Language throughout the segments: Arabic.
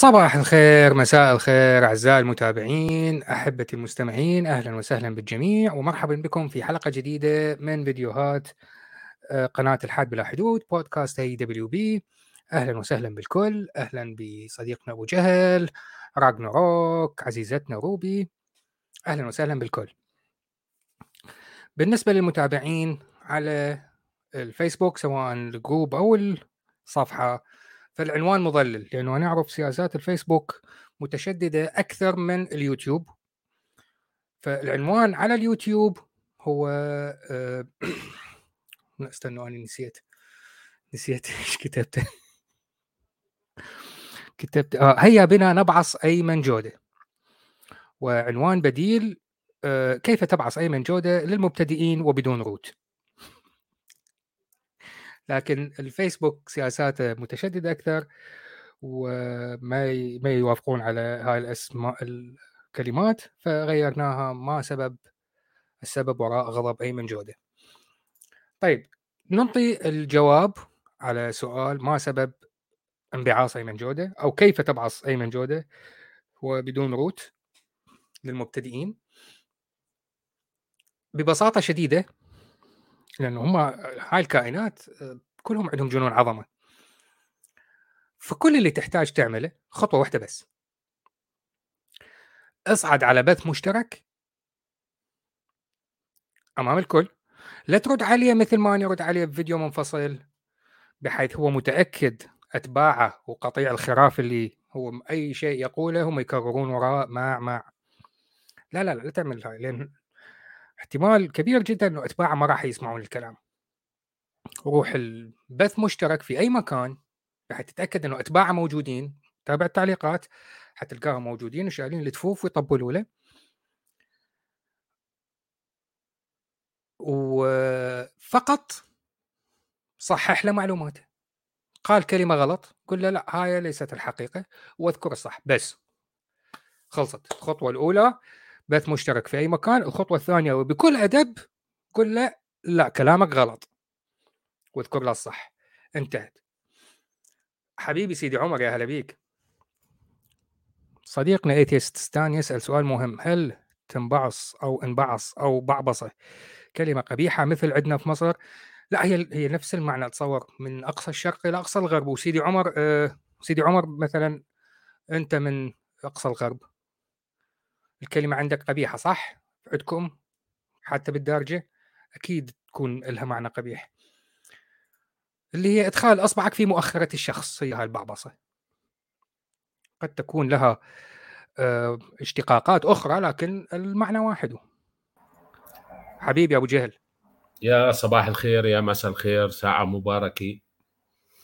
صباح الخير مساء الخير أعزائي المتابعين أحبتي المستمعين أهلا وسهلا بالجميع ومرحبا بكم في حلقة جديدة من فيديوهات آه، قناة الحاد بلا حدود بودكاست AWB أهلا وسهلا بالكل أهلا بصديقنا أبو جهل راجنروك عزيزتنا روبي. أهلا وسهلا بالكل. بالنسبة للمتابعين على الفيسبوك سواء الجروب أو الصفحة فالعنوان مضلل. لأنه نعرف سياسات الفيسبوك متشددة أكثر من اليوتيوب. فالعنوان على اليوتيوب هو أه استنوا أنا نسيت. نسيت. إيش كتبت؟ كتبت آه هيا بنا نبعص أيمن جودة. وعنوان بديل آه كيف تبعص أيمن جودة للمبتدئين وبدون روت؟ لكن الفيسبوك سياساته متشددة أكثر وما ما يوافقون على هاي الاسماء الكلمات فغيرناها ما سبب السبب وراء غضب ايمن جوده. طيب نعطي الجواب على سؤال ما سبب انبعاث ايمن جوده أو كيف تبعث ايمن جوده وبدون روت للمبتدئين ببساطة شديدة لأنه هم هاي الكائنات كلهم عندهم جنون عظمة. فكل اللي تحتاج تعمله خطوة واحدة بس. اصعد على بث مشترك أمام الكل. لا ترد عليه مثل ما أنا أرد عليه بفيديو منفصل بحيث هو متأكد أتباعه وقطيع الخراف اللي هو أي شيء يقوله هم يكررون وراء مع مع. لا لا لا لا تعمل هاي لأن احتمال كبير جدا إنه أتباعه ما راح يسمعون الكلام. روح البث مشترك في أي مكان راح تتأكد إنه أتباعه موجودين تابع التعليقات حتلقاهم موجودين وشايلين التفوف ويطبلوا له. وفقط صحح له معلوماته. قال كلمة غلط قل له لا هاي ليست الحقيقة وأذكر الصح. بس خلصت. الخطوة الأولى بث مشترك في أي مكان الخطوة الثانية وبكل أدب قل له لا كلامك غلط. واذكر له الصح. انتهت. حبيبي سيدي عمر يا هلا بيك. صديقنا أيتيست ستان يسأل سؤال مهم. هل تنبعص أو انبعص أو بعبصة؟ كلمة قبيحة مثل عندنا في مصر. لا هي هي نفس المعنى اتصور من أقصى الشرق إلى أقصى الغرب. وسيدي عمر آه سيدي عمر مثلا أنت من أقصى الغرب. الكلمة عندك قبيحة صح؟ عندكم حتى بالدارجة؟ أكيد تكون لها معنى قبيح. اللي هي إدخال أصبعك في مؤخرة الشخص هي هاي البعبصة. قد تكون لها آه، اشتقاقات أخرى لكن المعنى واحد. حبيبي أبو جهل. يا صباح الخير يا مساء الخير ساعة مباركة.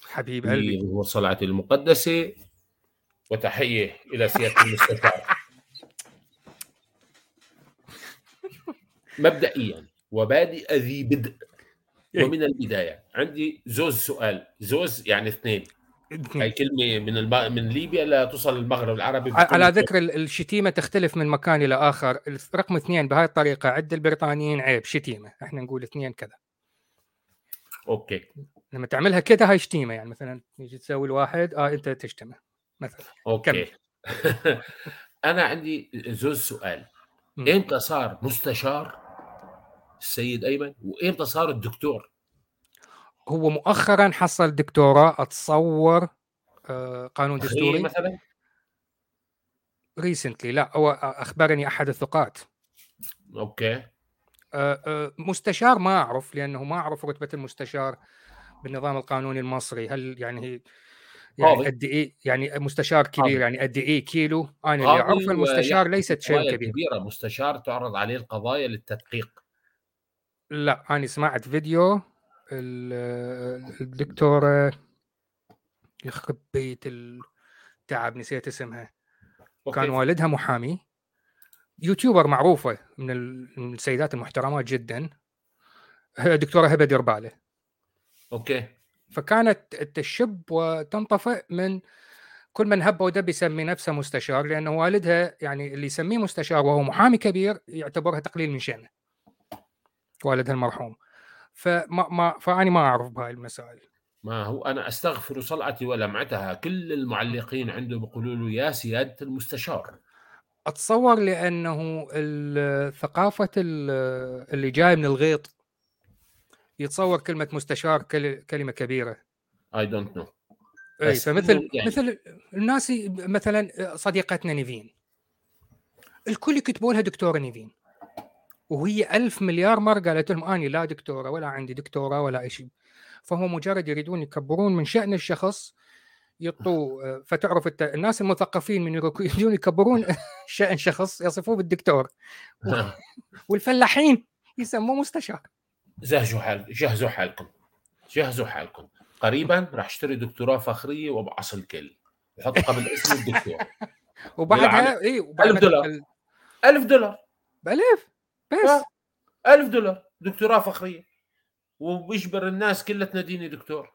حبيب قلبي. ظهور صلاة المقدسة وتحية إلى سيادة المستشار. مبدئيا وبادئ ذي بدء. إيه. ومن البداية. عندي زوز سؤال. زوز يعني اثنين. هاي كلمة من الب... من ليبيا لا توصل للمغرب العربي على ذكر ال- الشتيمة تختلف من مكان إلى آخر. رقم اثنين بهاي الطريقة. عند البريطانيين عيب شتيمة. إحنا نقول اثنين كذا. okay. لما تعملها كذا هاي شتيمة يعني. مثلا تيجي تسوي الواحد آه أنت تشتمه. مثلا. أوكي. أنا عندي زوز سؤال. إمتى صار مستشار السيد أيمن؟ وإمتى صار الدكتور؟ هو مؤخرا حصل دكتوراه أتصور آه، قانون دستوري. مثلا؟ recently لا هو أخبرني أحد الثقات. أوكي. آه، آه، مستشار ما أعرف لأنه ما أعرف رتبة المستشار بالنظام القانوني المصري. هل يعني هي يعني. قد إيه؟ يعني مستشار كبير قاضي. يعني قد إيه كيلو؟ أنا اللي أعرفه المستشار ليست شيء كبير كبيرة. مستشار تعرض عليه القضايا للتدقيق. لا أنا سمعت فيديو ال- الدكتوره يخرب بيت التعب نسيت اسمها. okay. كان والدها محامي. YouTuber معروفة من ال- من السيدات المحترمات جدا. هي دكتوره هبة ديرباله okay. فكانت تشب وتنطفئ من كل من هب ودب يسمي نفسه مستشار لأنه والدها يعني اللي يسميه مستشار وهو محامي كبير يعتبرها تقليل من شأنه. والدها المرحوم فما ما فاني ما أعرف بهاي المسائل ما هو أنا أستغفر صلعتي ولمعتها، كل المعلقين عنده بيقولوا له يا سيادة المستشار. أتصور لأنه ال ثقافة ال اللي جاي من الغيط يتصور كلمة مستشار كل كلمة كبيرة. I don't know. إي بس إنه فمثل يعني مثل الناس مثلًا صديقتنا نيفين. الكل يكتبوا لها دكتورة نيفين. وهي ألف مليار مرة قالت لهم أني لا دكتورة ولا عندي دكتوراه ولا أي شيء. فهم مجرد يريدون يكبرون من شأن الشخص يعطوه فتعرف أنت الناس المثقفين من يرو يجون يكبرون شأن شخص يصفوه بالدكتور. و والفلاحين يسموه مستشار. زهجوا حال جهزوا حالكم، جهزوا حالكم، قريبًا راح اشتري دكتوراه فخرية وابعص الكل، وحط قبل اسمي الدكتور. وبعدها إي وبعد ما 1000 دولار. تدخل 1000 دولار. ب1000 بس. آه. 1000 دولار دكتوراه فخرية. وبيجبر الناس كلها تناديني دكتور.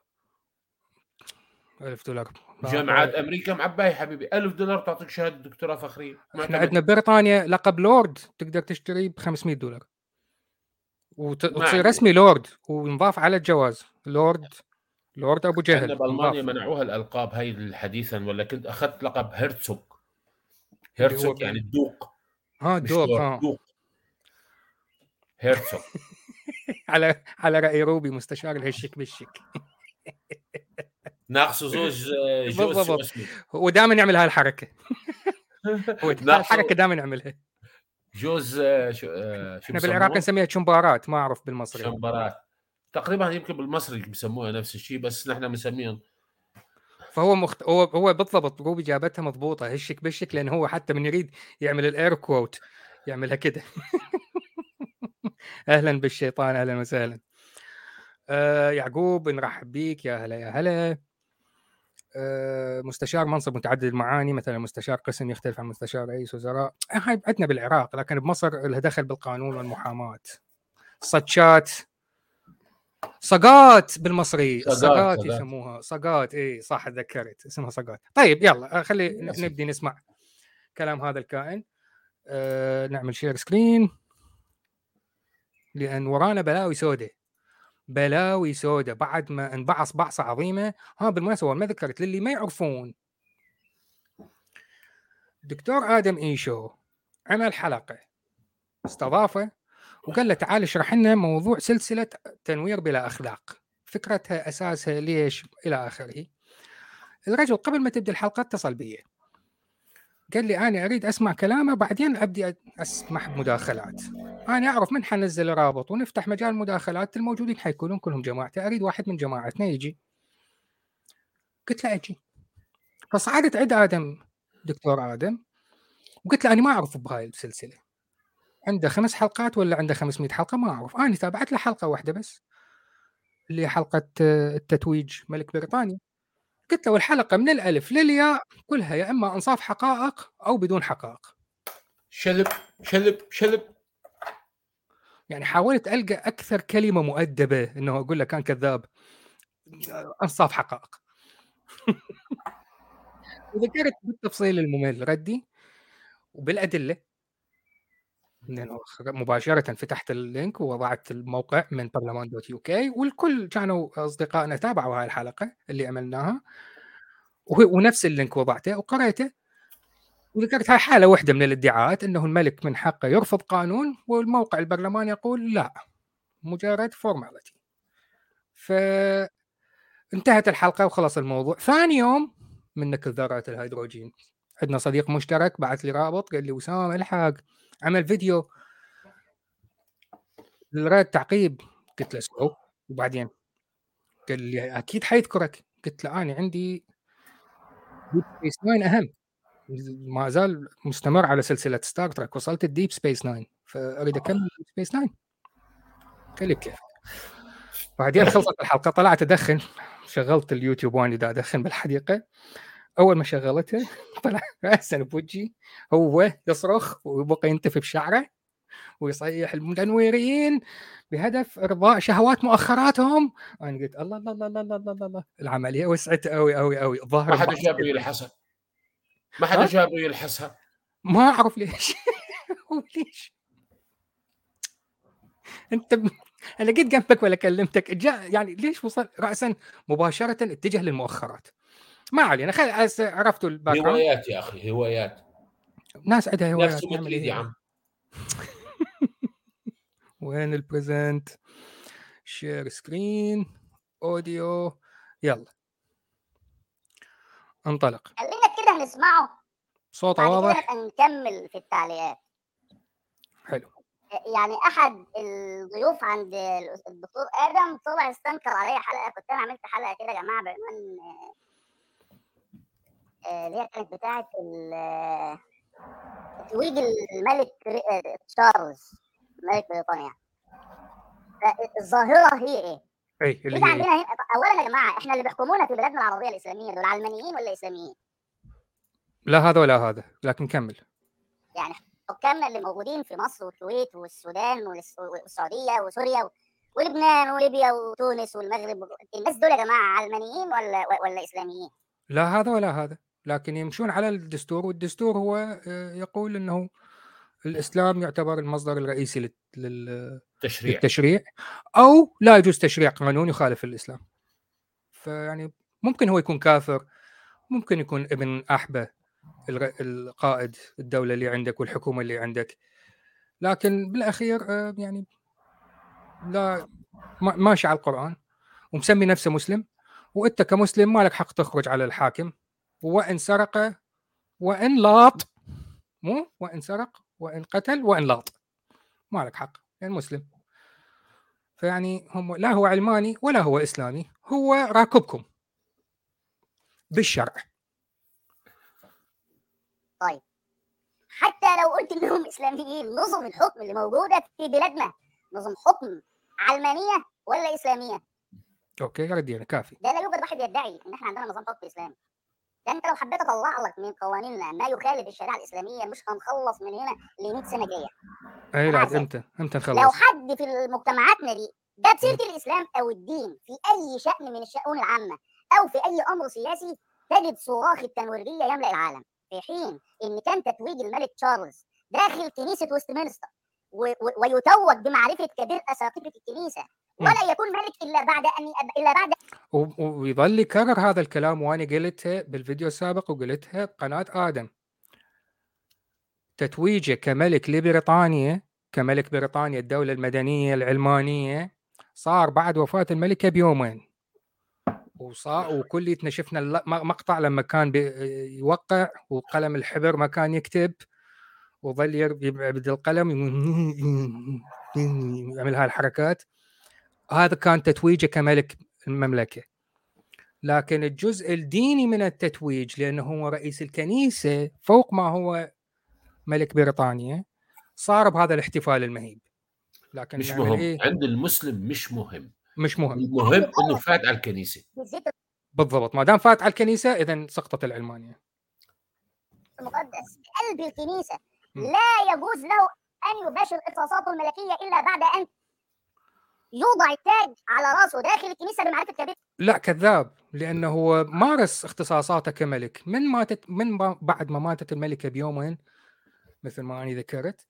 1000 دولار جامعات أمريكا معباية حبيبي، 1000 دولار تعطيك شهادة دكتوراه فخرية، إحنا معتمد. عندنا ببريطانيا لقب لورد تقدر تشتريه ب500 دولار. وت وتصير. رسمي لورد وينضاف على الجواز، لورد لورد عندنا جهل بألمانيا ينضاف. منعوها الألقاب هاي حديثًا والّا كنت أخذت لقب هو هرتزوج يعني ب الدوق ها دوق ها. دوق. هرتزوج. على على رأي روبي مستشار الهشك بالشك. ناقصه زوج جوز شو بالضبط. اسمه؟ هو دائمًا يعمل هاي ناقصه هالحركة دائمًا يعملها. جوز شو آآ شو إحنا بالعراق؟ نسميها تشمبارات ما أعرف بالمصري. شمبرات. تقريبًا يمكن بالمصري بسموها نفس الشيء بس نحن بنسميهم فهو مخت هو هو بالضبط روبي جابتها مضبوطة هشك بشك لأن هو حتى من يريد يعمل الair quote يعملها كده. أهلًا بالشيطان أهلًا وسهلًا. آآ يعقوب نرحب بيك يا هلا يا هلا. آآ مستشار منصب متعدد المعاني مثلًا مستشار قسم يختلف عن مستشار رئيس وزراء، هاي عندنا بالعراق لكن بمصر لها دخل بالقانون والمحاماة. صجات صقات بالمصري، صقات،. يسموها صقات إي صح تذكرت اسمها صقات. طيب يالّا خلي ن للأسف. نبدي نسمع كلام هذا الكائن. آآ نعمل share screen. لأن ورانا بلاوي سودا. بلاوي سودا بعد ما انبعص بعصة عظيمة. ها بالمناسبة أول ما ذكرت للي ما يعرفون. دكتور آدم إيشو عمل حلقة. استضافه. وقال له تعال اشرح لنا موضوع سلسلة تنوير بلا أخلاق. فكرتها أساسها ليش إلى آخره. الرجل قبل ما تبدأ الحلقة اتصل بي. قال لي أنا أريد أسمع كلامه بعدين أبدي أسمح بمداخلات. أنا أعرف من حنزل رابط ونفتح مجال مداخلات الموجودين حيكونون كلهم جماعتي أريد واحد من جماعتنا يجي. قلت له أجي. فصعدت عند آدم دكتور آدم وقلت له أنا ما أعرف بهاي السلسلة. عنده خمس حلقات ولا عنده 500 حلقة؟ ما أعرف. أنا تابعت له حلقة واحدة بس اللي هي حلقة آه، التتويج ملك بريطانيا. قلت له والحلقة من الألف للياء كلها يا إما أنصاف حقائق أو بدون حقائق. شلب شلب شلب. يعني حاولت ألقى أكثر كلمة مؤدبة إنه أقول لك كان كذاب. أنصاف حقائق. وذكرت بالتفصيل الممل ردي. وبالأدلة. لأنه خ- مباشرة فتحت ال link ووضعت الموقع من parliament dot UK والكل كانوا أصدقائنا تابعوا هاي الحلقة اللي عملناها ونفس ال link وضعته وقرأته وذكرت هاي حالة واحدة من الادعاءات أنه الملك من حقه يرفض قانون والموقع البرلمان يقول لا مجرد formality فانتهت الحلقة وخلص الموضوع. ثاني يوم من نكل ذرات الهيدروجين. عندنا صديق مشترك بعث لي رابط قال لي وسام الحق عمل فيديو للرد تعقيب قلت له so وبعدين قال لي أكيد حيذكرك قلت له أنا عندي ديب سبيس ناين أهم. ما زال مستمر على سلسلة ستار ترek وصلت ال Deep Space Nine فأريد أكمل Deep Space Nine قال لي بكيف بعدين خلصت الحلقة طلعت أدخن شغلت اليوتيوب وأنا أدخن بالحديقة. أول ما شغلتها طلع راسا بوجهي هو يصرخ ويبقى ينتف بشعره ويصيح المتنويرين بهدف إرضاء شهوات مؤخراتهم. أنا قلت الله الله الله الله الله الله, الله. العملية وسعت قوي قوي قوي ظهر ما البعض جابه. يلحسها ما ها؟ جابه يلحسها ما أعرف ليش. هو ليش؟ أنت ب... أنا قد جنبك ولا كلمتك؟ جاء يعني ليش وصل راسا مباشرة اتجه للمؤخرات؟ ما علينا خل عرفتوا الباك هوايات يا أخي هوايات. ناس عندها هوايات نفس مدريد يا إيه؟ عم. وين ال present share screen audio يلا. انطلق. خلينا كده نسمعه. صوته واضح. نكمل في التعليقات. حلو. يعني أحد الضيوف عند الدكتور آدم طلع استنكر عليا حلقة كنت أنا عملت حلقة كده يا جماعة بعنوان اللي هي كانت بتاعة آه، تتويج الملك آه، تشارلز ملك بريطانيا الظاهرة هي إيه؟ اي اللي هي عندنا هنا اولا يا جماعة إحنا اللي بيحكمونا في بلادنا العربية الاسلاميه دول علمانيين ولا إسلاميين؟ لا هذا ولا هذا لكن كمل يعني حكامنا اللي موجودين في مصر والكويت والسودان والس- والسعودية وسوريا ولبنان وليبيا وتونس والمغرب الناس دول يا جماعة علمانيين ولا ولا إسلاميين؟ لا هذا ولا هذا لكن يمشون على الدستور والدستور هو آه، يقول إنه الإسلام يعتبر المصدر الرئيسي لل- لل- تشريع للتشريع أو لا يجوز تشريع قانون يخالف الإسلام. فيعني ممكن هو يكون كافر ممكن يكون ابن أحبة القائد الدولة اللي عندك والحكومة اللي عندك. لكن بالأخير آه، يعني لا ما- ماشي على القرآن ومسمي نفسه مسلم وإنت كمسلم ما لك حق تخرج على الحاكم. وإن سرق وإن لاط. مو؟ وإن سرق وإن قتل وإن لاط. ما لك حق يعني مسلم. فيعني هم لا هو علماني ولا هو إسلامي هو راكبكم. بالشرع. طيب. حتى لو قلت إنهم إسلاميين نظم الحكم اللي موجودة في بلادنا. نظم حكم علمانية ولا إسلامية؟ okay ردينا كافي. ده لا يوجد واحد يدعي إن إحنا عندنا نظام حكم إسلامي. ده أنت لو حبيت أطلع لك من قوانيننا ما يخالف الشريعة الإسلامية مش هنخلص من هنا ل 100 سنة جاية اي لا عسل. إمتى إمتى لو نخلص حد في مجتمعاتنا دي جاب سيرة الإسلام أو الدين في أي شأن من الشؤون العامة أو في أي أمر سياسي تجد صراخ التنويرية يملأ العالم في حين إن كان تتويج الملك تشارلز داخل كنيسة ويستمنستر ويتوج بمعرفة كبير اساقفه الكنيسة. ولا يكون ملك إلا بعد أن إلا بعد ويظل يكرر هذا الكلام وأنا قلتها بالفيديو السابق وقلتها بقناه آدم. تتويجه كملك لبريطانيا كملك بريطانيا الدولة المدنية العلمانية صار بعد وفاة الملكة بيومين. وصار وكليتنا شفنا الل- م- مقطع لما كان يوقع وقلم الحبر ما كان يكتب وظل يبعد القلم يعمل هاي الحركات. هذا كان تتويجه كملك المملكة. لكن الجزء الديني من التتويج لأنه هو رئيس الكنيسة فوق ما هو ملك بريطانيا صار بهذا الاحتفال المهيب. لكن مش نعمل مهم. إيه؟ عند المسلم مش مهم. مش مهم. المهم إنه فات على الكنيسة. بالضبط. ما دام فات على الكنيسة اذا سقطت العلمانيه المقدس قلب الكنيسة مم. لا يجوز له أن يباشر اختصاصاته الملكية إلا بعد أن يوضع التاج على راسه داخل الكنيسة بمعرفة كبير لا كذاب لأنه هو مارس اختصاصاته كملك. من ماتت من ما بعد ما ماتت الملكة بيومين مثل ما أنا ذكرت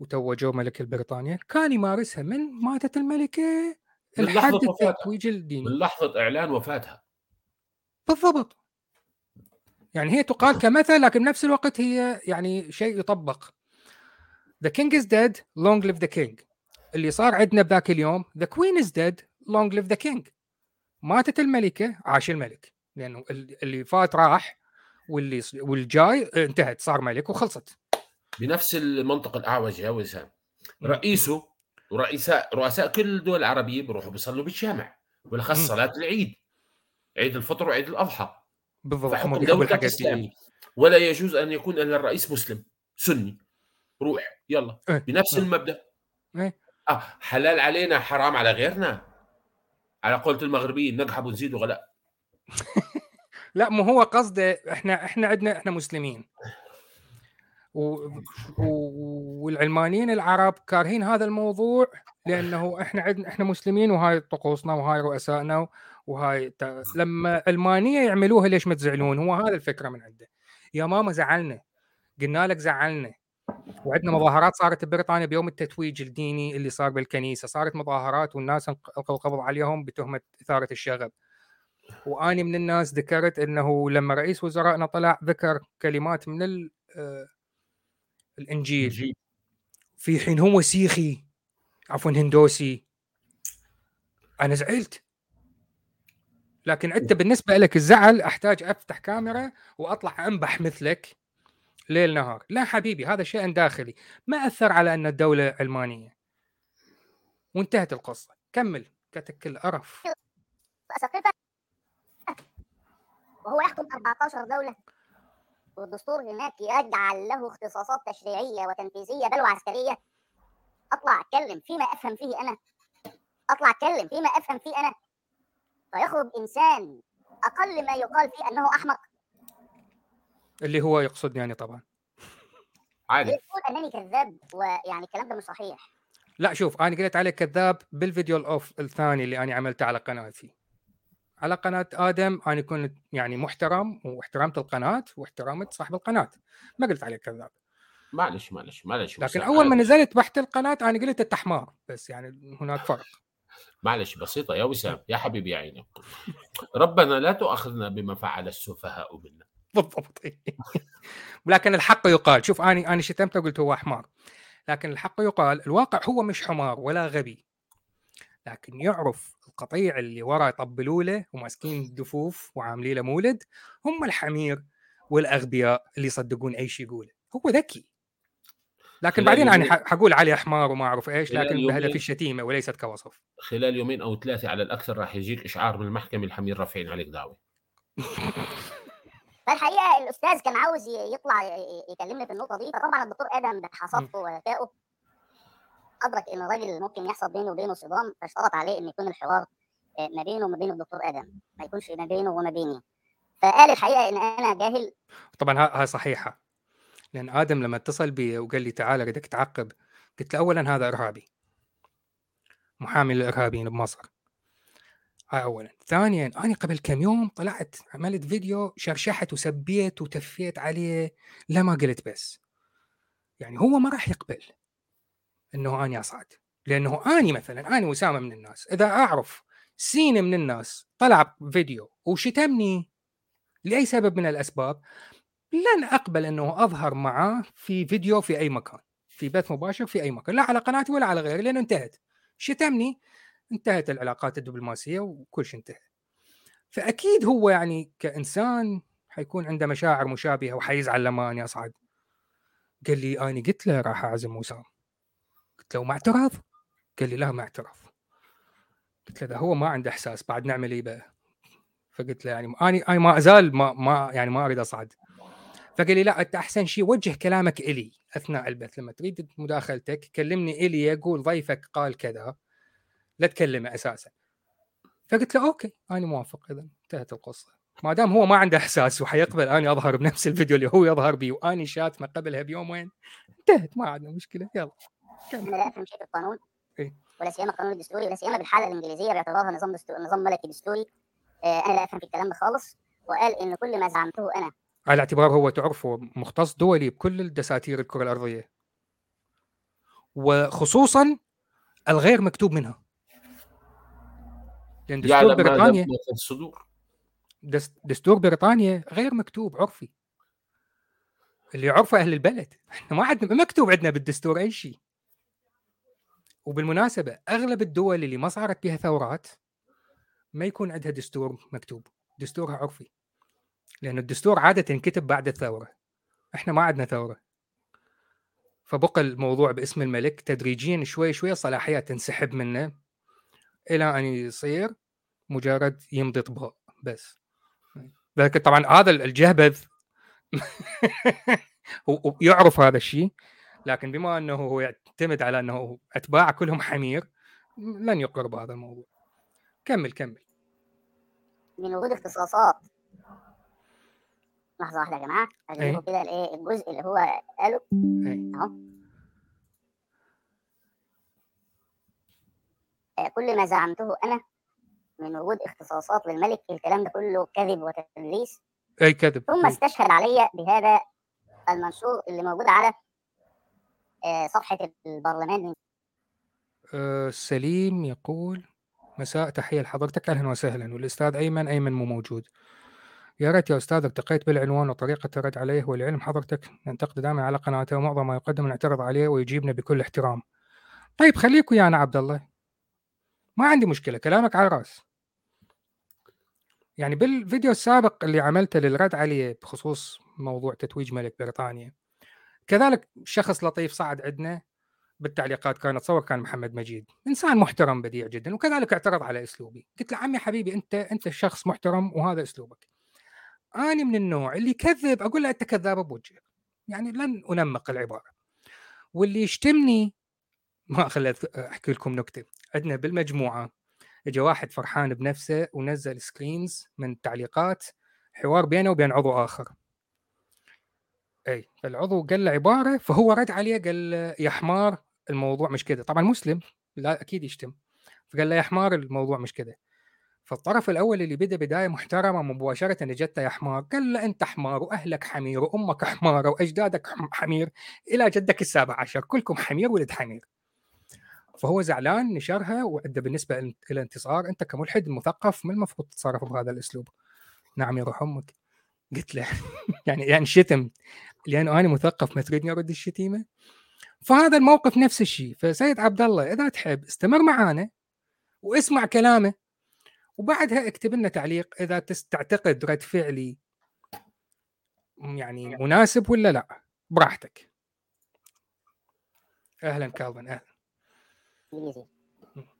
وتوجوه ملك بريطانيا كان يمارسها من ماتت الملكة لحد. التتويج الديني من لحظة إعلان وفاتها. بالضبط. يعني هي تقال كمثل لكن بنفس الوقت هي يعني شيء يطبق. The king is dead. Long live the king. اللي صار عندنا بذاك اليوم The queen is dead. Long live the king. ماتت الملكة عاش الملك. لأنه ال- اللي فات راح واللي والجاي انتهت صار ملك وخلصت. بنفس المنطق الأعوج يا وسام رئيسه ورئيساء رؤساء كل الدول العربية بيروحوا بيصلوا بالجامع بالأخص. صلاة العيد عيد الفطر وعيد الأضحى. بالضبط فحكم ولا يجوز أن يكون ان الرئيس مسلم سني. روح يلا. إيه، بنفس إيه. المبدأ. آه حلال علينا حرام على غيرنا؟ على قولة المغربيين نقحب ونزيد غلاء لا؟ مو هو قصده إحنا إحنا عندنا إحنا مسلمين. و... و... والعلمانيين العرب كارهين هذا الموضوع لأنه إحنا عندنا إحنا مسلمين وهاي طقوسنا وهاي رؤسائنا وهاي ت... لما علمانيه يعملوها ليش ما تزعلون؟ هو هذا الفكرة من عنده. يا ماما زعلنا. قلنا لك زعلنا. وعندنا مظاهرات صارت ببريطانيا بيوم التتويج الديني اللي صار بالكنيسة. صارت مظاهرات والناس القوا القبض عليهم بتهمة إثارة الشغب. وأني من الناس ذكرت إنه لما رئيس وزرائنا طلع ذكر كلمات من ال- آه، الإنجيل. في حين هو سيخي عفوا هندوسي. أنا زعلت. لكن أنت بالنسبة لك الزعل أحتاج أفتح كاميرا وأطلع أنبح مثلك. ليل نهار. لا حبيبي هذا شيء داخلي ما أثر على أن الدولة علمانيه وانتهت القصة. كمل كتك القرف. وهو يحكم 14 دولة. والدستور هناك يجعل له اختصاصات تشريعية وتنفيذية بل وعسكرية. أطلع أتكلم فيما أفهم فيه أنا. أطلع أتكلم فيما أفهم فيه أنا. فيخرج إنسان أقل ما يقال فيه أنه أحمق. اللي هو يقصدني يعني طبعا. عادي. يقول انني كذاب ويعني الكلام ده مش صحيح. لا شوف أنا قلت عليك كذاب بالفيديو الاوف الثاني اللي أنا عملته على قناتي. على قناة آدم أنا كنت يعني محترم واحترمت القناة واحترمت صاحب القناة. ما قلت عليك كذاب. معلش معلش معلش. لكن أول ما. نزلت بحت القناة أنا قلت أنت حمار. بس يعني هناك فرق. معلش بسيطة. يا وسام يا حبيبي يا عيني. ربنا لا تؤاخذنا بما فعل السفهاء منا. بالضبط. لكن الحق يقال شوف أنا أنا شتمته قلت هو حمار. لكن الحق يقال الواقع هو مش حمار ولا غبي. لكن يعرف القطيع اللي ورا يطبلوا له وماسكين الدفوف وعاملين له مولد هم الحمير والأغبياء اللي يصدقون أي شيء يقوله. هو ذكي. لكن بعدين أنا حقول عليه حمار وما أعرف إيش لكن بهدف الشتيمة وليست كوصف. خلال يومين أو ثلاثة على الأكثر راح يجيك إشعار من المحكمة الحمير رافعين عليك دعوة. فالحقيقة الأستاذ كان عاوز يطلع يكلمني في النقطة دي فطبعا الدكتور آدم بحصافته وذكائه أدرك إن الراجل ممكن يحصل بينه وبينه صدام فاشترط عليه إن يكون الحوار آه، ما بينه وما بين الدكتور آدم. ما يكونش ما بينه وما بيني. فقال الحقيقة إن أنا جاهل. طبعا ها- هاي صحيحة. لأن آدم لما اتصل بي وقال لي تعال بدك تعقب قلت له اولا هذا إرهابي. محامي للإرهابيين بمصر. هاي اولا. ثانيا أنا قبل كم يوم طلعت عملت فيديو شرشحت وسبيت وتفيت عليه لا ما قلت بس. يعني هو ما راح يقبل إنه اني أصعد. لأنه اني مثلا اني وسامة من الناس. إذا أعرف سين من الناس طلع فيديو وشتمني لأي سبب من الأسباب لن أقبل إنه أظهر معاه في فيديو في أي مكان. في بث مباشر في أي مكان. لا على قناتي ولا على غيري لأنه انتهت. شتمني انتهت العلاقات الدبلوماسية وكل شيء انتهى. فأكيد هو يعني كإنسان حيكون عنده مشاعر مشابهة وحيزعل لما اني اصعد قال لي اني قلت له راح أعزم وسام قلت له ما اعترض قال لي لا ما اعترف. قلت له ده هو ما عنده إحساس بعد نعمل إيه بقى فقلت له يعني اني أنا ما أزال ما ما يعني ما أريد أصعد. فقال لي لا أنت أحسن شيء وجه كلامك إلي أثناء البث. لما تريد مداخلتك كلمني إلي يقول ضيفك قال كذا. لا تكلمه أساسا. فقلت له okay أنا موافق اذا انتهت القصة. ما دام هو ما عنده إحساس وحيقبل اني أظهر بنفس الفيديو اللي هو يظهر بيه واني شاتمه قبلها بيومين انتهت ما عندنا مشكلة يلا. أنا لا افهم شيء في القانون. إيه. ولا سيما القانون الدستوري ولا سيما بالحالة الإنجليزية باعتبارها نظام دستوري نظام ملكي دستوري. آه، أنا لا أفهم في الكلام ده خالص. وقال إن كل ما زعمته أنا. على اعتبار هو تعرفه مختص دولي بكل الدساتير الكرة الأرضية. وخصوصا الغير مكتوب منها. لأن دستور يعلم ما بريطانيا الصدور. دس- دستور بريطانيا غير مكتوب عرفي. اللي يعرفه أهل البلد. إحنا ما عندنا مكتوب عندنا بالدستور أي شيء. وبالمناسبة أغلب الدول اللي ما صارت بها ثورات ما يكون عندها دستور مكتوب دستورها عرفي. لأن الدستور عادة ينكتب بعد الثورة. إحنا ما عندنا ثورة. فبقى الموضوع باسم الملك تدريجيا شوي شوي الصلاحيات تنسحب منه. إلى أن يصير مجرد يمضي طباع بس. لكن طبعا هذا الجهبذ هو هو يعرف هذا الشيء لكن بما إنه هو يعتمد على إنه اتباع كلهم حمير لن يقر بهذا الموضوع. كمل كمل. من وجود اختصاصات. لحظة واحدة يا جماعة. إيه. اجيبه كده الايه الجزء اللي هو قاله. إيه. أهو. آه، كل ما زعمته أنا من وجود اختصاصات للملك الكلام ده كله كذب وتدليس. أي كذب. ثم. استشهد علي بهذا المنشور اللي موجود على آه، صفحة البرلمان. آه، سليم يقول مساء تحية لحضرتك. أهلا وسهلا. والأستاذ أيمن أيمن مو موجود. يا ريت يا أستاذ التقيت بالعنوان وطريقة الرد عليه ولعلم حضرتك ننتقد دائما على قناته ومعظم ما يقدم نعترض عليه ويجيبنا بكل احترام. طيب خليك ويانا عبد الله. ما عندي مشكلة كلامك على الراس يعني بالفيديو السابق اللي عملته للرد عليه بخصوص موضوع تتويج ملك بريطانيا كذلك شخص لطيف صعد عندنا بالتعليقات كان اتصور كان محمد مجيد إنسان محترم بديع جدا وكذلك اعترض على أسلوبي. قلت له عمي حبيبي أنت أنت شخص محترم وهذا أسلوبك. أنا من النوع اللي يكذب أقول له أنت كذاب بوجهك يعني لن أنمق العبارة. واللي يشتمني ما خليت أحكي لكم نكتة عندنا بالمجموعة اجى واحد فرحان بنفسه ونزل سكرينز من التعليقات حوار بينه وبين عضو آخر. إي فالعضو قال له عبارة فهو رد عليه قال يا حمار الموضوع مش كذا طبعا مسلم لا أكيد يشتم. فقال له يا حمار الموضوع مش كذا فالطرف الأول اللي بدأ بداية محترمة مباشرة اجته يا حمار قال له أنت حمار وأهلك حمير وأمك حمارة وأجدادك حم- حمير إلى جدك السابع عشر كلكم حمير ولد حمير. فهو زعلان نشرها وعنده بالنسبة إلى انتصار أنت كملحد مثقف ما المفروض تتصرف بهذا الأسلوب؟ نعم يا روح أمك قلت له يعني يعني شتم. لأنه أنا مثقف ما تريدني أرد الشتيمة. فهذا الموقف نفس الشيء. فسيد عبد الله إذا تحب استمر معانا واسمع كلامه. وبعدها اكتب لنا تعليق إذا تعتقد رد فعلي يعني مناسب ولا لا. براحتك. أهلا كالفن أهلا. الانجليزي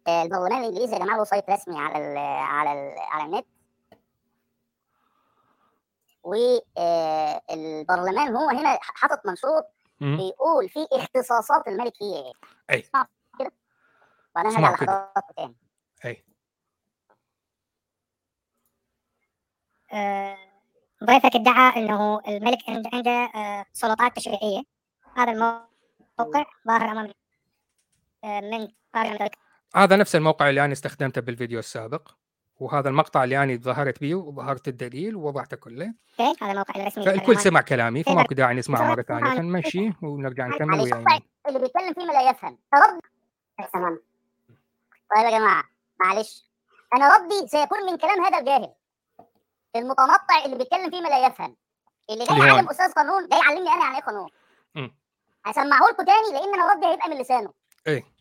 آه، البرلمان الإنجليزي يا جماعة له سايت رسمي على ال على ال على النت. والبرلمان هو هنا حاطط منشور. بيقول في اختصاصات الملك فيه إيه. اسمعوا كده. وأنا هرجع كده. لحضراتكم تاني. أي. آه، ضيفك ادعى إنه الملك عند- عنده آه، سلطات تشريعية. هذا الموقع ظاهر أمام آه، من هذا نفس الموقع اللي أنا استخدمته بالفيديو السابق وهذا المقطع اللي أنا ظهرت به وظهرت الدليل ووضعته كله. أوكي هذا الموقع الرسمي فالكل. سمع كلامي فماكو داعي نسمعه مرة ثانية. فنمشي ونرجع نكمل ويا اللي بيتكلم فيه ما لا يفهم. تمام. طيب يا جماعة معلش. أنا ردي سيكون من كلام هذا الجاهل. المتنطع اللي بيتكلم فيه ما لا يفهم. اللي جاي يعلم أستاذ قانون جاي يعلمني أنا يعني إيه قانون. هسمعه لكم تاني لأن أنا ردي هيبقى من لسانه. إيه.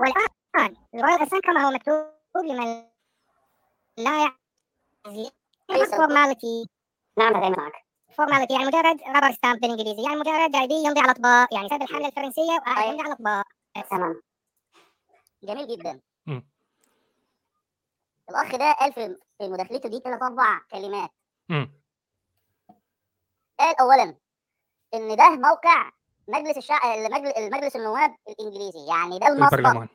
والان ال royal assent كما هو مكتوب لمن لا يعرف formality نعم هذا معك formality يعني مجرد rubber stamp بالانجليزي يعني مجرد جايبينه يمضي على اطباق يعني ساب الحمله الفرنسيه وقاعد. يمضي على اطباق تمام جميل جدا مم. الأخ ده قال في في مداخلته دي ثلاث أربع كلمات مم. قال اولا إن ده موقع مجلس الشعب المجلس, المجلس النواب الإنجليزي يعني ده المصدر. البرلمان.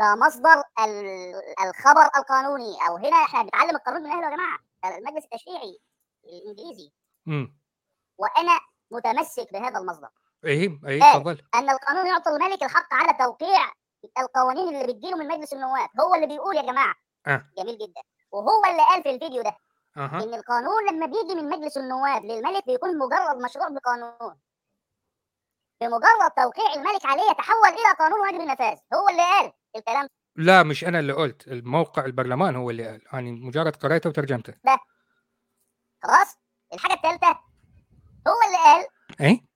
ده مصدر ال- الخبر القانوني أو هنا إحنا بنتعلم القانون من أهله يا جماعة. المجلس التشريعي الإنجليزي. مم. وأنا متمسك بهذا المصدر. إيه إيه قال. تفضل أن القانون يعطي الملك الحق على توقيع القوانين اللي بتجيله من مجلس النواب هو اللي بيقول يا جماعة. آه. جميل جدا. وهو اللي قال في الفيديو ده أها. إن القانون لما بيجي من مجلس النواب للملك بيكون مجرد مشروع بقانون. بمجرد توقيع الملك عليه يتحول إلى قانون واجب النفاذ. هو اللي قال الكلام. لا مش أنا اللي قلت. الموقع البرلمان هو اللي قال أنا مجرد قريته وترجمته. خلاص الحاجة الثالثه هو اللي قال اي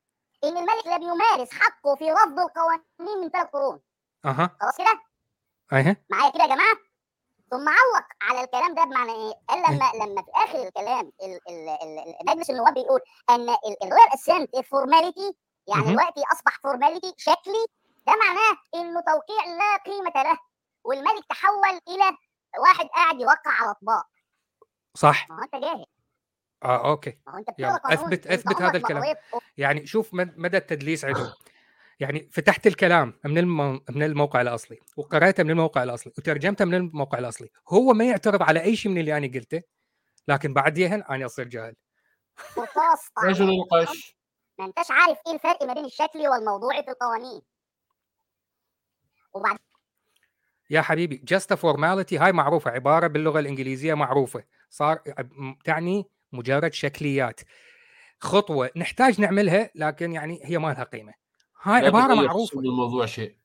إن الملك لا بيمارس حقه في رفض القوانين من ثلاث قرون. أها. خلاص كده؟ ايها معايا كده يا جماعة؟ ثم علق على الكلام ده بمعنى إيه؟ قال لما لما في آخر الكلام ال- ال- ال- مجلس النواب بيقول إن ال royal assent formality يعني. دلوقتي أصبح formality شكلي ده معناه إنه توقيع لا قيمة له والملك تحول إلى واحد قاعد يوقع على أطباق صح ما هو أنت جاهل آه أوكي أثبت- أنت أثبت هذا الكلام. يعني شوف مد- مدى التدليس عندهم يعني فتحت الكلام من. من الموقع الأصلي وقرأته من الموقع الأصلي وترجمته من الموقع الأصلي هو ما يعترض على أي شيء من اللي أنا قلته لكن بعديها أنا أصير جاهل رجل. القش ما انتش عارف إيه الفرق ما بين الشكلي والموضوعي في القوانين. وبعد يا حبيبي just a formality هاي معروفة عبارة باللغة الإنجليزية معروفة. صار تعني مجرد شكليات. خطوة نحتاج نعملها لكن يعني هي ما لها قيمة. هاي عبارة معروفة. الموضوع شيء.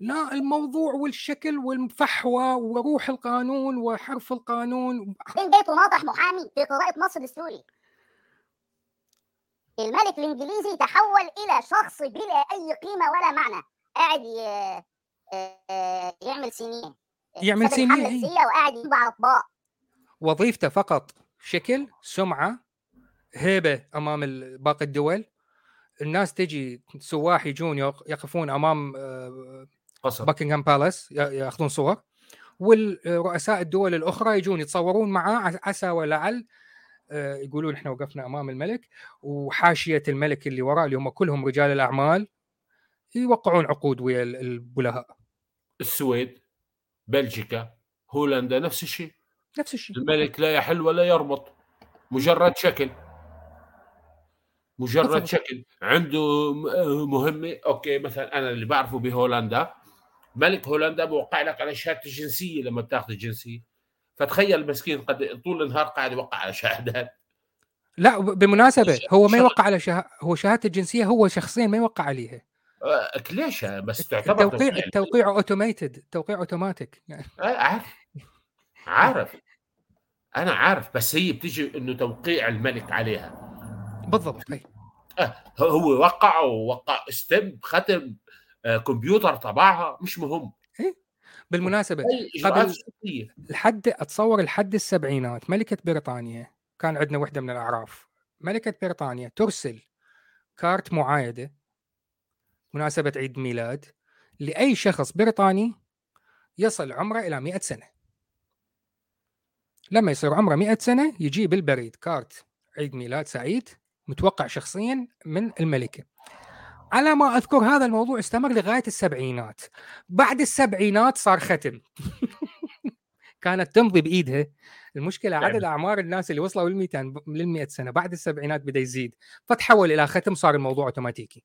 لا الموضوع والشكل والفحوى وروح القانون وحرف القانون. بعدين جاي تناطح محامي في قراءة نص دستوري الملك الإنجليزي تحول إلى شخص بلا أي قيمة ولا معنى. قاعد ي- آه، يعمل سنين. يعمل سنين، إيه. السياسية وقاعد يطبع اطباق وظيفته فقط شكل سمعة هيبة أمام باقي الدول. الناس تجي سواح يجون يق- يقفون أمام آه، قصر. باكنغهام بالاس يأخذون صور. والرؤساء الدول الأخرى يجون يتصورون معاه عسى ولعل آه، يقولون إحنا وقفنا أمام الملك وحاشية الملك اللي وراه اللي هم كلهم رجال الأعمال يوقعون عقود ويا ال- البلهاء. السويد بلجيكا هولندا نفس الشيء. نفس الشيء. الملك لا يحل ولا يربط مجرد شكل. مجرد. شكل. عنده مهمة أوكي مثلا أنا اللي بعرفه بهولندا. ملك هولندا بوقع لك على شهادة الجنسيه لما بتاخذ الجنسية. فتخيل المسكين قد طول النهار قاعد يوقع على شهادات. لا ب- بالمناسبه هو ما. يوقع على شه... هو شهادة الجنسية هو شخصيا ما يوقع عليها. آه، ليش بس تعتبر التوقيع توقيع. التوقيع automated التوقيع اوتوماتيك يعني. آه، عارف. عارف. أنا عارف بس هي بتيجي إنه توقيع الملك عليها. بالضبط أي. آه، هو وقع ووقع stamp ختم آه، كمبيوتر طبعها مش مهم. بالمناسبة قبل- لحد أتصور لحد السبعينات ملكة بريطانيا كان عندنا وحدة من الأعراف. ملكة بريطانيا ترسل كارت معايدة مناسبه عيد ميلاد لأي شخص بريطاني يصل عمره إلى 100 سنة. لما يصير عمره 100 سنة يجي بالبريد كارت عيد ميلاد سعيد متوقع شخصيا من الملكة. على ما أذكر هذا الموضوع استمر لغاية السبعينات. بعد السبعينات صار ختم. كانت تمضي بإيدها. المشكلة نعم. عدد أعمار الناس اللي وصلوا لل 200 لل 100 سنة بعد السبعينات بدأ يزيد. فتحول إلى ختم صار الموضوع أوتوماتيكي.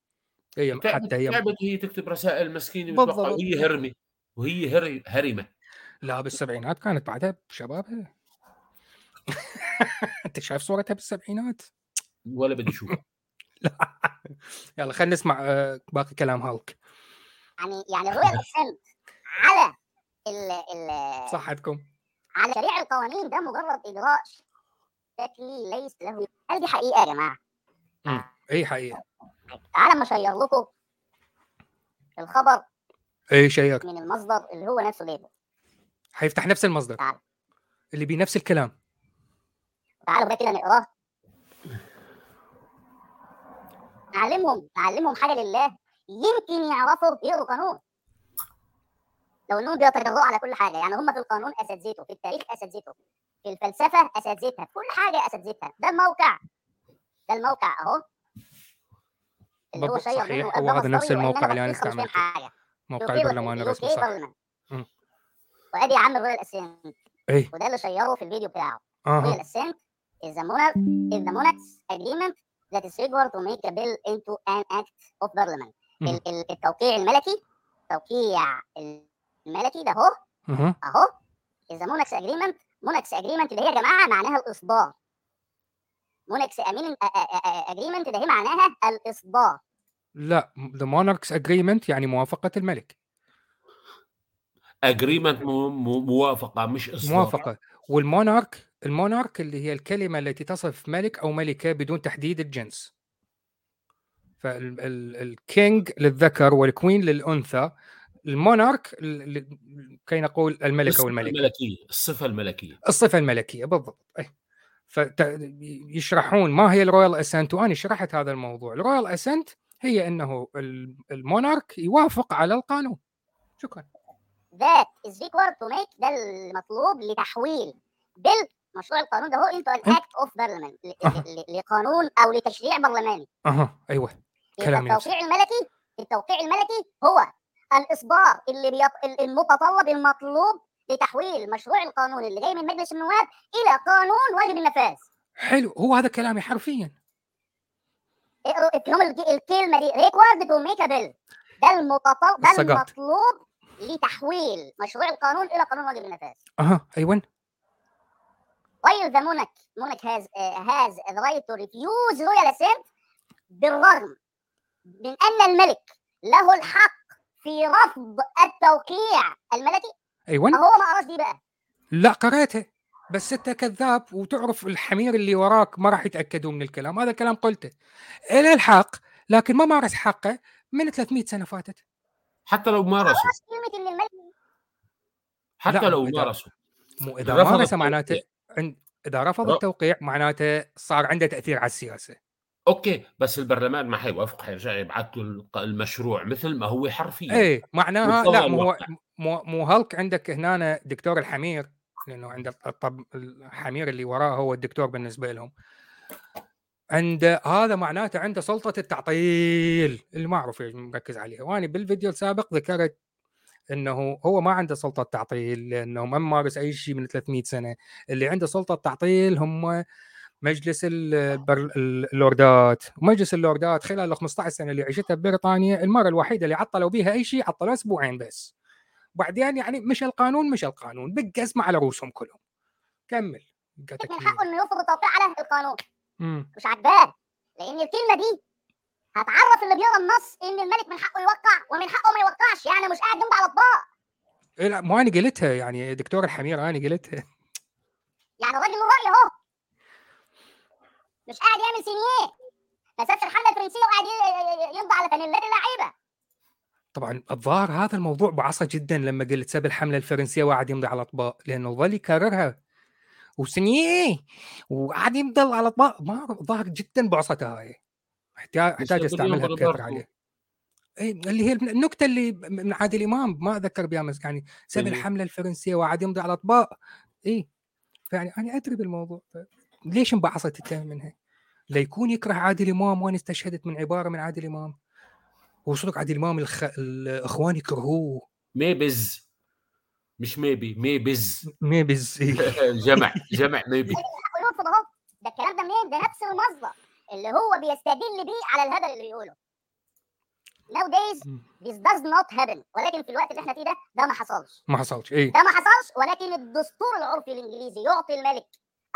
هي حتى هي هي تكتب رسائل مسكينة وهي هرمه وهي هري هرمه لا بالسبعينات كانت بعدها بشبابها. أنت شايف صورتها بالسبعينات؟ ولا بدي أشوفها. يلا خلينا نسمع آه، باقي كلام هالك. يعني يعني الرويال اسنت على ال ال صحتكم على شريع القوانين ده مجرد اجراء شكلي ليس له هل دي حقيقة يا جماعة؟ اي حقيقة؟ تعالى اما أشير لكم الخبر اي شيك من المصدر اللي هو نفسه ليبل حيفتح نفس المصدر. تعال. اللي بيه نفس الكلام. تعالوا كده نقراه. نعلمهم نعلمهم حاجة لله. يمكن يعرفوا يقروا قانون. لو انهم بيتجرؤوا على كل حاجة يعني هم في القانون اساتذته في التاريخ اساتذته في الفلسفة اساتذتها في كل حاجة اساتذتها ده الموقع. ده الموقع أهو. اللي هو صحيح، هو هذا نفس الموقع اللي فاهم استعملته. موقع البرلمان الرسمي صح. وأدي يا عم الرويال اسنت اي وده اللي شيره في الفيديو بتاعه. Royal أها assent is the monarch is the monarch's agreement that is required to make a bill into an act of parliament. مم. ال- ال- التوقيع الملكي توقيع الملكي ده اهو أهو is the monarch's agreement. Monarch's agreement اللي هي يا جماعة معناها الاصدار monarch's agreement ده هي معناها الاصدار لا the monarch's agreement يعني موافقة الملك. agreement موافقة مش اصدار موافقة. وال monarch ال monarch اللي هي الكلمة التي تصف ملك أو ملكه بدون تحديد الجنس فال king للذكر وال queen للانثى ال monarch ال- ال- كي نقول الملك الصفة أو الملك الملكيه الصفه الملكيه الصفه الملكيه بالضبط أي. فيشرحون ما هي ال royal assent وأنا شرحت هذا الموضوع ال royal assent هي انه ال- ال monarch يوافق على القانون شكرا that is required to make ده المطلوب لتحويل bill مشروع القانون ده هو ل- أه. ل- لقانون أو لتشريع برلماني. أها. أيوه. نفسه. التوقيع الملكي التوقيع الملكي هو الاصدار اللي بيط... المتطلب المطلوب لتحويل مشروع القانون اللي جاي من مجلس النواب إلى قانون واجب النفاذ. حلو. هو هذا كلامي حرفيا. الج- الكلمة دي. To make a bill. ده المتطلب ده. المطلوب لتحويل مشروع القانون إلى قانون واجب النفاذ. أها. أيوه. While the monarch monarch has uh, has the right to refuse royal assent بالرغم من أن الملك له الحق في رفض التوقيع الملكي. أيوه. ما هو ما قراش دي بقى. لا قريتها. بس أنت كذاب وتعرف الحمير اللي وراك ما راح يتأكدوا من الكلام. هذا كلام قلته. إلى الحق لكن ما مارس حقه من 300 سنة فاتت. حتى لو مارسوا الملك حتى لو مارسوا مو إذا رفض مارس التوقيع. معناته عند إذا رفض ر- التوقيع معناته صار عنده تأثير على السياسة. أوكي بس البرلمان ما حيوافق حيرجع يبعث له المشروع مثل ما هو حرفيا. إيه معناها لا مو. مو, مو هلك عندك هنا دكتور الحمير لأنه عند الطب الحمير اللي وراه هو الدكتور بالنسبة لهم. عند هذا معناته عنده سلطة التعطيل إيش مركز عليها. وأنا بالفيديو السابق ذكرت إنه هو ما عنده سلطة تعطيل لأنه ما مارس أي شيء من 300 سنة. اللي عنده سلطة تعطيل هم مجلس البر... اللوردات. ومجلس اللوردات خلال ال 15 سنة اللي عشتها ببريطانيا المرة الوحيدة اللي عطلوا بيها أي شيء عطلوا أسبوعين بس. بعدين يعني مش القانون مش القانون اسمع على رؤوسهم كلهم. كمل. قتك من حقه إنه يفرض التوقيع على القانون. امم مش عاجباه. لأن الكلمة دي هتعرف اللي بيقرا النص إن الملك من حقه يوقع ومن حقه ما يوقعش يعني مش قاعد جنب على اطباق إيه لا مو أنا قلتها يعني دكتور الحمير أنا قلتها. يعني الراجل له راي اهو مش قاعد يعمل سينيه ما سابش الحمله الفرنسيه وقاعد يمضي على فانيلات اللعيبة. طبعا الظاهر هذا الموضوع بعصى جدا لما قلت ساب الحملة الفرنسية وقعد يمضي على اطباق لأنه ظل يكررها. وسنيه وقعد يمضي على اطباق ما ظاهر جدا بعصته هاي احتاج احتاج استعملها بكثره. عليه اي اللي هي النكته اللي من عادل امام ما اتذكر بها بس يعني ساب اللي- الحمله الفرنسيه وقعد يمضي على اطباق اي فيعني أنا ادري بالموضوع ليش انبعصت التهم منها؟ ليكون يكره عادل امام وأنا استشهدت من عباره من عادل امام وصدق عادل امام الخ... الاخوان يكرهوه maybes مش maybe maybes maybes إيه. جمع جمع maybe ده الكلام ده منين ده نفس المصدر اللي هو بيستدل بيه على الهبل اللي بيقوله. Nowadays this does not happen. ولكن في الوقت اللي إحنا فيه ده ده ما حصلش. ما حصلش. اي ده ما حصلش ولكن الدستور العرفي الإنجليزي يعطي الملك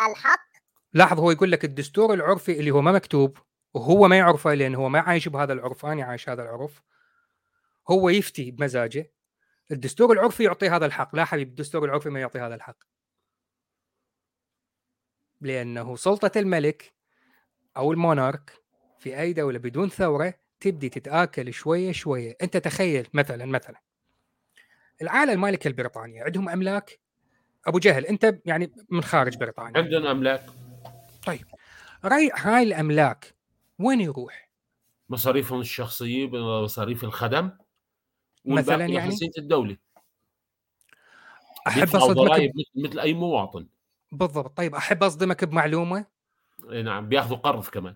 الحق. لاحظ هو يقول لك الدستور العرفي اللي هو ما مكتوب وهو ما يعرفه لأن هو ما عايش بهذا العرف أنا عايش هذا العرف. هو يفتي بمزاجه. الدستور العرفي يعطي هذا الحق. لا حبيبي الدستور العرفي ما يعطي هذا الحق. لأنه سلطة الملك أو المونارك في أي دولة بدون ثورة تبدي تتآكل شوية شوية. أنت تخيل مثلا مثلا العائله المالكه البريطانية عندهم أملاك؟ أبو جهل أنت يعني من خارج بريطانيا. عندنا أملاك. رأي هاي الأملاك وين يروح؟ مصاريفهم الشخصية مصاريف الخدم مثلاً يعني؟ الدولة. أحب أصدمك ب... مثل- أي مواطن. بالضبط. طيب أحب أصدمك بمعلومة؟ نعم بياخذوا قرض كمان.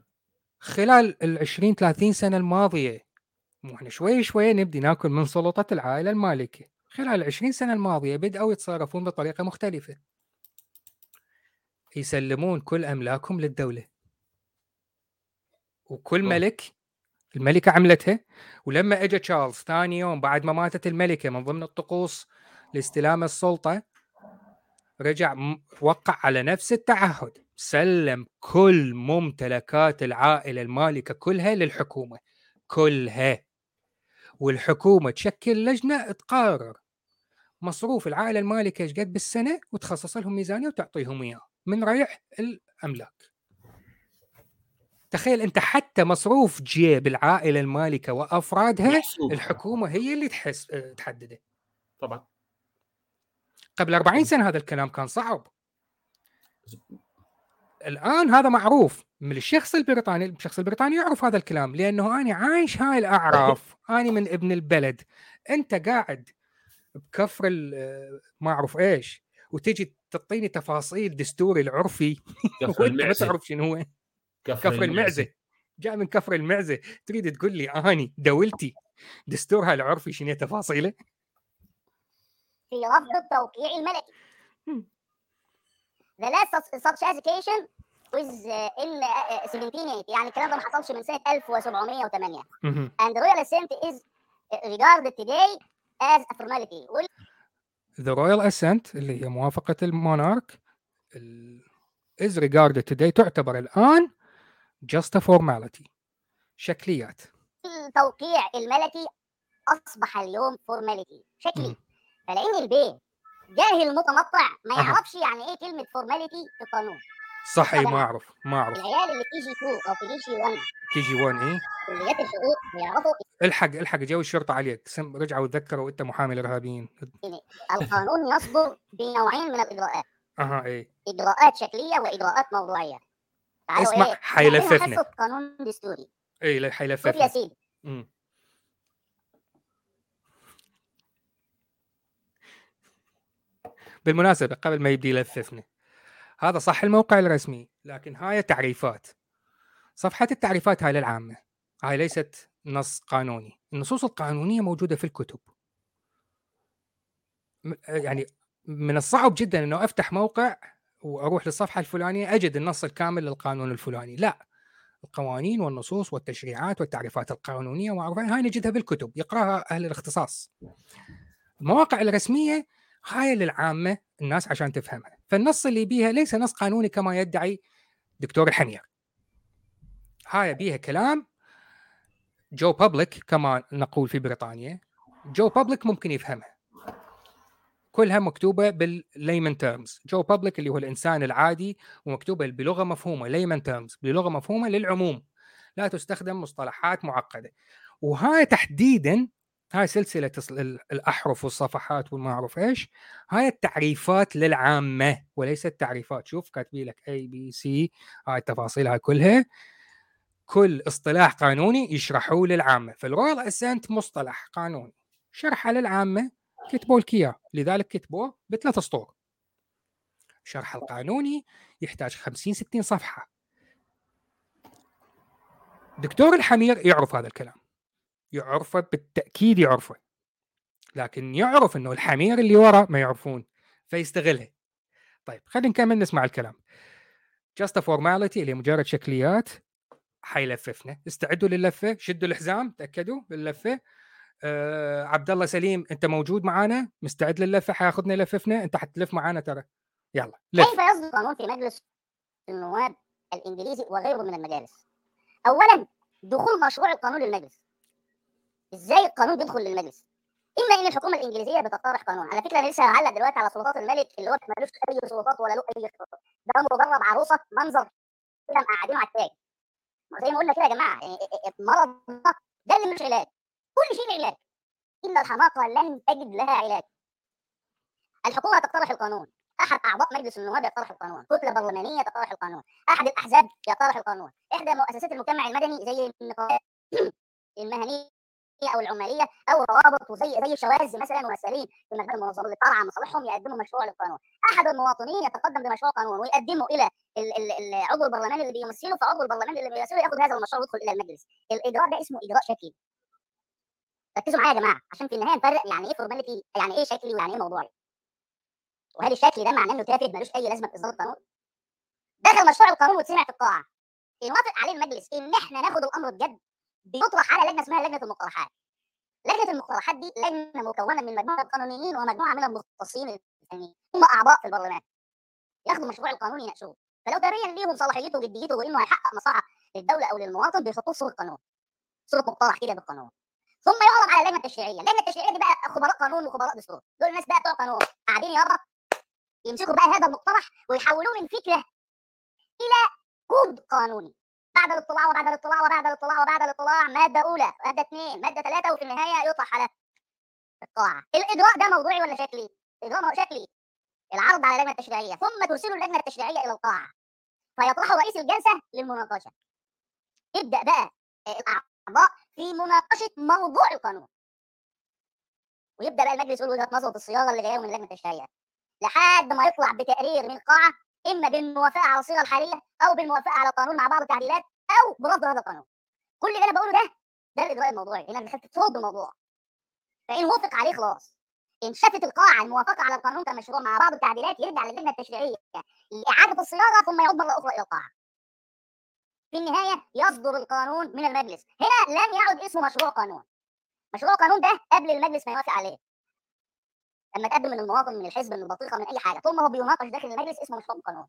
خلال ال 20 30 سنة الماضية مو إحنا شوي شوي نبدي ناكل من سلطة العائلة المالكة. خلال ال 20 سنة الماضية بدأوا يتصرفون بطريقة مختلفة. يسلمون كل أملاكهم للدولة. وكل أوه. ملك الملكة عملتها ولما اجى تشارلز ثاني يوم بعد ما ماتت الملكة من ضمن الطقوس لاستلام السلطة رجع وقع على نفس التعهد. سلم كل ممتلكات العائلة المالكة كلها للحكومة. كلها. والحكومة تشكل لجنة تقرر مصروف العائلة المالكة إيش قد بالسنة وتخصص لهم ميزانية وتعطيهم اياه من ريح الأملاك. تخيل أنت حتى مصروف جيب العائلة المالكة وأفرادها الحكومة هي اللي تحس تحدده. طبعا. قبل 40 سنة هذا الكلام كان صعب. الآن هذا معروف من الشخص البريطاني الشخص البريطاني يعرف هذا الكلام لأنه أنا عايش هاي الأعراف. أنا من ابن البلد. أنت قاعد بكفر ما أعرف إيش وتجي تعطيني تفاصيل دستوري العرفي. كفر وأنت ما المعزة. تعرف شنو هو. كفر, كفر المعزة. جاء من كفر المعزة. تريد تقول لي أني دولتي دستورها العرفي شنو تفاصيله؟ في رفض التوقيع الملكي. The last such, education was uh, in uh, 1780 يعني الكلام ده ما حصلش من سنة 1708 مهم. and the royal assent is regarded today as a formality. وال- the royal assent اللي هي موافقة ال monarch ال- is regarded today تعتبر الآن just a formality. شكليات. التوقيع الملكي أصبح اليوم formality شكلي. فلان البيه جاهل متنطع ما. يعرفش يعني إيه كلمة formality في القانون صح اي ما أعرف ما أعرف. العيال اللي في G 2 أو في G 1 تي جي 1 اي كليات الحقوق بيعرفوا الحق الحق جو الشرطة عليك. سم رجعوا تذكروا انت محامي الارهابيين القانون يصدر بنوعين من الإجراءات. أها اي إجراءات شكلية وإجراءات موضوعية. تعالوا اسمع، إيه حيلففنا. قانون دستوري. اي لا شوف يا حيلففنا سيدي بالمناسبة قبل ما يبدي يلففنا هذا صح الموقع الرسمي لكن هاي تعريفات صفحة التعريفات هاي للعامة. هاي ليست نص قانوني. النصوص القانونية موجودة في الكتب. يعني من الصعب جدا إنه أفتح موقع وأروح للصفحة الفلانية أجد النص الكامل للقانون الفلاني. لا. القوانين والنصوص والتشريعات والتعريفات القانونية هاي نجدها بالكتب. يقرأها أهل الاختصاص. المواقع الرسمية هاي للعامه الناس عشان تفهمها، فالنص اللي بيها ليس نص قانوني كما يدعي دكتور الحمير. هاي بيها كلام جو public كما نقول في بريطانيا. جو public ممكن يفهمها. كلها مكتوبة بال layman terms، جو public اللي هو الإنسان العادي ومكتوبة بلغة مفهومة layman terms بلغة مفهومة للعموم. لا تستخدم مصطلحات معقدة. وهاي تحديدا هاي سلسلة الأحرف والصفحات وما أعرف إيش هاي التعريفات للعامة وليست تعريفات شوف كاتبي لك ABC هاي التفاصيل هاي كلها. كل اصطلاح قانوني يشرحوه للعامة. فال royal assent مصطلح قانوني. شرحه للعامة كتبوا لك إياه. لذلك كتبوه بثلاث اسطور الشرح القانوني يحتاج 50 60 صفحة. دكتور الحمير يعرف هذا الكلام. يعرفه بالتأكيد يعرفه لكن يعرف إنه الحمير اللي ورا ما يعرفون فيستغلها. طيب خلينا نكمل نسمع الكلام. just formality اللي مجرد شكليات حيلففنا. استعدوا للفة شدوا الحزام تأكدوا باللفه آه عبد الله سليم أنت موجود معانا؟ مستعد للفة؟ حياخذنا يلففنا؟ أنت حتلف معانا ترى. يلا لف. كيف يصدر قانون في مجلس النواب الإنجليزي وغيره من المجالس؟ اولا دخول مشروع القانون للمجلس. إزاي القانون بيدخل للمجلس؟ إما إن الحكومة الإنجليزية بتقترح قانون، على فكرة أنا لسه هعلق دلوقتي على سلطات الملك اللي هو ملوش أي سلطات ولا له أي اختيارات. ده مجرد عروسة منظر كده مقعدينه على التاج. زي ما قلنا كده يا جماعة يعني المرض ده ده اللي مش علاج. كل شيء علاج. الا الحماقة لن تجد لها علاج. الحكومة تقترح القانون، أحد أعضاء مجلس النواب يقترح القانون، كتلة برلمانية تقترح القانون، أحد الأحزاب يقترح القانون، إحدى مؤسسات المجتمع المدني زي النقابات المهنية أو العماليه أو روابط وزي زي الشواذ مثلا ممثلين في مجال المنظمات اللي ترعى مصالحهم يقدموا مشروع للقانون، أحد المواطنين يتقدم بمشروع قانون ويقدمه إلى ال- ال- العضو البرلماني اللي بيمثله فعضو البرلمان اللي بيمثله يأخذ هذا المشروع ويدخل إلى المجلس، الإجراء ده اسمه إجراء شكلي. ركزوا معايا يا جماعة عشان في النهاية نفرق يعني إيه فورماليتي يعني إيه شكلي ويعني إيه موضوعي. وهل الشكل ده معناه إنه تافه ملوش أي لازمة في إصدار القانون؟ دخل مشروع القانون واتسمع في القاعة إن وافق عليه المجلس إن إحنا ناخد الأمر بجد بيطرح على لجنة اسمها لجنة المقترحات. لجنة المقترحات دي لجنة مكونة من مجموعة القانونيين ومجموعة من المختصين الفنيين هم أعضاء في البرلمان. ياخدوا مشروع القانون يناقشوه فلو تبين ليهم صلاحيته وجديته وإنه هيحقق مصلحة للدولة أو للمواطن بيحطوه في صورة قانون. صورة مقترح كده بالقانون. ثم يعرض على اللجنة التشريعية، اللجنة التشريعية دي بقى خبراء قانون وخبراء دستور، دول الناس بقى بتوع قانون قاعدين يابا يمسكوا بقى هذا المقترح ويحولوه من فكرة إلى كود قانوني بعد الاطلاع وبعد الاطلاع وبعد الاطلاع وبعد الاطلاع مادة أولى مادة اثنين مادة ثلاثة وفي النهاية يطرح على القاعه الإجراء ده موضوعي ولا شكلي؟ هو شكلي. العرض على اللجنة التشريعية. ثم ترسله اللجنة التشريعية إلى القاعه فيطرحه رئيس الجلسة للمناقشة. تبدا بقى. الأعضاء في مناقشة موضوع القانون. ويبدأ بقى المجلس يقول وجهة نظره الصياغة اللي جاية من اللجنة التشريعية. لحد ما يطلع بتقرير من القاعه إما بالموافقة على الصيغة الحالية أو بالموافقة على القانون مع بعض التعديلات أو برفض هذا القانون. كل اللي أنا بقوله ده ده الاجراء الموضوعي هنا دخلت تفرض الموضوع. فإن وافق عليه خلاص. إن شافت القاعة الموافقه على القانون كمشروع مع بعض التعديلات يرجع للجنه التشريعية لإعادة الصياغة ثم يعود مرة أخرى إلى القاعة. في النهاية يصدر القانون من المجلس. هنا لن يعد اسمه مشروع قانون. مشروع قانون ده قبل المجلس ما يوافق عليه. لما تقدم من المواطن من الحزب من البطيخة من أي حاجة طول ما هو بيناقش داخل المجلس اسمه مشروع قانون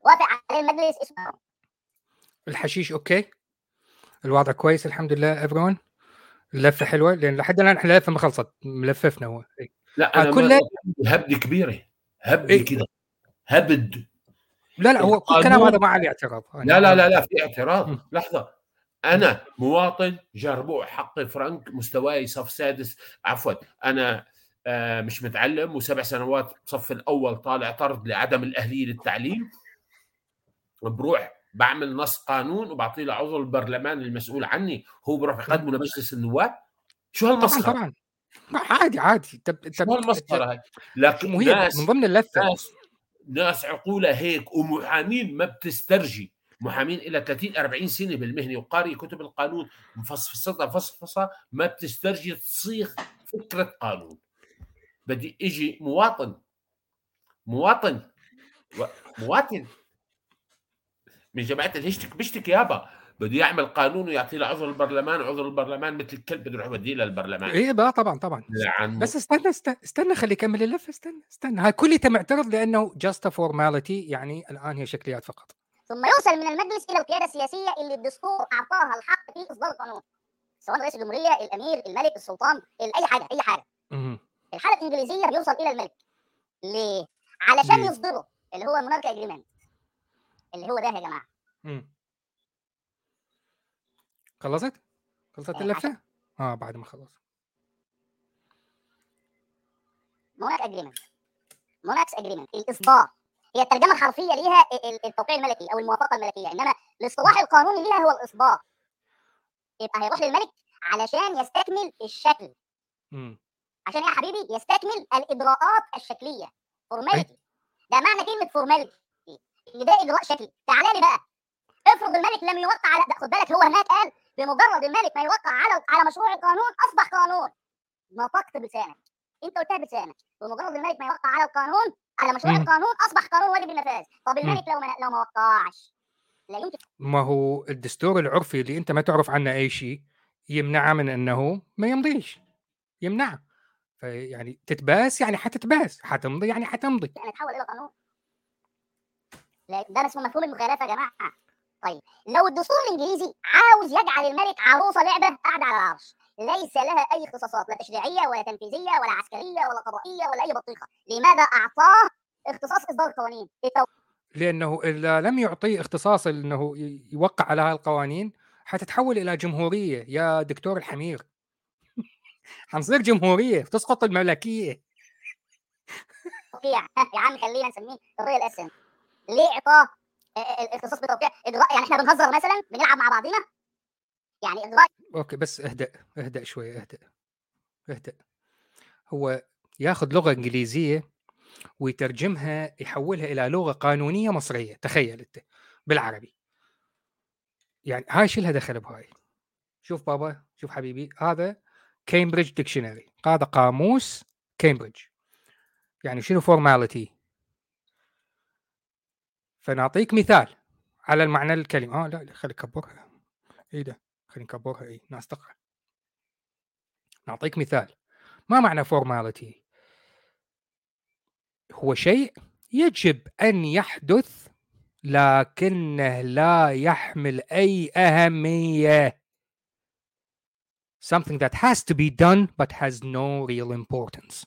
وافق عليه المجلس اسمه الحشيش أوكي. الوضع كويس الحمد لله everyone. اللفه حلوة لأن لحد الآن إحنا اللفه ما خلصت ملففنا هو. إيه. لا أنا كل- هبده كبيرة هبده إيه. كده هبد. لا لا هو كل كلام هذا ما عليه اعتراض لا لا لا لا في اعتراض. مم. لحظة. أنا مواطن جربوع حقي فرنك مستواي صف سادس عفوا أنا مش متعلم وسبع سنوات صف الأول طالع طرد لعدم الأهلية للتعليم. بروح بعمل نص قانون وبعطيه لعضو البرلمان المسؤول عني هو بروح يقدمه لمجلس النواب. شو طبعا هالمسخره طبعا عادي عادي. انت انت شو هالمسخرة هاي؟ لكن ناس من ضمن اللفه ناس ناس عقولها هيك ومحامين ما بتسترجي. محامين إلى 30 40 سنة بالمهنة وقاري كتب القانون مفصفصتها فصفصة ما بتسترجي تصيغ فكرة قانون. بدي إجي مواطن. مواطن. مواطن. من جماعة الهشتك بيشتكي يابا. بده يعمل قانون ويعطيه لعضو البرلمان وعضو البرلمان مثل الكلب بده يروح يوديه للبرلمان. إيه بقى طبعا طبعا. لعن. بس استنى استنى, استنى خلي يكمل اللفه استنى استنى. هاي كلها معترض لأنه just formality يعني الآن هي شكليات فقط. ثم يوصل من المجلس إلى القيادة السياسية اللي الدستور أعطاها الحق في إصدار القانون. سواء رئيس الجمهورية الأمير الملك السلطان أي حاجة أي حاجة. الحالة الإنجليزية بيوصل إلى الملك ليه؟ علشان؟ يصدره اللي هو ال monarch agreement اللي هو ده يا جماعة مم. خلصت؟ خلصت آه، اللفة؟ آه بعد ما خلص monarch agreement monarch's agreement الإصدار هي الترجمة الحرفية ليها ال- ال- التوقيع الملكي أو الموافقة الملكية إنما الاصطلاح القانوني ليها هو الإصدار يبقى هيروح للملك علشان يستكمل الشكل مم. عشان يا حبيبي يستكمل الإجراءات الشكلية. formality. ده معنى كلمة formality. ان ده إجراء شكلي؟ تعالى لي بقى. افرض الملك لم يوقع على ده خد بالك هو هناك قال بمجرد الملك ما يوقع على على مشروع القانون أصبح قانون. نطقت بلسانك. أنت قلتها بلسانك. بمجرد الملك ما يوقع على القانون على مشروع مم. القانون أصبح قانون واجب النفاذ. طب الملك لو ما لو ما وقعش لا يمكن. ما هو الدستور العرفي اللي أنت ما تعرف عنه أي شيء يمنعه من أنه ما يمضيش. يمنعه. فيعني تتباس يعني حتتباس حتمضي يعني حتمضي. ان يتحول إلى قانون ده اسمه مفهوم المخالفه يا جماعة. طيب لو الدستور الإنجليزي عاوز يجعل الملك عروسه لعبة قاعدة على العرش ليس لها أي اختصاصات لا تشريعية ولا تنفيذية ولا عسكرية ولا قضائية ولا أي بطيخة. لماذا أعطاه اختصاص إصدار القوانين؟ التو- لأنه إذا لم يعطيه اختصاص إنه يوقع على هاي القوانين حتتحول إلى جمهورية. يا دكتور الحمير. حنصير جمهورية تسقط الملكيه يا عم خلينا نسميه الريال اسن ليه إعطاه آه، آه، الاختصاص بالتوقيع إجراء يعني إحنا بنهزر مثلا بنلعب مع بعضنا يعني إجراء أوكي بس اهدأ اهدأ شوي اهدأ اهدأ. هو ياخذ لغة إنجليزية ويترجمها يحولها إلى لغة قانونية مصرية. تخيل أنت بالعربي. يعني هاي شو لها دخل بهاي شوف بابا شوف حبيبي هذا Cambridge Dictionary هذا قاموس كامبريدج يعني شنو formality فنعطيك مثال على المعنى الكلمة. آه لا لا خلي كبرها إيه ده؟ خلي نكبرها. إيه ناس تقرأ. نعطيك مثال. ما معنى formality هو شيء يجب أن يحدث لكنه لا يحمل أي أهمية. Something that has to be done but has no real importance.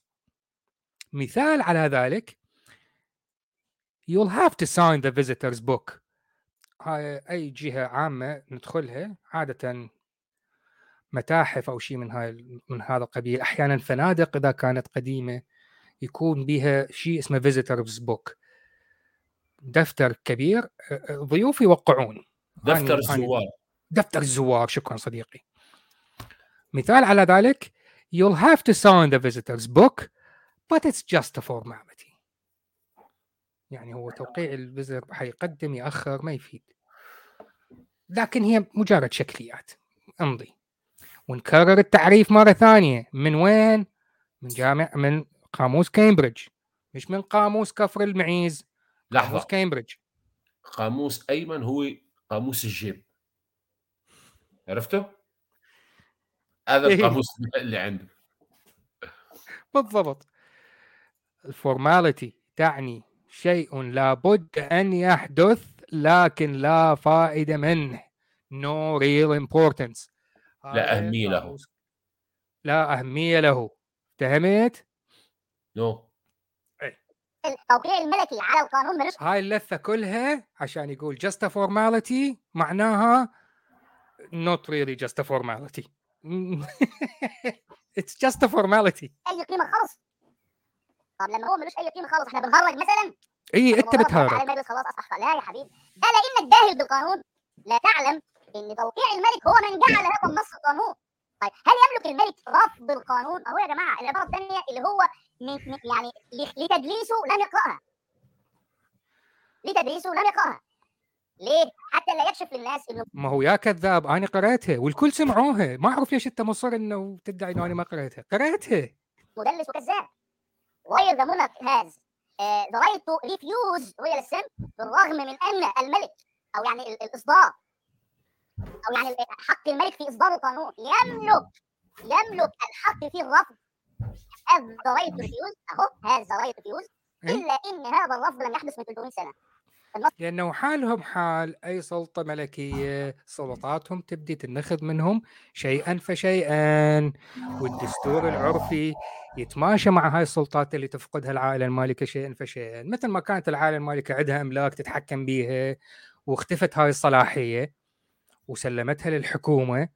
مثال على ذلك you'll have to sign the visitor's book. هاي أي جهة عامة ندخلها عادة متاحف أو شيء من هاي من هذا القبيل. أحيانا فنادق إذا كانت قديمة يكون بها شيء اسمه visitor's book دفتر كبير ضيوف يوقعون. دفتر الزوار. دفتر الزوار شكرا صديقي. مثال على ذلك you'll have to sign the visitor's book but it's just a formality. يعني هو توقيع ال visitor حيقدم يأخر ما يفيد. لكن هي مجرد شكليات أمضي. ونكرر التعريف مرة ثانية. من وين؟ من جامع من قاموس كامبريدج. مش من قاموس كفر المعيز. قاموس لحظه كامبريدج. قاموس أيمن هو قاموس الجيب. عرفته؟ هذا إيه. القاموس اللي عنده. بالضبط. ال formality تعني شيء لابد أن يحدث لكن لا فائدة منه. No real importance. لا هذا أهمية له. لا أهمية له. فهمت؟ نو التوقيع الملكي على القانون ملوش هاي اللثة كلها عشان يقول just a formality معناها not really just a formality. just a formality. أي قيمة خالص. طب لما هو ملوش أي قيمة خالص إحنا بنهرج مثلا؟ اي أنت الموظف على بتهرج؟ خلاص اصح لا يا حبيبي. ده لانك جاهل بالقانون؟ لا تعلم إن توقيع الملك هو من جعل هذا النص قانون. طيب هل يملك الملك رفض القانون أهو يا جماعة العبارة الثانية اللي هو من يعني لتدليسه لم يقرأها. لتدليسه لم يقرأها. ليه؟ حتى لا يكشف للناس إنه ما هو يا كذاب أنا قريتها والكل سمعوها. ما أعرف ليش أنت مصر إنه تدعي إنه أنا ما قريتها قريتها مدلس وكذاب. the monarch has uh, the right to refuse royal assent بالرغم من أن الملك أو يعني ال- الإصدار أو يعني حق الملك في إصدار القانون يملك يملك الحق في الرفض. Has the right to refuse. أهو the right to refuse. إيه؟ إلا إن هذا الرفض لم يحدث من 300 سنة. لأنه حالهم حال أي سلطة ملكية سلطاتهم تبدي تنخذ منهم شيئا فشيئا والدستور العرفي يتماشى مع هاي السلطات اللي تفقدها العائلة المالكة شيئا فشيئا. مثل ما كانت العائلة المالكة عندها أملاك تتحكم بيها واختفت هاي الصلاحية وسلمتها للحكومة.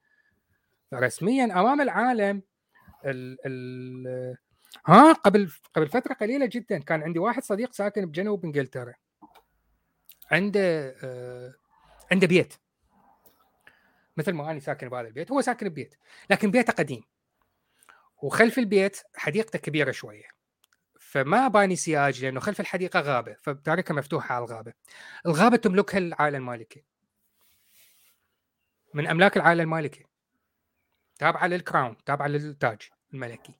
رسميا أمام العالم ال ال ها قبل قبل فترة قليلة جدا كان عندي واحد صديق ساكن بجنوب إنجلترا. عنده آه عنده بيت. مثل ما أنا ساكن بهذا البيت هو ساكن ببيت لكن بيته قديم. وخلف البيت حديقته كبيرة شوية. فما باني سياج لأنه خلف الحديقة غابة فبتاركها مفتوحه على الغابة. الغابة تملكها العائله المالكه من أملاك العائله المالكه تابعه للكراون تابعه للتاج الملكي.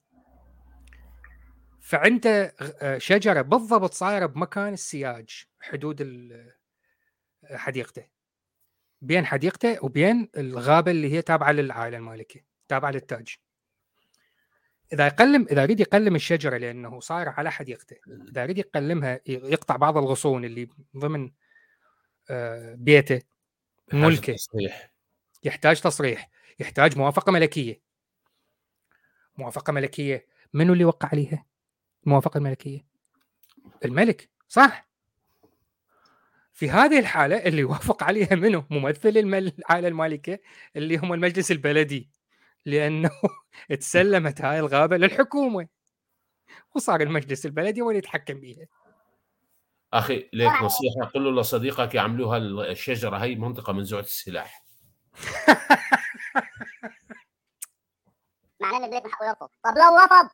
فعنده آه، شجرة بالضبط صايرة بمكان السياج حدود ال- حديقته. بين حديقته وبين الغابة اللي هي تابعة للعائلة المالكه تابعة للتاج. إذا يقلم إذا يريد يقلم الشجرة لأنه صايره على حديقته إذا يريد يقلمها يقطع بعض الغصون اللي ضمن آه، بيته ملكه. تصريح. يحتاج تصريح. يحتاج موافقة ملكية. موافقة ملكية منو اللي وقع عليها؟ الموافقة الملكية. الملك صح. في هذه الحالة اللي يوافق عليها منو ممثل العائله المالكه اللي هم المجلس البلدي لأنه تسلمت هاي الغابة للحكومة. وصار المجلس البلدي هو اللي يتحكم بيها؟ أخي ليك نصيحة قل له لصديقك يعملوها الشجرة هي منطقة منزوعه السلاح. معناه ان من حقه يرفض. طب لو رفض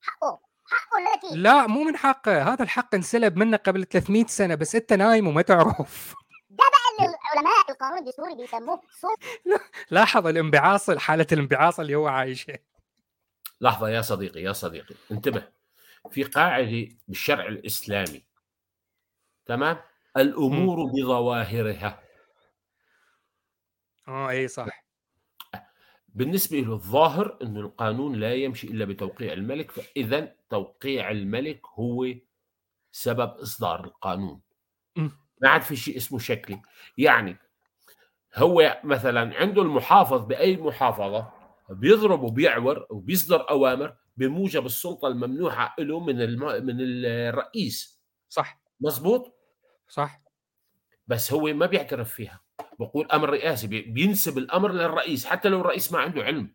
حقه. حقه الملكي لا مو من حقه هذا الحق انسلب منه قبل 300 سنة بس أنت نايم وما تعرف. اللي علماء القانون الدستوري بيسموه سلطه لاحظ الانبعاص حالة الانبعاص اللي هو عايشها لحظة يا صديقي يا صديقي انتبه. في قاعدة بالشرع الإسلامي تمام؟ الأمور بظواهرها. آه اي صح. بالنسبة له الظاهر أن القانون لا يمشي إلا بتوقيع الملك فإذا توقيع الملك هو سبب إصدار القانون. ما عاد في شيء اسمه شكلي. يعني هو مثلا عنده المحافظ بأي محافظة بيضرب وبيعور وبيصدر أوامر بموجب السلطة الممنوحة له من الم... من الرئيس. صح. مزبوط صح. بس هو ما بيعترف فيها. بقول أمر رئاسي بي- بينسب الأمر للرئيس حتى لو الرئيس ما عنده علم.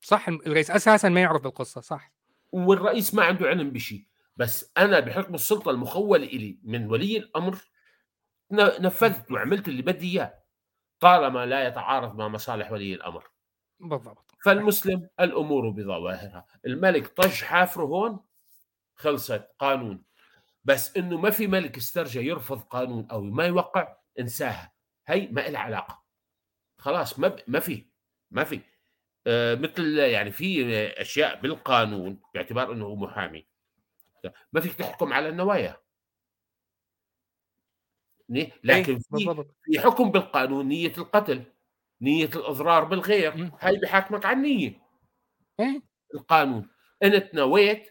صح الرئيس أساسا ما يعرف بالقصة صح. والرئيس ما عنده علم بشيء. بس أنا بحكم السلطة المخولة إلي من ولي الأمر نفذت وعملت اللي بدي إياه طالما لا يتعارض مع مصالح ولي الأمر. بالضبط. فالمسلم الأمور بظواهرها. الملك طج حافره هون خلصت قانون. بس إنه ما في ملك استرجى يرفض قانون أو ما يوقع انساها. هي ما لها علاقة. خلاص ما ب... ما في ما في. آه مثل يعني في أشياء بالقانون باعتبار إنه هو محامي. ما فيك تحكم على النوايا. ني- لكن إيه، في في حكم بالقانون نية القتل نية الإضرار بالغير. هاي بحاكمك على النية. إيه. القانون. انت نويت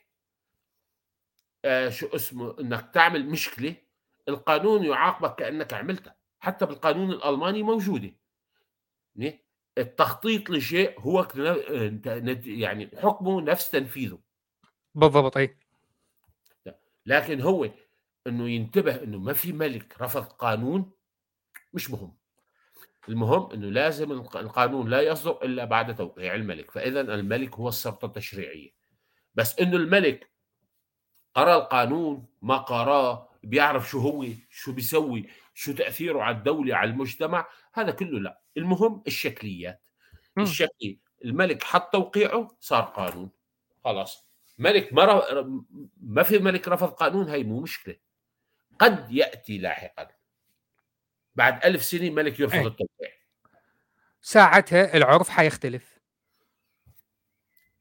آه شو اسمه إنك تعمل مشكلة القانون يعاقبك كأنك عملتها. حتى بالقانون الألماني موجودة. التخطيط لشيء هو يعني حكمه نفس تنفيذه. بالضبط أي. لكن هو إنه ينتبه إنه ما في ملك رفض قانون مش مهم. المهم إنه لازم الق- القانون لا يصدر إلا بعد توقيع الملك فاذا الملك هو السلطه التشريعية. بس إنه الملك قرأ القانون ما قراه بيعرف شو هو شو بيسوي شو تأثيره على الدولة على المجتمع هذا كله لا. المهم الشكليات. الشكلي الملك حط توقيعه صار قانون. خلاص. ملك ما ر- ما في ملك رفض قانون هي مو مشكلة. قد يأتي لاحقا. بعد ألف سنة ملك يرفض إيه. التوقيع. ساعتها العرف حيختلف.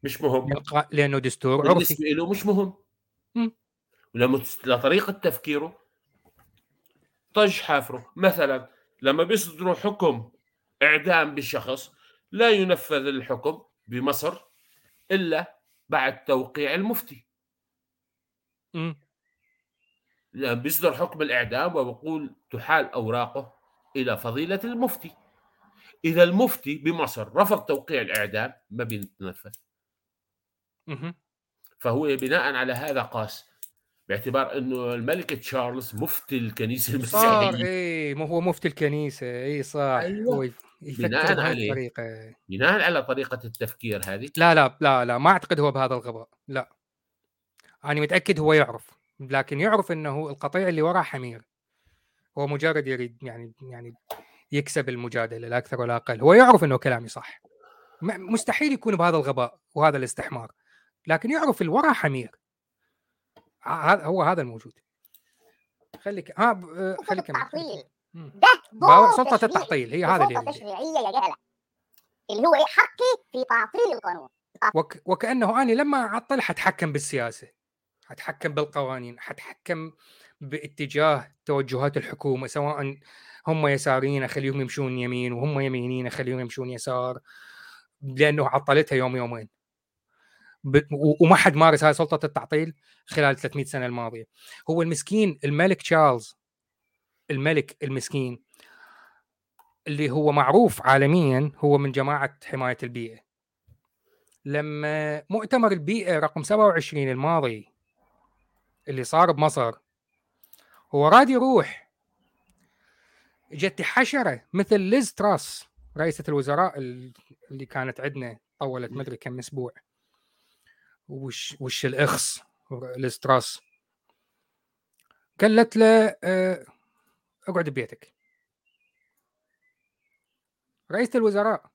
مش مهم. لأنه دستور عرفي. بالنسبة له مش مهم. مم. لطريقة تفكيره طج حافره مثلا لما بيصدروا حكم إعدام بشخص لا ينفذ الحكم بمصر إلا بعد توقيع المفتي. مم. لما بيصدر حكم الإعدام وبقول تحال أوراقه إلى فضيلة المفتي. إذا المفتي بمصر رفض توقيع الإعدام ما بيتنفذ. فهو بناء على هذا قاس. باعتبار إنه الملك تشارلز مفتي الكنيسة صار المسيحيه اي مو هو مفتي الكنيسة اي صح. أيوة. هو يف- يفكر بناء عليه. الطريقة. بناء على طريقة التفكير هذه. لا لا لا لا ما أعتقد هو بهذا الغباء لا. أنا متأكد هو يعرف لكن يعرف إنه القطيع اللي وراه حمير. هو مجرد يريد يعني يعني يكسب المجادلة لا أكثر ولا أقل. هو يعرف إنه كلامي صح. مستحيل يكون بهذا الغباء وهذا الاستحمار لكن يعرف اللي وراه حمير. هو هذا الموجود. خليك ها ب- آه، سلطة خليك. التعطيل. ده دور سلطة تشريعي التعطيل هي هذا اللي تشريعية يا جهلة اللي هو إيه حقي في تعطيل القانون. وك... وكأنه أنا لما أعطل حتحكم بالسياسة حتحكم بالقوانين حتحكم باتجاه توجهات الحكومة سواء هم يساريين أخليهم يمشون يمين وهم يمينيين أخليهم يمشون يسار لأنه عطلتها يوم يومين. وما حد مارس هاي سلطة التعطيل خلال 300 سنة الماضية. هو المسكين الملك تشارلز الملك المسكين اللي هو معروف عالميا هو من جماعة حماية البيئة. لما مؤتمر البيئة رقم 27 الماضي اللي صار بمصر هو راد يروح. جت حشرة مثل ليز تراس رئيسة الوزراء ال- اللي كانت عندنا طولت مدري كم أسبوع. وش وش الإخص؟ ليز تراس قالت له آه، أقعد ببيتك. رئيسة الوزراء.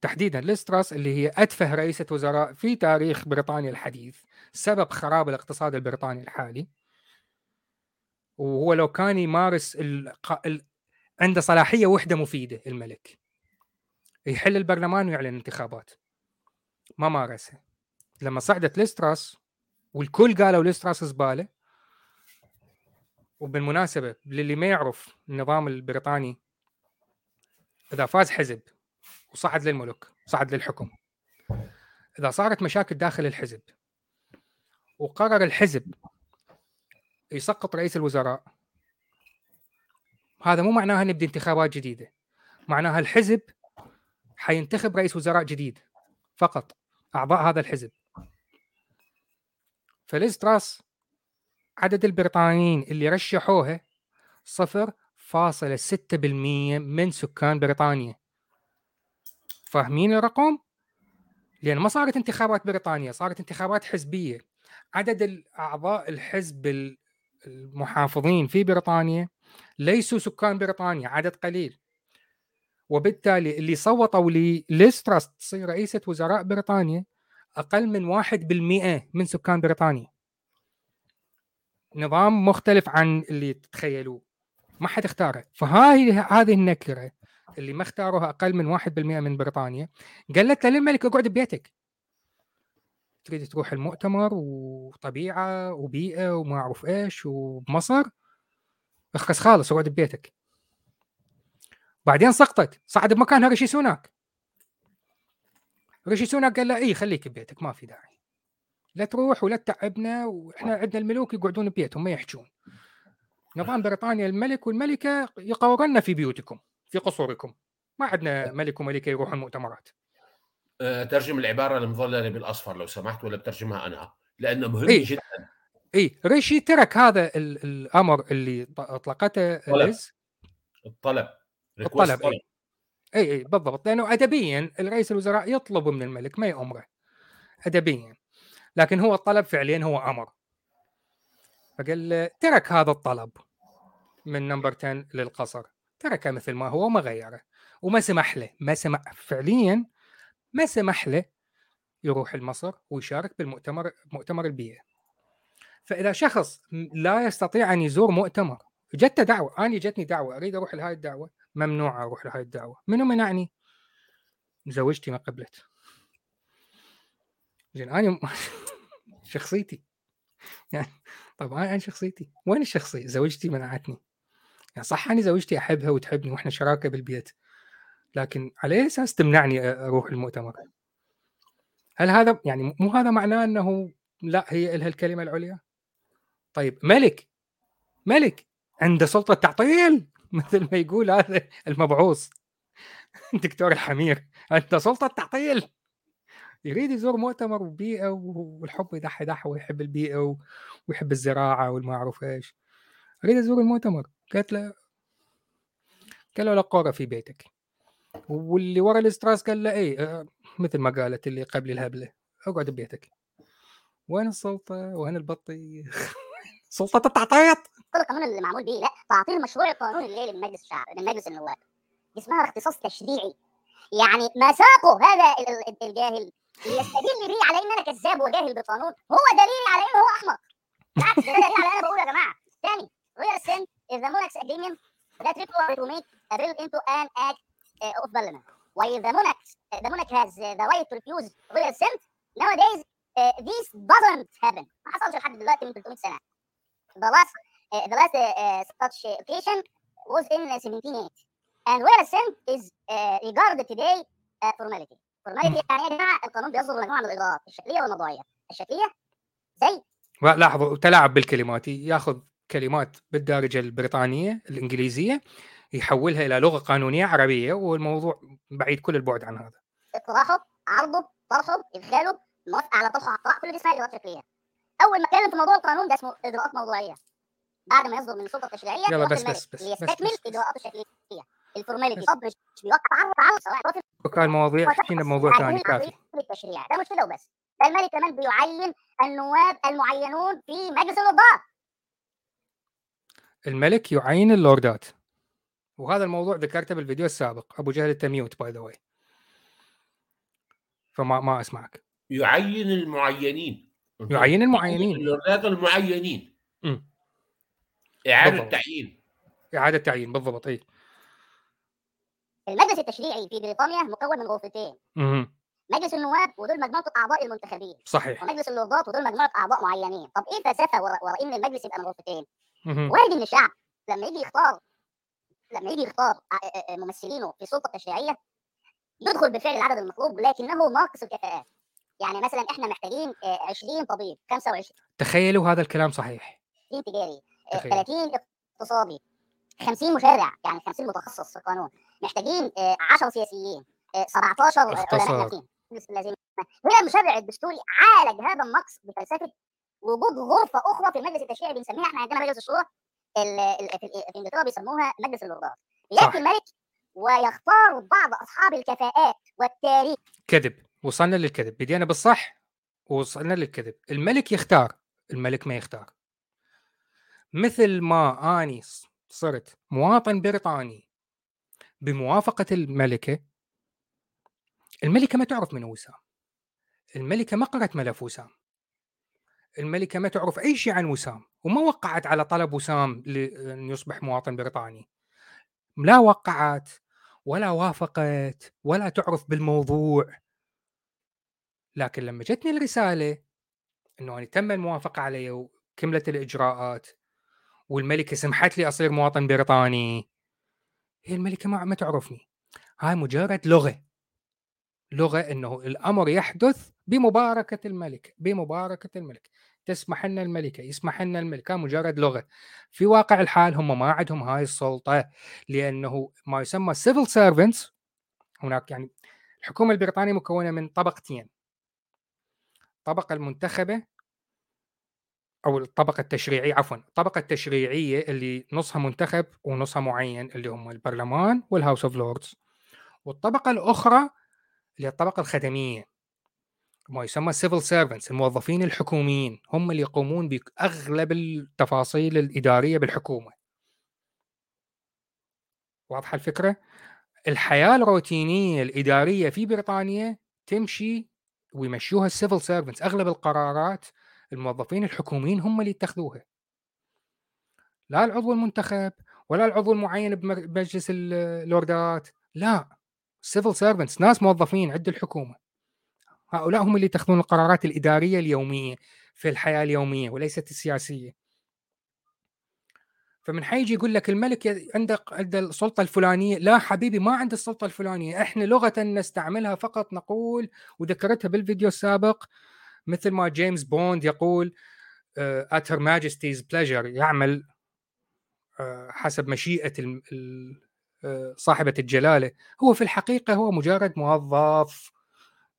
تحديدا ليز تراس اللي هي أتفه رئيسة وزراء في تاريخ بريطانيا الحديث سبب خراب الاقتصاد البريطاني الحالي. وهو لو كان يمارس الق... ال... عنده صلاحية وحدة مفيدة الملك. يحل البرلمان ويعلن انتخابات. ما مارسها. لما صعدت ليستراس والكل قالوا ليستراس زبالة وبالمناسبة للي ما يعرف النظام البريطاني إذا فاز حزب وصعد للملك صعد للحكم. إذا صارت مشاكل داخل الحزب وقرر الحزب يسقط رئيس الوزراء هذا مو معناها نبدي انتخابات جديدة. معناها الحزب حينتخب رئيس وزراء جديد فقط أعضاء هذا الحزب. فليز تراس عدد البريطانيين اللي رشحوها 0.6% من سكان بريطانيا. فاهمين الرقم؟ لأن ما صارت انتخابات بريطانيا صارت انتخابات حزبية. عدد الأعضاء الحزب ال- المحافظين في بريطانيا ليسوا سكان بريطانيا عدد قليل. وبالتالي اللي صوتوا لليستراس تصير رئيسة وزراء بريطانيا أقل من واحد بالمئة من سكان بريطانيا. نظام مختلف عن اللي تتخيلوه. ما حد اختاره. فهاي هذه النكرة اللي ما اختاروها أقل من واحد بالمئة من بريطانيا قالت له للملك اقعد ببيتك. تريد تروح المؤتمر وطبيعة وبيئة وما أعرف إيش وبمصر اخرس خالص اقعد ببيتك. بعدين سقطت. صعد بمكانها ريشي سوناك. ريشي سوناك قال له اي خليك ببيتك ما في داعي. لا تروح ولا تتعبنا وإحنا عندنا الملوك يقعدون ببيتهم ما يحجون. نظام بريطانيا الملك والملكة يقورن في بيوتكم في قصوركم. ما عندنا ملك وملكة يروحون مؤتمرات. آه، ترجم العبارة المظللة بالأصفر لو سمحت ولا بترجمها أنا؟ لأنه مهم إيه. جدا. اي ريشي ترك هذا ال- الأمر اللي اطلقته الطلب. الطلب، request طلب. إي إي بالضبط لأنه ادبيا الرئيس الوزراء يطلب من الملك ما يأمره ادبيا لكن هو الطلب فعليا هو أمر. فقال ترك هذا الطلب من Number 10 للقصر تركه مثل ما هو وما غيره وما سمح له ما سمح فعليا ما سمح له يروح لمصر ويشارك بالمؤتمر مؤتمر البيئة. فإذا شخص لا يستطيع أن يزور مؤتمر جته دعوة أنا جتني دعوة أريد أروح لهاي الدعوة ممنوع أروح لهاي الدعوة منو منعني؟ زوجتي ما قبلت زين أنا شخصيتي يعني طب أنا شخصيتي وين الشخصية؟ زوجتي منعتني يعني صح أنا زوجتي أحبها وتحبني وإحنا شراكة بالبيت لكن على أي أساس تمنعني أروح المؤتمر؟ هل هذا يعني مو هذا معناه إنه لا هي لها الكلمة العليا؟ طيب ملك ملك عنده سلطة تعطيل مثل ما يقول هذا المبعوث. دكتور الحمير عنده سلطة تعطيل يريد يزور مؤتمر وبيئة والحب يدح دح ويحب البيئة ويحب الزراعة والما اعرف إيش. أريد أزور المؤتمر. قالت له قال له لا قوره في بيتك. واللي ورا الاستراس قال له اي آه، مثل ما قالت اللي قبل الهبلة اقعد ببيتك. وين السلطة؟ وين البطيخ؟ سلطة التعطيط كل القانون اللي معمول به لا تعطيل المشروع القانوني اللي جاي من مجلس الشعب من مجلس النواب. اسمها اختصاص تشريعي. يعني مساقه هذا ال- ال- الجاهل يستدل بيه على إن أنا كذاب وجاهل بالقانون هو دليل على إنه هو احمق بالعكس ده دليل على أنا بقول يا جماعة. ثاني real sin is the monarch's agreement that requires to make a bill into an act uh, of parliament. While the monarch uh, the right to refuse real assent nowadays uh, this doesn't happen. ما حصلش لحد دلوقتي من 300 سنة. The last uh, the last uh, uh, such occasion was in uh, 1780 and where assent is uh, regarded today uh, formality. Formality يعني يا جماعة القانون بيصدر مجموعه من الاجراءات الشكلية والموضوعية. الشكلية زي لاحظوا تلاعب بالكلمات. ياخذ كلمات بالدارجة البريطانية الإنجليزية يحولها إلى لغة قانونية عربية والموضوع بعيد كل البعد عن هذا. اقتراحه عرضه طرحه إدخاله موافقه على طرحه عطاء كل دي اسمها اجراءات شكلية. أول ما اتكلم في موضوع القانون ده اسمه إجراءات موضوعية. بعد ما يصدر من السلطة التشريعية يلا بس- الملك بس- بس- ليستكمل اجراءاته الشكليه ال formality. طب مش بيوقع تعرض سواء وافق وكان مواضيع فينا بموضوع ثاني كافي. التشريع. ده مش كده وبس. ده الملك كمان بيعين النواب المعينون في مجلس النظام الملك يعين اللوردات. وهذا الموضوع ذكرته بالفيديو السابق. أبو جهل ال timeout by the way فما ما أسمعك. يعين المعينين. يعين المعينين. اللوردات المعينين. مم. إعادة بالضبط. تعيين إعادة تعيين بالضبط اي المجلس التشريعي في بريطانيا مكون من غرفتين. مجلس النواب ودول مجموعه الأعضاء المنتخبين. صحيح. ومجلس اللوردات ودول مجموعه اعضاء معينين. طب إيه الفلسفة ورا ورا إن المجلس يبقى من غرفتين. وارد ان الشعب لما يجي يختار لما يجي يختار ع- ا- ا- ممثلينه في السلطة التشريعية يدخل بالفعل العدد المطلوب لكنه ناقص الكفاءات. يعني مثلا إحنا محتاجين آه، 20 طبيب 25 تخيلوا هذا الكلام صحيح. تجاري آه، تخيل. 30 اقتصادي 50 مشرع يعني 50 متخصص في القانون. محتاجين آه، 10 سياسيين آه، 17 علماء اختصار. هنا المشرع الدستوري عالج هذا النقص بفلسفة وجود غرفة أخرى في المجلس التشريعي بنسميها إحنا عندنا مجلس الشورى ال- ال- في إنجلترا بيسموها مجلس صح. ياتي الملك ويختار بعض أصحاب الكفاءات والتاريخ. كذب. وصلنا للكذب بدينا بالصح ووصلنا للكذب. الملك يختار الملك ما يختار. مثل ما أني صرت مواطن بريطاني بموافقة الملكة الملكة ما تعرف من وسام. الملكة ما قرأت ملف وسام. الملكة ما تعرف أي شيء عن وسام وما وقعت على طلب وسام لأن يصبح مواطن بريطاني. لا وقعت ولا وافقت ولا تعرف بالموضوع. لكن لما جتني الرسالة أنه أنا تم الموافقة علي وكملت الإجراءات والملكة سمحت لي أصير مواطن بريطاني هي الملكة ما ما تعرفني. هاي مجرد لغة. لغة إنه الأمر يحدث بمباركة الملك بمباركة الملك. تسمح لنا الملكة يسمح لنا الملك. مجرد لغة. في واقع الحال هم ما عندهم هاي السلطة لأنه ما يسمى civil servants. هناك يعني الحكومة البريطانية مكونة من طبقتين. الطبقة المنتخبة أو الطبقة التشريعية عفوا الطبقة التشريعية اللي نصها منتخب ونصها معين اللي هم البرلمان وال House of Lords والطبقة الأخرى اللي هي الطبقة الخدمية ما يسمى civil servants الموظفين الحكوميين هم اللي يقومون باغلب التفاصيل الإدارية بالحكومة. واضحة الفكرة؟ الحياة الروتينية الإدارية في بريطانيا تمشي ويمشوها ال civil servants أغلب القرارات الموظفين الحكوميين هم اللي يتخذوها. لا العضو المنتخب ولا العضو المعين بمجلس اللوردات لا. civil servants ناس موظفين عند الحكومة. هؤلاء هم اللي يتخذون القرارات الإدارية اليومية في الحياة اليومية وليست السياسية. فمن حيجي يقول لك الملك عنده عنده السلطة الفلانية لا حبيبي ما عنده السلطة الفلانية. إحنا لغة نستعملها فقط نقول وذكرتها بالفيديو السابق مثل ما جيمس بوند يقول at Her Majesty's pleasure يعمل آه، حسب مشيئة آه، صاحبة الجلالة. هو في الحقيقة هو مجرد موظف.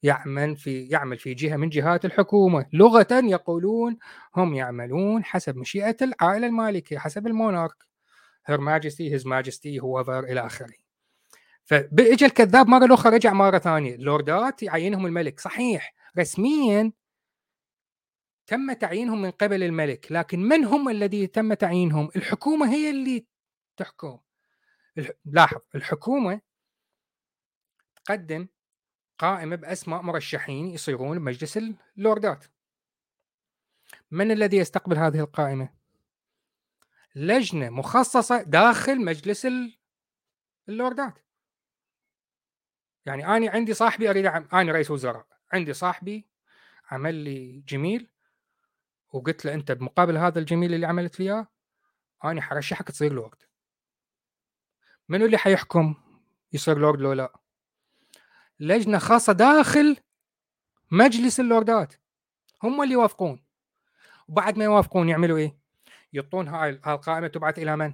يعمل في يعمل في جهة من جهات الحكومة. لغة يقولون هم يعملون حسب مشيئة العائلة المالكه حسب المونارك. هير ماجستي هيز ماجستي هوفر إلى آخره. فاجى الكذاب مرة أخرى رجع مرة ثانية. اللوردات يعينهم الملك. صحيح. رسميا تم تعيينهم من قبل الملك لكن من هم الذي تم تعيينهم؟ الحكومة هي اللي تحكم. لاحظ الحكومة تقدم قائمة بأسماء مرشحين يصيرون بمجلس اللوردات من الذي يستقبل هذه القائمة؟ لجنة مخصصة داخل مجلس اللوردات يعني أنا عندي صاحبي أريد أعمل أنا رئيس وزراء عندي صاحبي عمل لي جميل وقلت له أنت بمقابل هذا الجميل اللي عملت لي إياه أنا حرشحك تصير لورد منو اللي حيحكم يصير لورد لو لا؟ لجنة خاصة داخل مجلس اللوردات. هم اللي يوافقون. وبعد ما يوافقون يعملوا إيه؟ يعطون هاي القائمة تبعث إلى من؟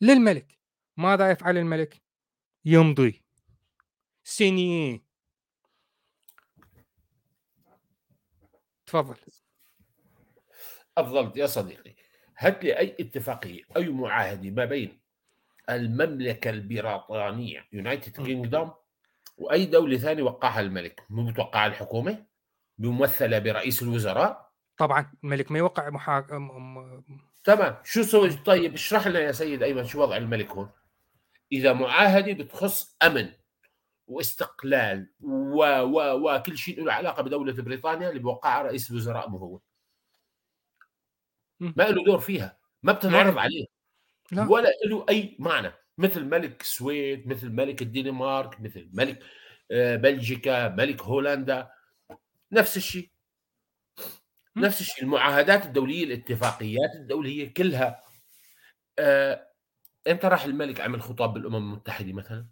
للملك. ماذا يفعل الملك؟ يمضي. سيني تفضل. افضل يا صديقي. هات لي اي اتفاقية أي معاهدة ما بين المملكة البريطانية United Kingdom وأي دولة ثانية وقعها الملك. مو بتوقعها الحكومة؟ ممثله برئيس الوزراء؟ طبعا الملك ما يوقع محا... تمام. شو اسمه طيب اشرح لنا يا سيد أيمن شو وضع الملك هون؟ إذا معاهدة بتخص أمن واستقلال و و وكل شيء له علاقة بدولة بريطانيا اللي بوقعها رئيس الوزراء مو هو. ما له دور فيها. ما بتنعرض عليه. لا. ولا له أي معنى. مثل ملك السويد مثل ملك الدنمارك مثل ملك آه، بلجيكا ملك هولندا نفس الشيء. نفس الشيء. المعاهدات الدولية الاتفاقيات الدولية كلها آه، إمتى راح الملك عمل خطاب بالأمم المتحدة مثلا؟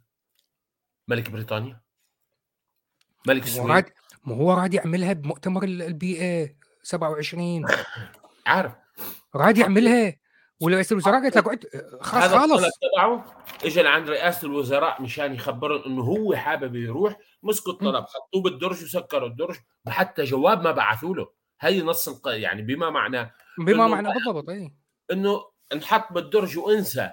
ملك بريطانيا؟ ملك السويد؟ ما هو راد يعملها بمؤتمر البيئه 27 عارف. راد يعملها. ورئيس الوزراء قالت لك خلاص خالص تبعه. اجى لعند رئاسة الوزراء مشان يخبرهم إنه هو حابب يروح مسكوا الطلب حطوه بالدرج وسكروا الدرج حتى جواب ما بعثوا له. هي نص الق... يعني بما معناه بما معناه بالضبط اي إنه انحط بالدرج وانسى.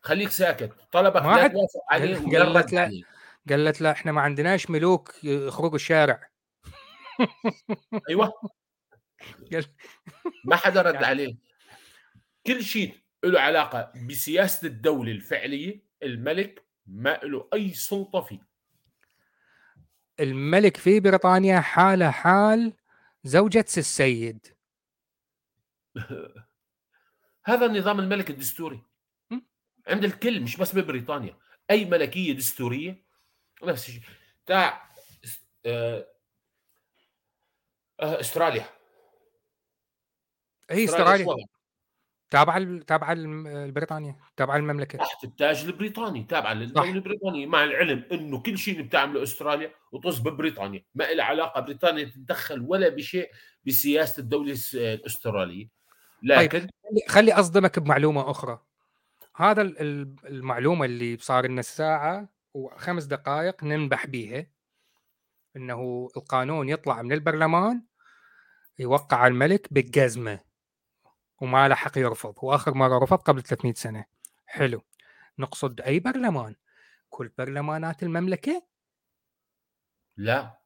خليك ساكت. طلبك لا توافق عليه قالت لا قالت لا إحنا ما عندناش ملوك يخرجوا الشارع. أيوه. ما حدا رد يعني عليه. كل شيء له علاقة بسياسة الدولة الفعلية الملك ما له أي سلطة فيه. الملك في بريطانيا حاله حال زوجة السيد. هذا النظام الملك الدستوري. عند الكل مش بس ببريطانيا. أي ملكية دستورية نفس الشيء. تاع آه، آه، استراليا. أي استراليا تابعة تابعة لبريطانيا تابعة للمملكة. تحت التاج البريطاني تابعة للدولة البريطانية مع العلم إنه كل شيء اللي بتعمله أستراليا وطز ببريطانيا. ما لها علاقة بريطانيا تتدخل ولا بشيء بسياسة الدولة الأسترالية. لكن خلي- خلي أصدمك بمعلومة أخرى. هذا ال- ال- المعلومة اللي صار لنا الساعة وخمس دقائق ننبح بيها. إنه القانون يطلع من البرلمان يوقع الملك بالجزمه وما له حق يرفض واخر مرة رفض قبل 300 سنة. حلو. نقصد أي برلمان؟ كل برلمانات المملكة؟ لا.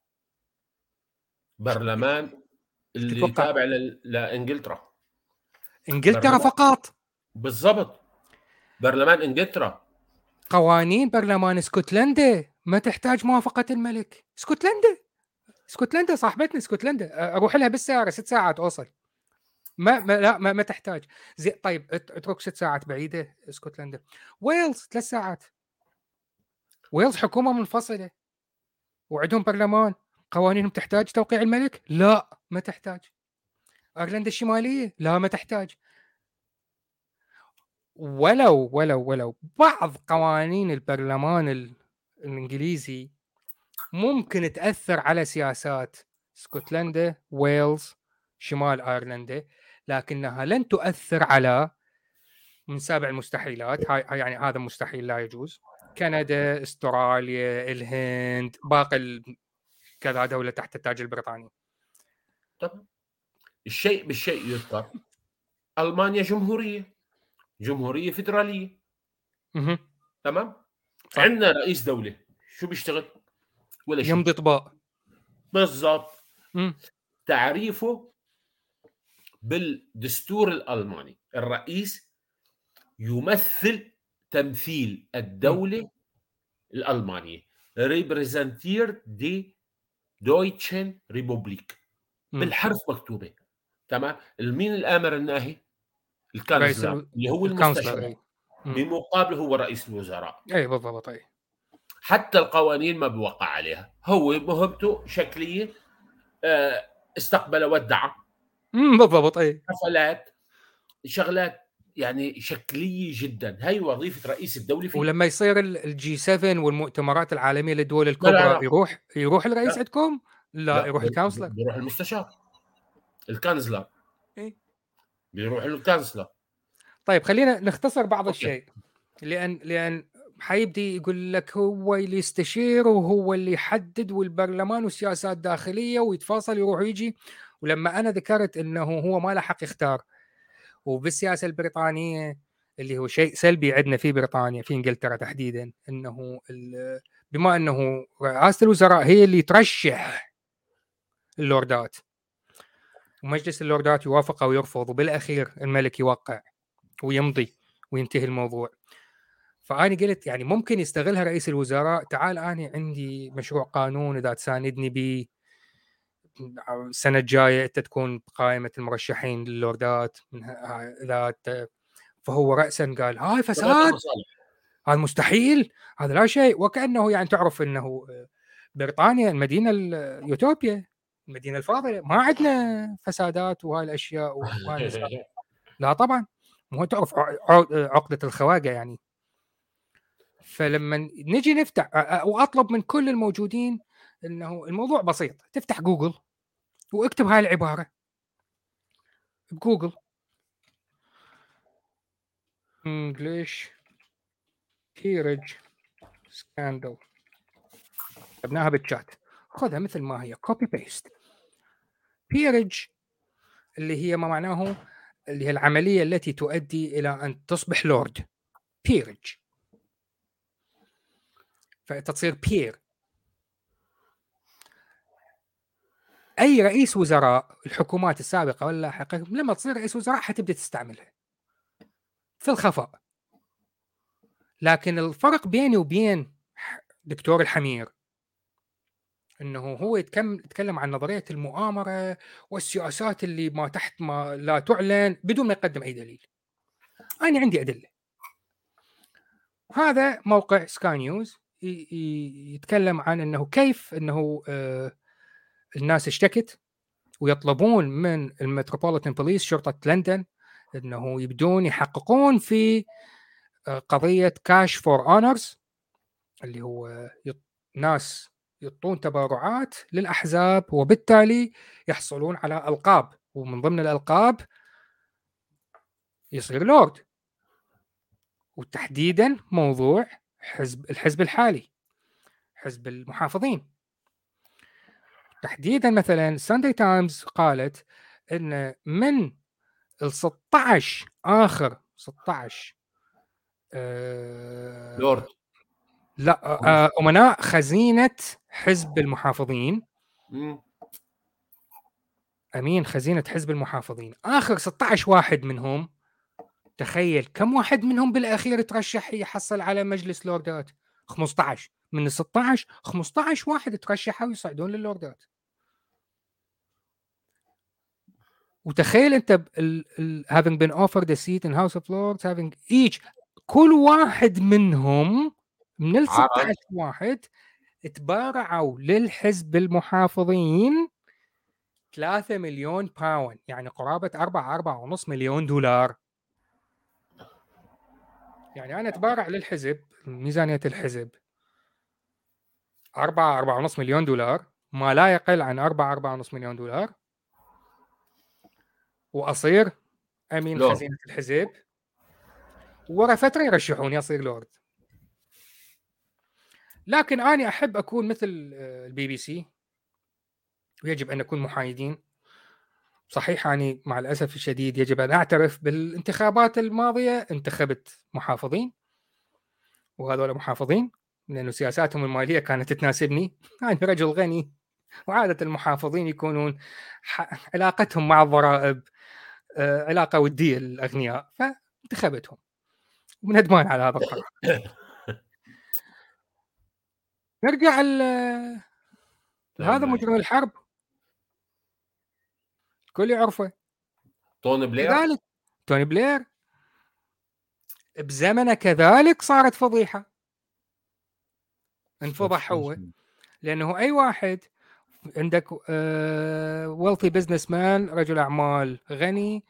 برلمان اللي تتوقع؟ تابع لإنجلترا. إنجلترا برلمان. فقط؟ بالضبط. برلمان إنجلترا. قوانين برلمان اسكتلندا ما تحتاج موافقة الملك. اسكتلندا اسكتلندا صاحبتنا اسكتلندا أروح لها بالسياره ست ساعات أوصل. ما, ما لا ما, ما تحتاج. زي طيب ات- اترك ست ساعات بعيدة اسكتلندا ويلز ثلاث ساعات. ويلز حكومة منفصلة. وعندهم برلمان. قوانينهم تحتاج توقيع الملك؟ لا ما تحتاج. أيرلندا الشمالية؟ لا ما تحتاج. ولو ولو ولو بعض قوانين البرلمان ال- الإنجليزي ممكن تأثر على سياسات اسكتلندا ويلز شمال أيرلندا. لكنها لن تؤثر على من سابع المستحيلات. هاي يعني هذا مستحيل لا يجوز. كندا استراليا الهند باقي كذا دولة تحت التاج البريطاني. طبعا الشيء بالشيء يذكر. ألمانيا جمهورية. جمهورية فدراليه مهم. تمام؟ صح. عندنا رئيس دولة. شو بيشتغل؟ ولا شيء يمضي طباق. بالضبط. تعريفه بالدستور الألماني. الرئيس يمثل تمثيل الدولة الألمانية. repräsentiert die deutschen Republik. بالحرف مكتوبة. تمام؟ مين الآمر الناهي؟ ال Kanzler ال- اللي هو المستشار. بمقابله هو رئيس الوزراء. أي بالضبط أي. حتى القوانين ما بيوقع عليها. هو مهمته شكلية آه، استقبل ودع. مم، بالضبط أي حفلات شغلات يعني شكلية جدا هاي وظيفة رئيس الدولة في ولما يصير ال G7 والمؤتمرات العالمية للدول لا، الكبرى لا. يروح يروح الرئيس لا. عندكم؟ لا, يروح بي- ال Kanzler بيروح المستشار ال Kanzler إيه. بيروح ال Kanzler طيب خلينا نختصر بعض okay. الشيء لأن لأن حيبدي يقول لك هو اللي يستشير وهو اللي يحدد والبرلمان والسياسات داخليه ويتفاصل يروح ويجي ولما أنا ذكرت إنه هو ما له حق يختار وبالسياسة البريطانية اللي هو شيء سلبي عندنا في بريطانيا في إنجلترا تحديدا إنه بما إنه رئاسة الوزراء هي اللي ترشح اللوردات ومجلس اللوردات يوافق أو يرفض وبالأخير الملك يوقع ويمضي وينتهي الموضوع. فأنا قلت يعني ممكن يستغلها رئيس الوزراء تعال أنا عندي مشروع قانون إذا تساندني به السنة الجاية أنت تكون بقائمة المرشحين للوردات من ه- إذا ت- فهو رأسا قال هاي فساد! هذا مستحيل هذا لا شيء. وكأنه يعني تعرف أنه بريطانيا المدينة اليوتوبيا المدينة الفاضلة ما عندنا فسادات وهاي المسائل. لا طبعا. مو تعرف ع- ع- عقدة الخواجة يعني. فلما نجي نفتح وأطلب من كل الموجودين إنه الموضوع بسيط. تفتح جوجل. واكتب هاي العبارة. بجوجل. English peerage scandal. كتبناها بالشات خذها مثل ما هي. copy paste peerage اللي هي ما معناه اللي هي العملية التي تؤدي إلى أن تصبح لورد بيرج فأنت تصير بير أي رئيس وزراء الحكومات السابقة واللاحقة لما تصير رئيس وزراء حتبدأ تستعملها في الخفاء لكن الفرق بيني وبين دكتور الحمير إنه هو يتكلم يتكلم عن نظرية المؤامرة والسياسات اللي ما تحت ما لا تعلن بدون ما يقدم أي دليل. أنا عندي أدلة. هذا موقع سكاي نيوز يتكلم عن إنه كيف إنه آه، الناس اشتكت ويطلبون من ال Metropolitan Police شرطة لندن إنه يبدون يحققون في آه، قضية cash for honours اللي هو يط... ناس يعطون تبرعات للأحزاب وبالتالي يحصلون على ألقاب ومن ضمن الألقاب يصير لورد وتحديدا موضوع حزب الحزب الحالي حزب المحافظين. تحديدا مثلا ساندي تايمز قالت إن من ال 16 آخر 16 آه لورد. لا آه أمناء خزينة حزب المحافظين. مم. أمين خزينة حزب المحافظين. آخر 16 واحد منهم تخيل كم واحد منهم بالأخير ترشح يحصل على مجلس لوردات 15 من ال 16 15 واحد ترشحوا ويصعدون للوردات وتخيل انت having been offered a seat in House of Lords having each كل واحد منهم من ال عرض. 16 واحد تبارعوا للحزب المحافظين 3 مليون باوند يعني قرابة 4 4 ونص مليون دولار يعني أنا أتبارع للحزب ميزانية الحزب 4 4 ونص مليون دولار ما لا يقل عن 4 4 ونص مليون دولار وأصير أمين لورد. خزينة الحزب. ورا فترة يرشحوني أصير لورد. لكن أنا أحب أكون مثل آه، البي بي سي. ويجب أن نكون محايدين. صحيح أني مع الأسف الشديد يجب أن أعترف بالانتخابات الماضية. انتخبت محافظين. وهذول محافظين لأنه سياساتهم المالية كانت تناسبني. أنا رجل غني. وعادة المحافظين يكونون علاقتهم مع الضرائب. آه، علاقة ودية للأغنياء فانتخبتهم. وندمان على هذا القرار. نرجع لهذا تمام. مجرم الحرب. الكل يعرفه. توني بلير؟ كذلك توني بلير. بزمنه كذلك صارت فضيحة. انفضح هو لأنه أي واحد عندك wealthy businessman رجل أعمال غني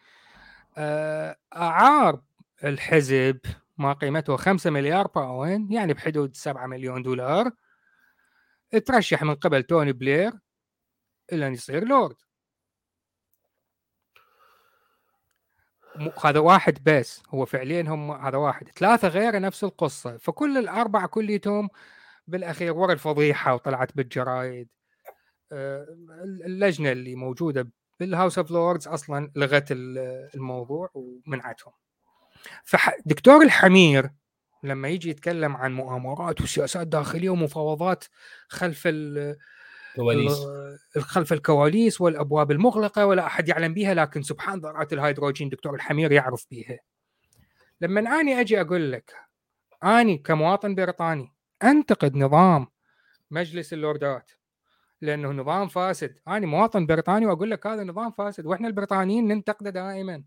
آه، أعار الحزب ما قيمته 5 مليار باوند يعني بحدود 7 مليون دولار. ترشح من قبل توني بلير إلى أن يصير لورد. هذا واحد بس هو فعليا هم هذا واحد. ثلاثة غيره نفس القصة. فكل الأربعة كليتهم بالأخير ورا الفضيحة وطلعت بالجرايد. آه، اللجنة اللي موجودة بال House of Lords أصلا لغت ال- الموضوع ومنعتهم. فدكتور الحمير لما يجي يتكلم عن مؤامرات وسياسات داخلية ومفاوضات خلف ال- كواليس. ال- خلف الكواليس والأبواب المغلقة ولا أحد يعلم بها لكن سبحان ذرات الهيدروجين دكتور الحمير يعرف بها. لما اني أجي أقول لك اني كمواطن بريطاني أنتقد نظام مجلس اللوردات. لأنه نظام فاسد، أنا مواطن بريطاني وأقول لك هذا نظام فاسد وإحنا البريطانيين ننتقده دائما.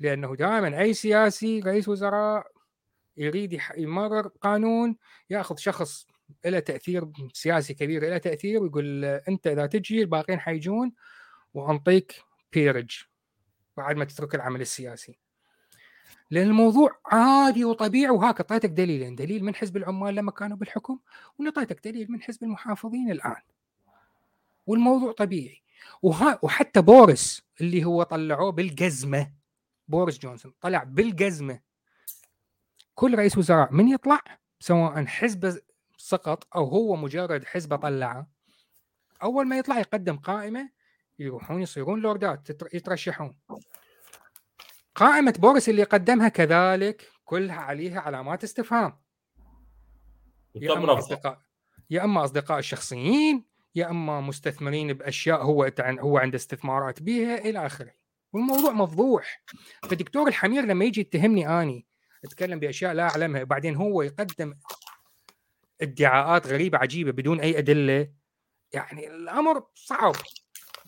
لأنه دائما أي سياسي رئيس وزراء يريد يمرر قانون يأخذ شخص له تأثير سياسي كبير له تأثير ويقول أنت إذا تجي الباقيين حيجون وانطيك بيرج بعد ما تترك العمل السياسي. لأن الموضوع عادي وطبيعي. وهاك اعطيتك دليلين، دليل من حزب العمال لما كانوا بالحكم ونعطيتك دليل من حزب المحافظين الآن. والموضوع طبيعي. وها وحتى بورس اللي هو طلعوه بالجزمة بورس جونسون طلع بالجزمة. كل رئيس وزراء من يطلع؟ سواء حزب سقط أو هو مجرد حزب طلعه. أول ما يطلع يقدم قائمة يروحون يصيرون لوردات يترشحون. قائمة بورس اللي قدمها كذلك كلها عليها علامات استفهام. يا رفضه اصدقاء يا أما أصدقاء الشخصيين يا أما مستثمرين بأشياء هو هو عنده استثمارات بها إلى آخره. والموضوع مفضوح. فدكتور الحمير لما يجي يتهمني أني أتكلم بأشياء لا أعلمها وبعدين هو يقدم ادعاءات غريبة عجيبة بدون أي أدلة يعني الأمر صعب.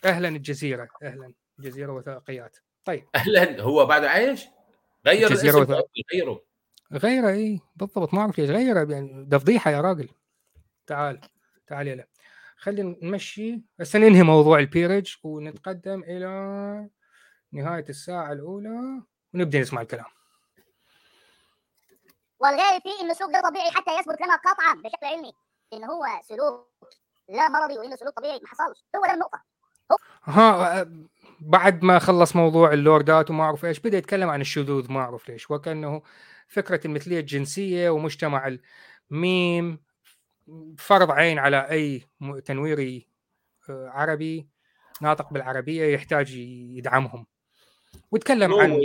أهلا الجزيرة أهلا جزيره وثائقيات طيب. أهلا. هو بعد عايش؟ غير الاسم. غيره. غيره اي بالضبط. ما أعرف ليش غيره يعني ده فضيحه يا راجل. تعال تعال يلا. خلينا نمشي. بس ننهي موضوع البيرج ونتقدم إلى نهاية الساعة الأولى ونبدأ نسمع الكلام. والغالب فيه إن السلوك ده طبيعي حتى يثبت لنا قطعا بشكل علمي إن هو سلوك لا مرضي وانه سلوك طبيعي ما حصلش. هو ده النقطة. ها بعد ما خلص موضوع اللوردات وما أعرف إيش بدأ يتكلم عن الشذوذ ما أعرف ليش. وكأنه فكرة المثلية الجنسية ومجتمع الميم فرض عين على أي تنويري آه، عربي ناطق بالعربية يحتاج يدعمهم. وتكلم عن.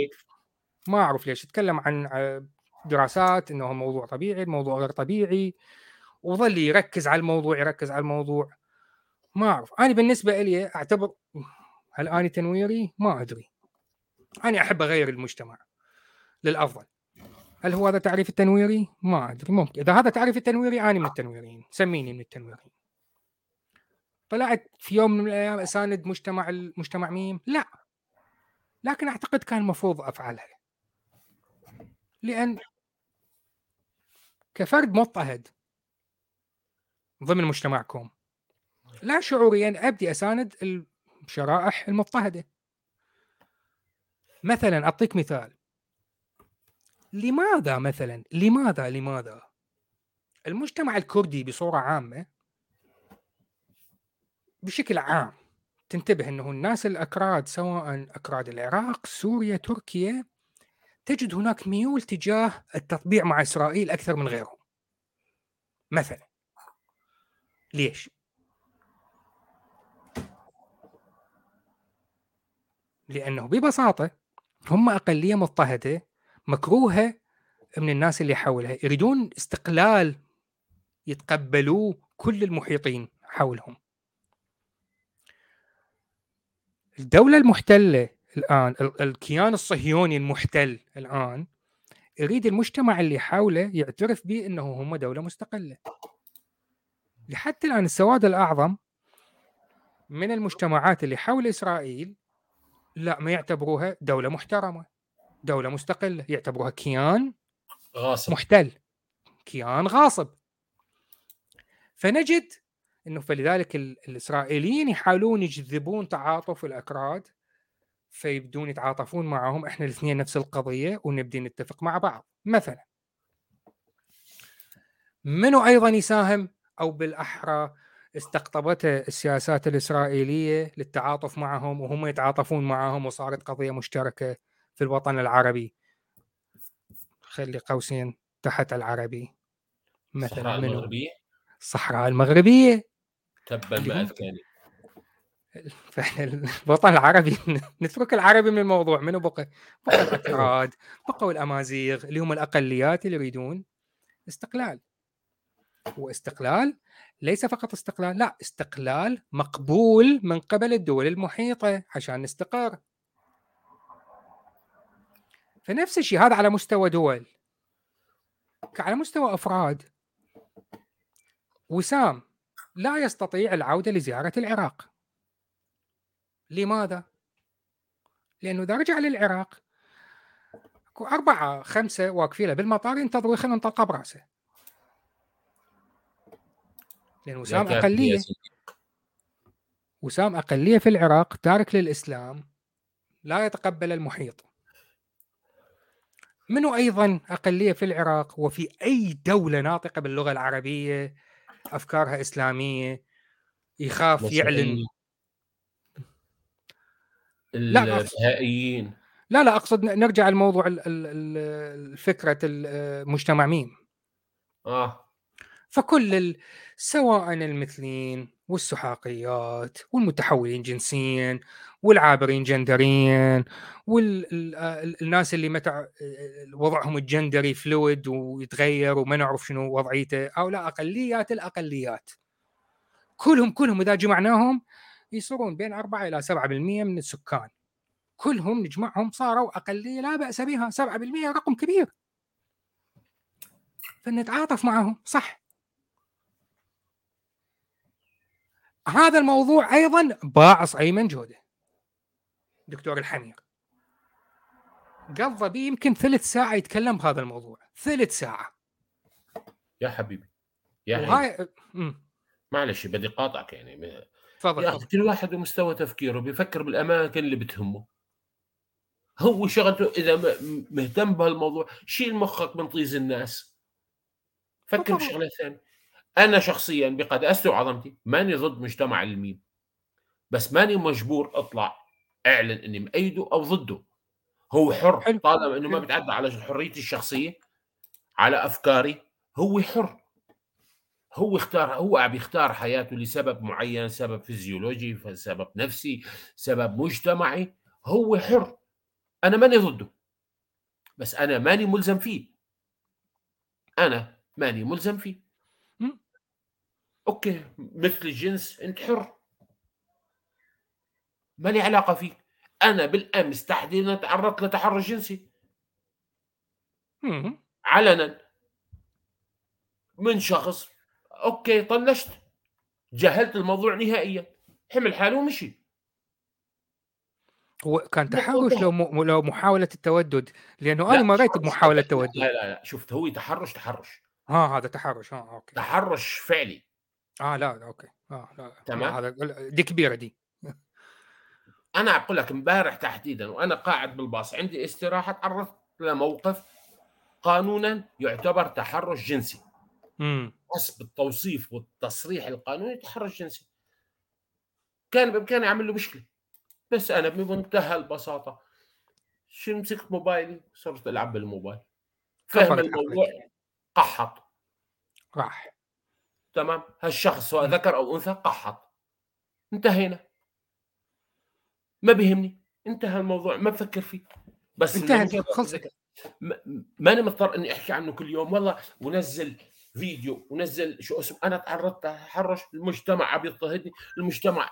ما أعرف ليش يتكلم عن آه، دراسات إنه موضوع طبيعي الموضوع غير طبيعي. وظل يركز على الموضوع يركز على الموضوع. ما أعرف. أنا بالنسبة لي أعتبر هل آني تنويري؟ ما أدري. أنا أحب أغير المجتمع للأفضل. هل هو هذا تعريف التنويري؟ ما أدري ممكن. إذا هذا تعريف التنويري أنا من التنويريين. سميني من التنويريين. طلعت في يوم من الأيام أساند مجتمع المجتمع ميم؟ لا. لكن أعتقد كان المفروض أفعلها. لأن كفرد مضطهد ضمن مجتمعكم. لا شعوريا أبدي أساند الشرائح المضطهدة. مثلا أعطيك مثال. لماذا مثلا؟ لماذا؟ لماذا؟ المجتمع الكردي بصورة عامة بشكل عام تنتبه إنه الناس الأكراد سواء أكراد العراق، سوريا، تركيا تجد هناك ميول تجاه التطبيع مع إسرائيل أكثر من غيرهم. مثلا. ليش؟ لأنه ببساطة هم أقلية مضطهدة مكروهة من الناس اللي حولها، يريدون استقلال يتقبلوه كل المحيطين حولهم. الدولة المحتلة الآن ال- الكيان الصهيوني المحتل الآن يريد المجتمع اللي حوله يعترف به أنه هم دولة مستقلة لحتى الآن السواد الأعظم من المجتمعات اللي حول إسرائيل لا ما يعتبروها دولة محترمة. دولة مستقلة. يعتبروها كيان غاصب. محتل. كيان غاصب. فنجد إنه فلذلك ال- الإسرائيليين يحاولون يجذبون تعاطف الأكراد فيبدون يتعاطفون معهم إحنا الاثنين نفس القضية ونبدي نتفق مع بعض. مثلا منو أيضا يساهم أو بالأحرى استقطبته السياسات الإسرائيلية للتعاطف معهم وهم يتعاطفون معهم وصارت قضية مشتركة في الوطن العربي. خلي قوسين تحت العربي. مثلا الصحراء منو؟ المغربية؟ الصحراء المغربية. تبا ما الوطن العربي نترك العربي من الموضوع. منو بقى؟ بقى الاكراد بقوا الأمازيغ اللي هم الأقليات اللي يريدون استقلال. واستقلال ليس فقط استقلال لا استقلال مقبول من قبل الدول المحيطة عشان نستقر فنفس الشيء هذا على مستوى دول. على مستوى أفراد. وسام لا يستطيع العودة لزيارة العراق. لماذا؟ لأنه إذا رجع للعراق اكو أربعة خمسة واقفين بالمطار ينتظروا يخلون طلقه برأسه. لأن وسام أقلية. وسام أقلية في العراق تارك للإسلام لا يتقبل المحيط. منو أيضا أقلية في العراق وفي أي دولة ناطقة باللغة العربية أفكارها إسلامية يخاف يعلن. لا، البهائيين لا لا أقصد نرجع لموضوع فكرة المجتمع ميم. آه. فكل. سواء المثليين والسحاقيات والمتحولين جنسيا والعابرين جندريا والناس اللي متى وضعهم الجندري فلويد ويتغير وما نعرف شنو وضعيته أو لا أقليات الأقليات. كلهم كلهم إذا جمعناهم يصيرون بين 4 إلى 7% من السكان. كلهم نجمعهم صاروا أقلية لا بأس بها 7% رقم كبير. فنتعاطف معهم صح. هذا الموضوع أيضا باعص ايمن جوده دكتور الحمير. قضى بي يمكن ثلث ساعة يتكلم بهذا الموضوع. ثلث ساعة. يا حبيبي. يا حبيبي. وهاي أمم، معلش بدي قاطعك يعني. تفضل كل واحد ومستوى تفكيره؟ بيفكر بالأماكن اللي بتهمه. هو شغلته إذا مهتم بهالموضوع شيل مخك من طيز الناس. فكر. بشغلة ثانية. أنا شخصيا بقداسته وعظمتي ماني ضد مجتمع الميم بس ماني مجبور أطلع أعلن إني مأيده أو ضده هو حر حلو. طالما إنه ما. بتعدى على حريتي الشخصية على أفكاري هو حر هو اختار هو عم يختار حياته لسبب معين سبب فيزيولوجي سبب نفسي سبب مجتمعي هو حر أنا ماني ضده بس أنا ماني ملزم فيه أنا ماني ملزم فيه. okay مثل الجنس أنت حر. ما لي علاقة فيك؟ أنا بالأمس تحديدا تعرضت لتحرش جنسي. علنا. من شخص okay طنشت. جهلت الموضوع نهائيا. حمل حاله ومشي. هو كان تحرش. لو م... لو محاولة التودد؟ لأنه لا، أنا مريت تحرش. بمحاولة لا تودد لا لا شفت هو تحرش تحرش. ها هذا تحرش. ها okay. تحرش فعلي. آه لا لا، okay. آه لا تمام. هذا دي كبيرة دي. أنا أقول لك امبارح تحديدا وأنا قاعد بالباص عندي استراحة تعرضت لموقف قانونا يعتبر تحرش جنسي. امم حسب التوصيف والتصريح القانوني تحرش جنسي. كان بإمكاني أعمل له مشكلة. بس أنا بمنتهى البساطة شو مسكت موبايلي صرت ألعب بالموبايل. فهم الموضوع. قحط. راح. تمام؟ هالشخص سواء ذكر أو أنثى قحط. انتهينا. ما بيهمني. انتهى الموضوع ما بفكر فيه. بس مجرد خلصت. ماني مضطر إني أحكي عنه كل يوم. والله ونزل فيديو ونزل شو اسمه أنا تعرضت لتحرش المجتمع عم يضطهدني. المجتمع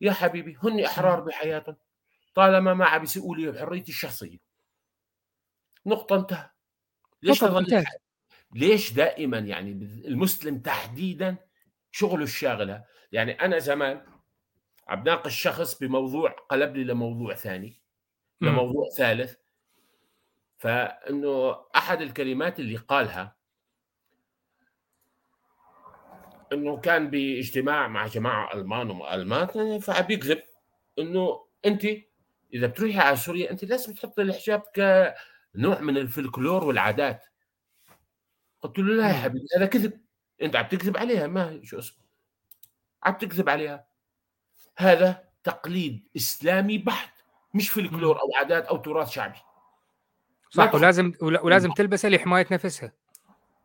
يا حبيبي هن إحرار بحياتهم. طالما ما عم يسيئوا لي بحريتي الشخصية. نقطة انتهى. ليش تظل انتهت. ليش دائما يعني المسلم تحديدا شغله الشاغله يعني أنا زمان عم ناقش شخص بموضوع قلب لي لموضوع ثاني. لموضوع ثالث. فإنه أحد الكلمات اللي قالها إنه كان باجتماع مع جماعة ألمان والمان فعم بيكذب إنه انت إذا بتروحي على سوريا انت لازم تحطي الحجاب كنوع من الفلكلور والعادات. قلت له لا يا مم. حبيبي هذا كذب. أنت عم تكذب عليها ما شو اسمه؟ عم تكذب عليها. هذا تقليد إسلامي بحت مش فلكلور أو عادات أو تراث شعبي. صح ولازم ولا- ولازم تلبسها لحماية نفسها.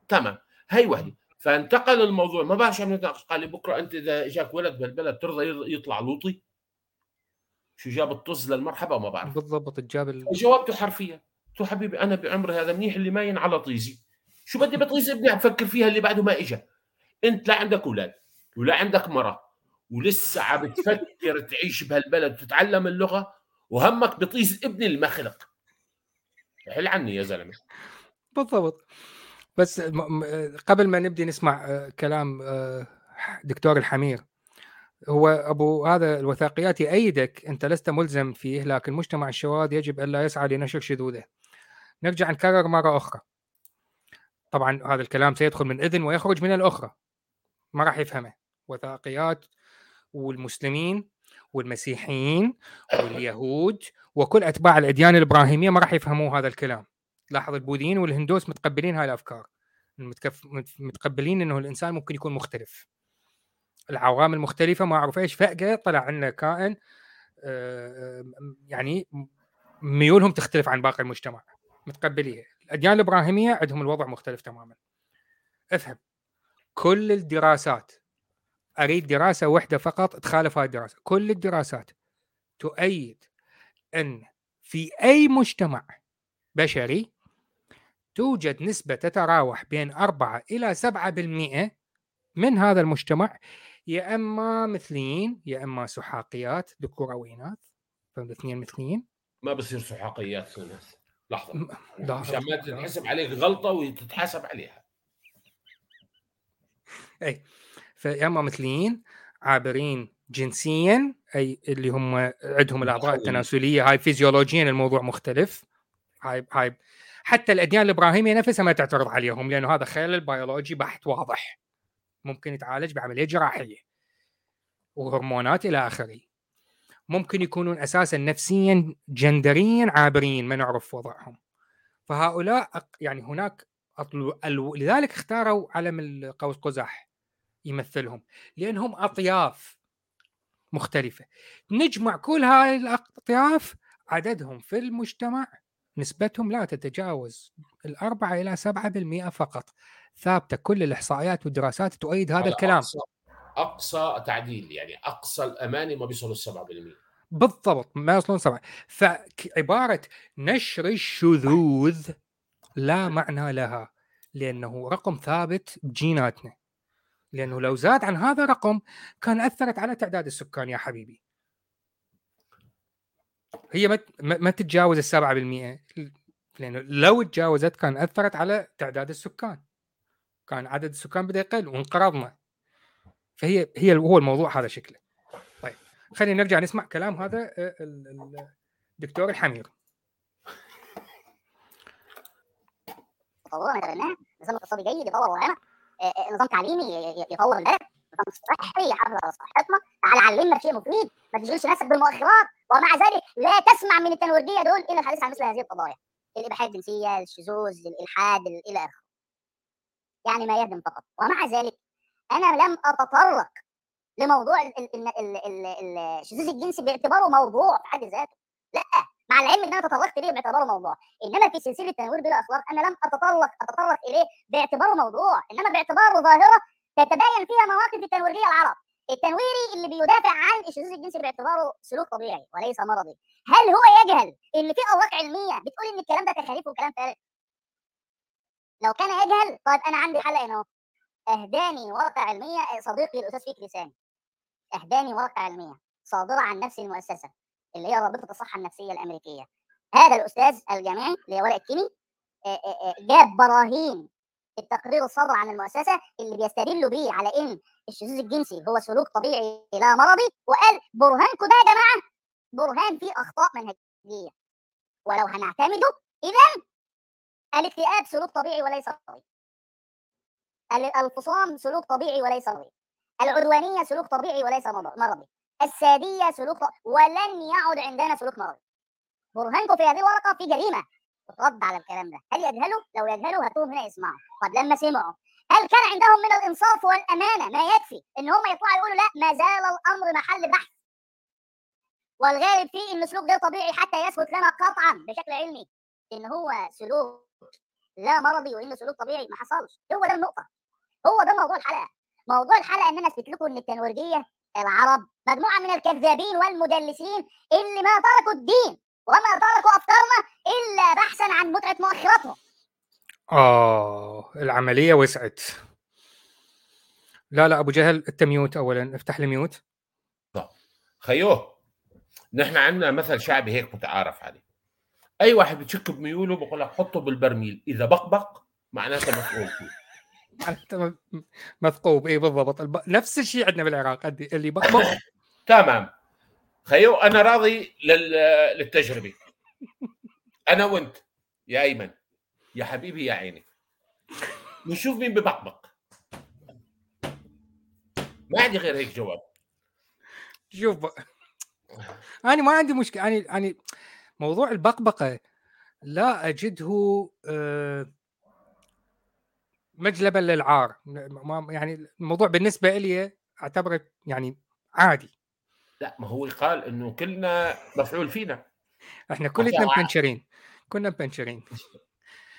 تمام. هي وحده فانتقل الموضوع. ما بعرف شو نتناقش قال لي بكرة أنت إذا إجاك ولد بهالبلد ترضى يطلع لوطي؟ شو جاب الطز للمرحبا ما بعرف. بالضبط الجاب ال... جاوبته حرفيا. قلت له حبيبي أنا بعمري هذا منيح اللي ما ينعلى طيزي شو بدي بطيز ابني عم فكر فيها اللي بعده ما اجى أنت لا عندك أولاد ولا عندك مرة ولسه عم تفكر تعيش بهالبلد وتتعلم اللغة وهمك بطيز ابني اللي ما خلق حل عني يا زلمة بالضبط بس قبل ما نبدي نسمع آه، كلام آه، دكتور الحمير هو أبو هذا الوثائقيات يأيدك أنت لست ملزم فيه لكن مجتمع الشواذ يجب الا يسعى لنشر شذوذه. نرجع نكرر مرة أخرى. طبعا هذا الكلام سيدخل من إذن ويخرج من الأخرى. ما راح يفهمه. وثائقيات والمسلمين والمسيحيين واليهود وكل أتباع الأديان الإبراهيمية ما راح يفهموا هذا الكلام. لاحظ البوذيين والهندوس متقبلين هاي الأفكار. متقبلين إنه الإنسان ممكن يكون مختلف. العوامل المختلفه ما أعرف إيش فجأة طلع لنا كائن آه، آه، يعني ميولهم تختلف عن باقي المجتمع متقبليه الاديان الإبراهيمية عندهم الوضع مختلف تماما. أفهم. كل الدراسات أريد دراسة واحدة فقط تخالف هذه الدراسة. كل الدراسات تؤيد أن في أي مجتمع بشري توجد نسبة تتراوح بين 4 إلى 7% من هذا المجتمع يا أما مثليين يا أما سحاقيات. ذكور أو اناث فالاثنين مثليين. ما بصير سحاقيات لحظة. مشان ما تتحسب عليك غلطة وتتحاسب عليها. فيا اما مثليين عابرين جنسيا أي اللي هم عندهم الأعضاء. التناسلية. هاي فيزيولوجيا الموضوع مختلف. هاي هاي. حتى الأديان الإبراهيمية نفسها ما تعترض عليهم لأنه هذا خلل بيولوجي بحت واضح. ممكن يتعالج بعملية جراحية. وهرمونات إلى آخره. ممكن يكونون أساسا نفسيا جندريا عابرين ما نعرف وضعهم. فهؤلاء يعني هناك أطل- ال- لذلك اختاروا علم القوس قزح يمثلهم لأنهم أطياف مختلفة. نجمع كل هاي الأطياف عددهم في المجتمع نسبتهم لا تتجاوز الأربعة إلى سبعة بالمئة فقط. ثابتة كل الإحصائيات والدراسات تؤيد هذا الكلام. أقصى تعديل يعني أقصى الأماني ما بيصلوا ال 7% بالضبط ما يوصلون سبعة. فعبارة نشر الشذوذ لا معنى لها لأنه رقم ثابت بجيناتنا. لأنه لو زاد عن هذا الرقم كان أثرت على تعداد السكان يا حبيبي. هي ما ما تتجاوز السبعة بالمئة لأنه لو تجاوزت كان أثرت على تعداد السكان. كان عدد السكان بدا يقل وانقرضنا. فهي هي هو الموضوع هذا شكله. طيب خلينا نرجع نسمع كلام هذا آه، ال- ال- الدكتور الحمير. نظام اقتصادي جيد يطور آه، آه، نظام تعليمي يطور البلد. نظام صحي يحافظ على صحتنا تعال علمنا بشيء مفيد. ما تشغلش نفسك بالمؤخرات. ومع ذلك لا تسمع من التنويرجيه دول إلا الحديث عن مثل هذه القضايا. الاباحيه الجنسية الشذوذ الإلحاد ال- إلى آخره. يعني ما يهدم فقط. ومع ذلك أنا لم أتطرق لموضوع ال- ال- ال- ال- ال- ال- الشذوذ الجنسي باعتباره موضوع في حد ذاته. لأ مع العلم إن أنا تطرقت ليه باعتباره موضوع. إنما في سلسلة تنوير بلا أخلاق أنا لم أتطرق أتطرق إليه باعتباره موضوع. إنما باعتباره ظاهرة تتبين فيها مواقف التنويرية العرب. التنويري اللي بيدافع عن الشذوذ الجنسي باعتباره سلوك طبيعي وليس مرضي. هل هو يجهل إن في أوراق علمية بتقول إن الكلام ده تخاريف وكلام فارغ لو كان يجهل طيب أنا عندي حل هنا. اهداني ورقه علمية صديقي الأستاذ فكري سامي اهداني ورقه علمية صادرة عن نفس المؤسسة اللي هي رابطة الصحة النفسية الأمريكية. هذا الأستاذ الجامعي اللي هو ورق الكيمي آه، آه، آه، جاب براهين التقرير الصادر عن المؤسسة اللي بيستدلوا بيه على إن الشذوذ الجنسي هو سلوك طبيعي لا مرضي وقال برهانكم ده يا جماعة برهان فيه أخطاء منهجية. ولو هنعتمده اذا الاكتئاب سلوك طبيعي وليس مرضي. ال- الفصام سلوك طبيعي وليس مرضي. العدوانية سلوك طبيعي وليس مر- مرضي. السادية سلوك ط- ولن يعد عندنا سلوك مرضي. برهانكم في هذه الورقة في جريمة. رد على الكلام ده. هل يجهلوا لو يجهلوا هاتوهم هنا يسمعوا. طب لما سمعوا هل كان عندهم من الإنصاف والأمانة؟ ما يكفي. إن هم يطلعوا يقولوا لا ما زال الأمر محل بحث. والغالب فيه إن سلوك غير طبيعي حتى يثبت لنا قطعا بشكل علمي إن هو سلوك لا مرضي وانه سلوك طبيعي ما حصلش. هو ده النقطة. هو ده موضوع الحلقة. موضوع الحلقة إن أنا أثبت لكم إن التنويرجيه العرب مجموعة من الكذابين والمدلسين اللي ما تركوا الدين وما تركوا افكارنا إلا بحثا عن متعة مؤخراتهم. آه العملية وسعت. لا لا أبو جهل أنت ميوت أولا. افتح لي ميوت. خيوه نحن عندنا مثل شعبي هيك متعارف عليه. أي واحد بتشك بميوله بقول لك حطه بالبرميل. إذا بقبق معناته مسؤول فيه. أنت م- مثقوب إي بالضبط. الب... نفس الشيء عندنا بالعراق. اللي بقبق تمام. خيو أنا راضي لل... للتجربة. أنا وأنت يا أيمن يا حبيبي يا عيني. نشوف مين ببقبق. ما عندي غير هيك جواب. شوف. أنا ما عندي مشكلة. أنا يعني موضوع البقبقة لا أجده آه، مجلبا للعار. يعني الموضوع بالنسبة لي أعتبره يعني عادي. لا ما هو قال إنه كلنا مفعول فينا. إحنا كلنا مبنشرين كنا مبنشرين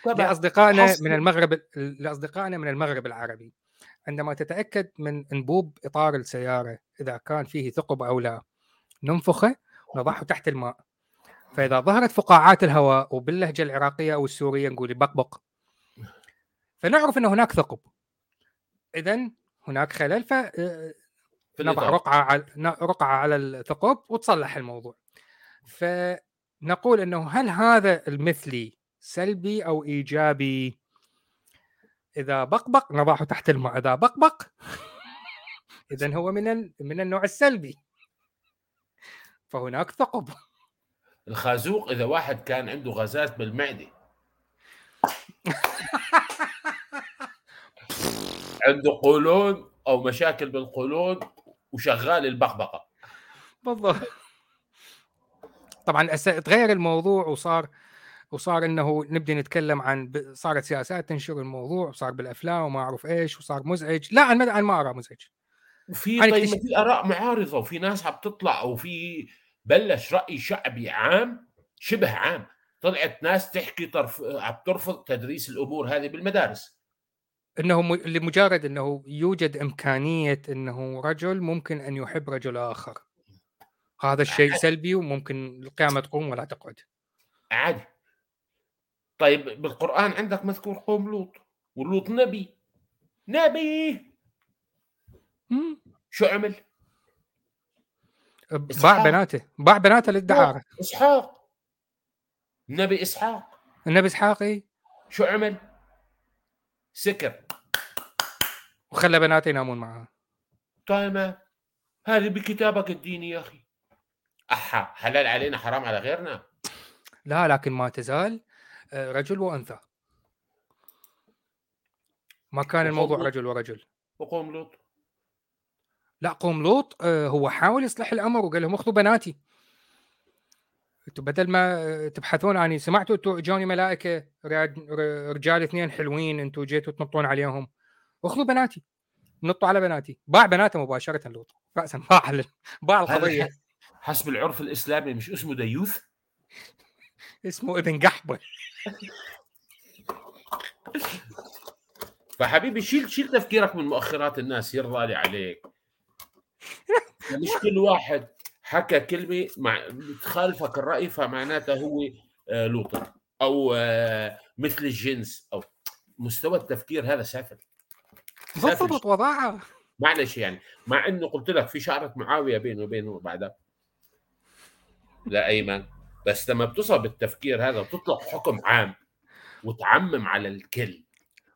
تمام لأصدقائنا. من المغرب لأصدقائنا من المغرب العربي. عندما تتأكد من إنبوب إطار السيارة إذا كان فيه ثقب أو لا ننفخه ونضعه تحت الماء. فإذا ظهرت فقاعات الهواء وباللهجة العراقية أو السورية نقول بقبق. فنعرف إن هناك ثقب. اذا هناك خلل في فنضع الإطار. رقعة على رقعة على الثقب وتصلح الموضوع. فنقول إنه هل هذا المثلي سلبي أو إيجابي؟ إذا بقبق نضعه تحت الماء. إذا بقبق اذا هو من. من النوع السلبي. فهناك ثقب. الخازوق إذا واحد كان عنده غازات بالمعدة. عنده قولون أو مشاكل بالقولون وشغال البقبقة. بالضبط. طبعا تغير الموضوع وصار وصار إنه نبدي نتكلم عن صارت سياسات تنشر الموضوع وصار بالأفلام وما أعرف إيش وصار مزعج. لا أنا ما- أرى مزعج. وفي طيب في آراء معارضة وفي ناس عم تطلع وفي بلش رأي شعبي عام شبه عام. طلعت ناس تحكي طرف عم ترفض تدريس الأمور هذه بالمدارس. إنه م- لمجرد إنه يوجد إمكانية إنه رجل ممكن أن يحب رجل آخر. هذا الشيء سلبي وممكن القيامة تقوم ولا تقعد. عادي. طيب بالقرآن عندك مذكور قوم لوط ولوط نبي. نبي! مم. شو عمل؟ باع. بناته باع بناته للدعاره إسحاق. نبي إسحاق. النبي إسحاق إيه؟ شو عمل؟ سكر. وخلى بناته ينامون معه. تمام هذه بكتابك الديني يا أخي. أحا حلال علينا حرام على غيرنا؟ لا لكن ما تزال آه، رجل وأنثى. ما كان الموضوع رجل ورجل. وقوم لوط. لا قوم لوط آه، هو حاول يصلح الأمر وقال لهم اخذوا بناتي. أنتم بدل ما آه، تبحثون عني سمعتوا أنتم اجوني ملائكة رجال اثنين حلوين أنتم جيتوا تنطون عليهم. اخذوا بناتي نطوا على بناتي. باع بناته مباشرة لوط راسا باع ال- باع القضية. حسب العرف الإسلامي مش اسمه ديوث اسمه ابن قحبة. فحبيبي شيل شيل تفكيرك من مؤخرات الناس يرضى لي عليك. مش كل واحد حكى كلمة مع تخالفك الرأي فمعناتها هو آه، لوطي أو آه، مثل الجنس أو مستوى التفكير هذا سافل. ضبط وضعها. معلش يعني مع إنه قلت لك في شعرة معاوية بينه وبينه بعدها. لا أيمن بس لما بتصل بالتفكير هذا وتطلق حكم عام وتعمم على الكل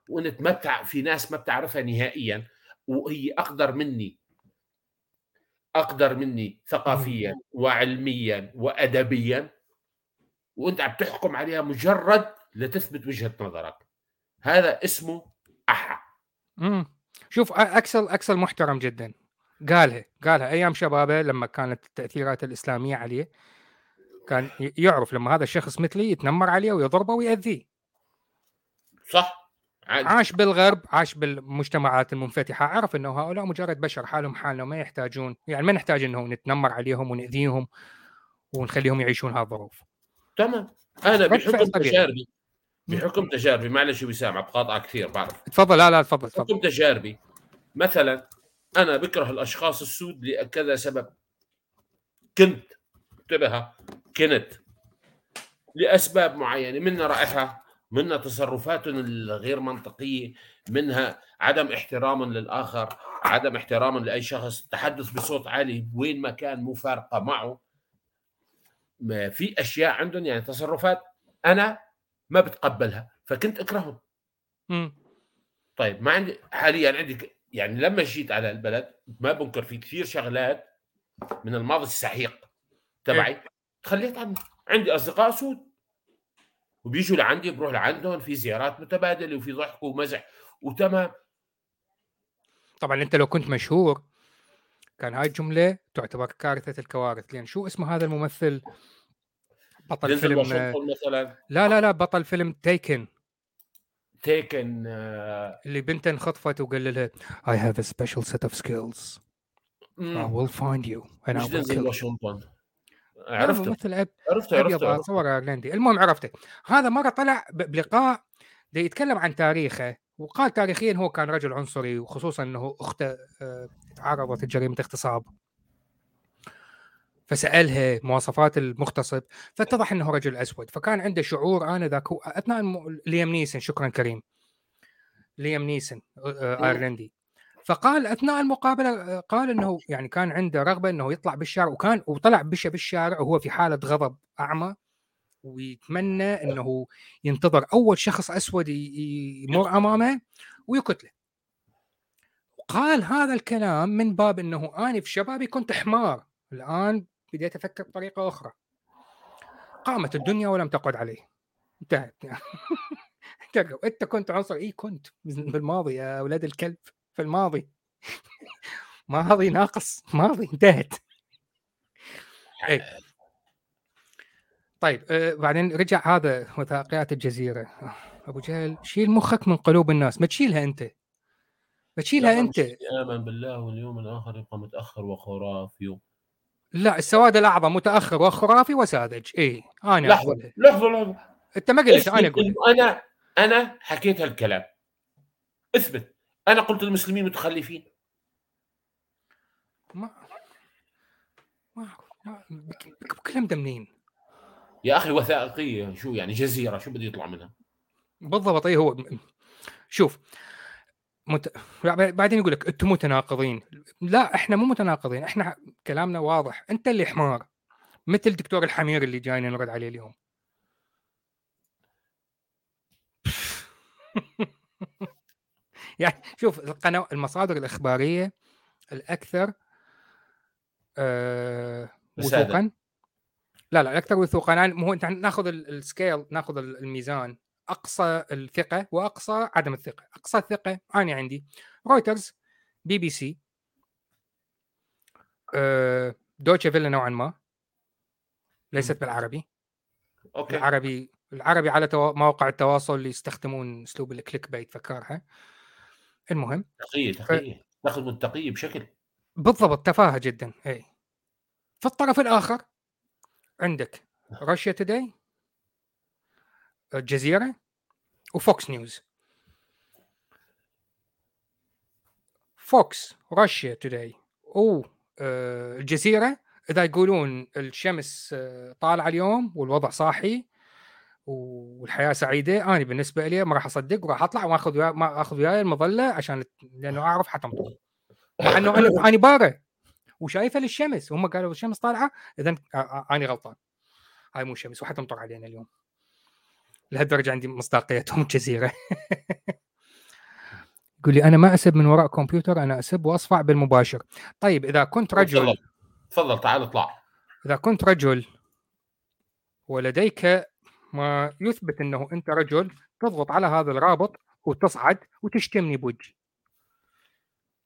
وانت ما بتع... في ناس ما بتعرفها نهائيا وهي أقدر مني أقدر مني ثقافيا وعلميا وادبيا وأنت عم تحكم عليها مجرد لتثبت وجهة نظرك. هذا اسمه أحا. امم شوف أكسل أكسل محترم جدا. قالها قالها أيام شبابه لما كانت التأثيرات الإسلامية عليه كان يعرف لما هذا الشخص مثلي يتنمر عليه ويضربه ويأذيه. صح. عادي. عاش بالغرب عاش بالمجتمعات المنفتحة. عرف إنه هؤلاء مجرد بشر حالهم حالنا ما يحتاجون يعني ما نحتاج انه نتنمر عليهم ونأذيهم ونخليهم يعيشون هذه الظروف. تمام. أنا بحكم. تجاربي بحكم تجاربي معلش وسام بقاطع كثير بعرف. تفضل لا لا تفضل تفضل. بحكم تجاربي مثلا أنا بكره الأشخاص السود لكذا سبب. كنت انتبه كنت لأسباب معينة منها رائحه منها تصرفاتهم الغير منطقية منها عدم احترام للآخر عدم احترام لأي شخص التحدث بصوت عالي وين ما كان مفارقه معه. ما في أشياء عندهم يعني تصرفات أنا ما بتقبلها فكنت أكرههم. مم. طيب ما عندي حاليا عندي يعني لما جيت على البلد ما بنكر في كثير شغلات من الماضي السحيق تبعي تخليت عني عندي أصدقاء سود. وبيجوا لعندي بروح لعندهم في زيارات متبادلة وفي ضحك ومزح وتمام. طبعا أنت لو كنت مشهور كان هاي الجملة تعتبر كارثة الكوارث. لأن شو اسم هذا الممثل؟ بطل فيلم مثلا. لا لا لا بطل فيلم تيكن تيكن اللي بنته انخطفت وقال لها I have a special set of skills. I will find you and I will kill you. عرفته ممثل أب عرفته عرفته عرفته. صور ايرلندي المهم عرفته. هذا مرة طلع بلقاء يتكلم عن تاريخه وقال تاريخيا هو كان رجل عنصري وخصوصا إنه أخته آه، تعرضت لجريمة اغتصاب. فسألها مواصفات المغتصب فاتضح إنه رجل أسود فكان عنده شعور آنذاك هو أثناء الم... ليام نيسن شكرا كريم. ليام نيسن آه، مم. أيرلندي. فقال أثناء المقابلة قال إنه يعني كان عنده رغبة إنه يطلع بالشارع وكان وطلع بشى بالشارع وهو في حالة غضب أعمى ويتمنى إنه ينتظر أول شخص أسود يمر أمامه ويقتله. قال هذا الكلام من باب إنه أنا في شبابي كنت حمار الآن بديت أفكر بطريقة أخرى. قامت الدنيا ولم تقعد عليه. انتهت. انت أنت كنت عنصر اي كنت بالماضي يا أولاد الكلب. في الماضي. ماضي ناقص ماضي انتهت. إيه. طيب آه بعدين رجع هذا وثائقيات الجزيرة. أبو جهل شيل مخك من قلوب الناس ما تشيلها أنت. ما تشيلها أنت. آمن بالله واليوم الآخر يبقى متأخر وخرافي. لا السواد الأعظم متأخر وخرافي وساذج. إيه أنا لحظة اقولها لحظة لحظة. أنت ما قلت أنا أقول. أنا أنا حكيت هالكلام. اثبت. أنا قلت المسلمين متخلفين ما ما أعرف. ما بك- بك- الكلام ده منين؟ يا أخي وثائقية شو يعني جزيرة شو بده يطلع منها بالضبط أي هو شوف مت... بعدين يقول لك أنتم متناقضين لا إحنا مو متناقضين إحنا كلامنا واضح أنت اللي حمار مثل دكتور الحمير اللي جاينا نرد عليه اليوم يعني شوف القناة المصادر الإخبارية الأكثر آه. وثوقا. لا لا الأكثر وثوقا. يعني هو أنت ناخذ ال- ال scale ناخذ ال- الميزان. أقصى الثقة وأقصى عدم الثقة. أقصى الثقة أنا عندي رويترز بي بي سي آه دويتشه فيله نوعا ما. ليست بالعربي. okay. العربي العربي على. مواقع التواصل اللي يستخدمون أسلوب ال clickbait فكرها. المهم تقية تقية تاخذ متقية بشكل بالضبط تفاهة جدا إي. في الطرف الآخر عندك Russia Today الجزيرة و Fox News. Fox Russia Today و آه، الجزيرة إذا يقولون الشمس آه، طالعة اليوم والوضع صاحي والحياة سعيدة. أنا بالنسبة لي ما راح أصدق وراح أطلع واخذ ويا ما أخذ وياي المظلة عشان لأنه أعرف حتمطر مع إنه أنا أنا بارع وشايفة للشمس. هم قالوا الشمس طالعة اذا أنا غلطان. هاي مو شمس وحتمطر علينا اليوم. لهالدرجة عندي مصداقيتهم الجزيره يقول لي أنا ما أسب من وراء كمبيوتر أنا أسب وأصفع بالمباشر. طيب إذا كنت رجل تفضل تعال اطلع. إذا كنت رجل ولديك ما يثبت إنه أنت رجل تضغط على هذا الرابط وتصعد وتشتمني بوجهي.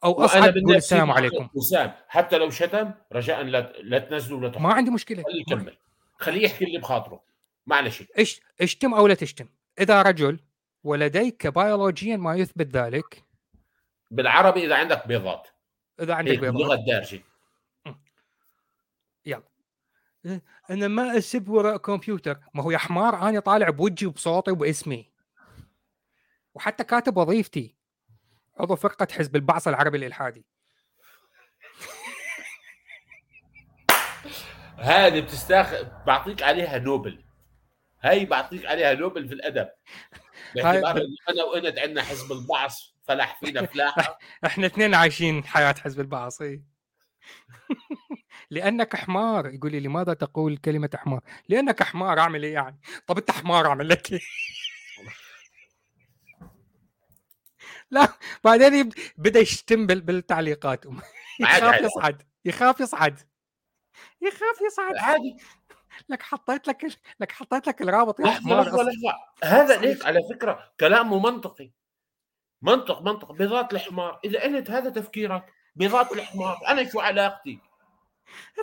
أو أصعد تقول السلام عليكم. وسام حتى لو شتم رجاء لا لا تنزلوا ولا ما عندي مشكلة. خليه يكمل. خليه يحكي اللي بخاطره. معلش. إيش اشتم أو لا تشتم. إذا رجل ولديك بيولوجيا ما يثبت ذلك. بالعربي إذا عندك بيضات. إذا عندك باللغة بيضاء الدارجه أنا ما أسب وراء كمبيوتر. ما هو يا حمار أنا طالع بوجهي وبصوتي وباسمي. وحتى كاتب وظيفتي. عضو فرقة حزب البعث العربي الالحادي هذه بتستاخ بعطيك عليها نوبل. هاي بعطيك عليها نوبل في الأدب. باعتبار أنا وإنت عندنا حزب البعث. فلح فينا فلاحة. إحنا اثنين عايشين حياة حزب البعث إي. لأنك حمار. يقول لي لماذا تقول كلمة حمار؟ لأنك حمار أعمل إيه يعني؟ طب أنت حمار أعمل لك إيه؟ لا بعدين بدأ يشتم بال- بالتعليقات. يخاف. يصعد. يخاف يصعد. يخاف يصعد. عادي. لك حطيت لك لك حطيت لك الرابط. يا لحظه حمار لحظه لحظه هذا ليك على فكرة كلامه منطقي. منطق منطق. بيضات الحمار إذا أنت هذا تفكيرك بيضات الحمار. أنا شو علاقتي؟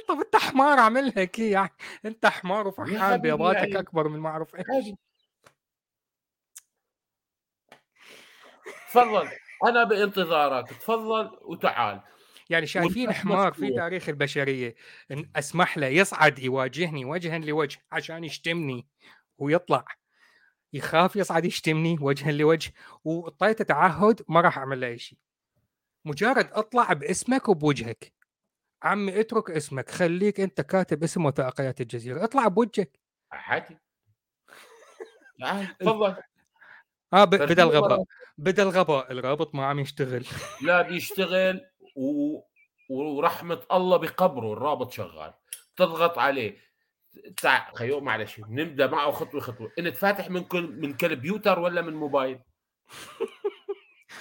طب أنت حمار اعمل لك إيه يعني؟ أنت حمار وفرحان بيضاتك يعني. أكبر من ما أعرف عادي تفضل. أنا بانتظارك. تفضل وتعال. يعني شايفين حمار في. تاريخ البشرية. إن أسمح له يصعد يواجهني وجها لوجه عشان يشتمني ويطلع. يخاف يصعد يشتمني وجها لوجه. وطيت تعهد ما راح أعمل له شيء مجرد اطلع باسمك وبوجهك. عمي اترك اسمك خليك انت كاتب اسم وثائقيات الجزيرة. اطلع بوجهك. عادي تفضل. آه ب- بدل ترجمة غباء. مرة. بدل غباء الرابط ما عم يشتغل. لا بيشتغل و... ورحمة الله بقبره الرابط شغال. تضغط عليه. تع... خيو معلش نبدأ معه خطوة خطوة. انت فاتح من كل من كمبيوتر ولا من موبايل؟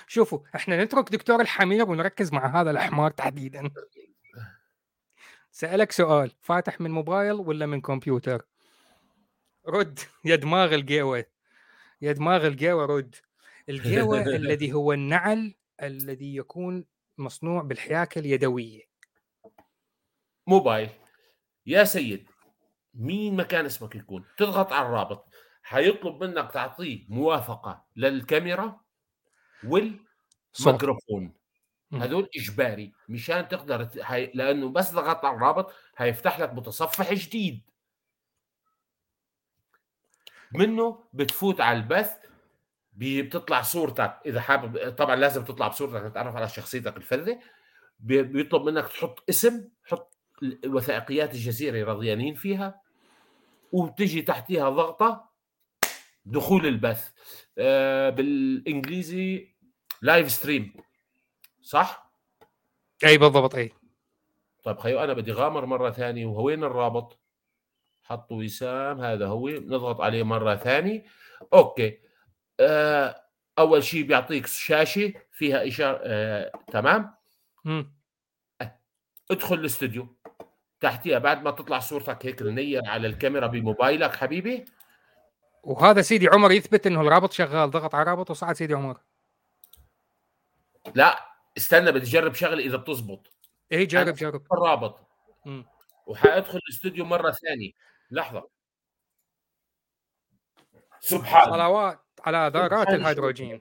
شوفوا إحنا نترك دكتور الحمير ونركز مع هذا الحمار تحديدا. سألك سؤال فاتح من موبايل ولا من كمبيوتر؟ رد يا دماغ القهوة يا دماغ القهوة رد. القهوة الذي هو النعل الذي يكون مصنوع بالحياكة اليدوية. موبايل. يا سيد مين ما كان اسمك يكون؟ تضغط على الرابط. حيطلب منك تعطيه موافقة للكاميرا؟ والميكروفون. هذول إجباري مشان تقدر هي... لأنه بس ضغطت على الرابط هيفتح لك متصفح جديد. منه بتفوت على البث بتطلع صورتك. إذا حابب طبعا لازم تطلع بصورتك نتعرف على شخصيتك الفذه بي- بيطلب منك تحط اسم حط وثائقيات الجزيرة رضيانين فيها وبتجي تحتيها ضغطة دخول البث. آه بالإنجليزي live stream صح؟ أي بالضبط أي. طيب خيو أنا بدي غامر مرة ثانية. وين الرابط؟ حطوا وسام هذا هو. نضغط عليه مرة ثانية. okay. آه أول شيء بيعطيك شاشة فيها إشارة آه تمام؟ مم. ادخل الاستوديو. تحتيها بعد ما تطلع صورتك هيك النية على الكاميرا بموبايلك حبيبي. وهذا سيدي عمر يثبت إنه الرابط شغال. ضغط على الرابط وصعد سيدي عمر. لا استنى بدي اجرب شغله إذا بتزبط اي جرب جرب. الرابط. وحادخل الاستوديو مرة ثانية. لحظة. سبحان الله. صلوات على ذرات الهيدروجين.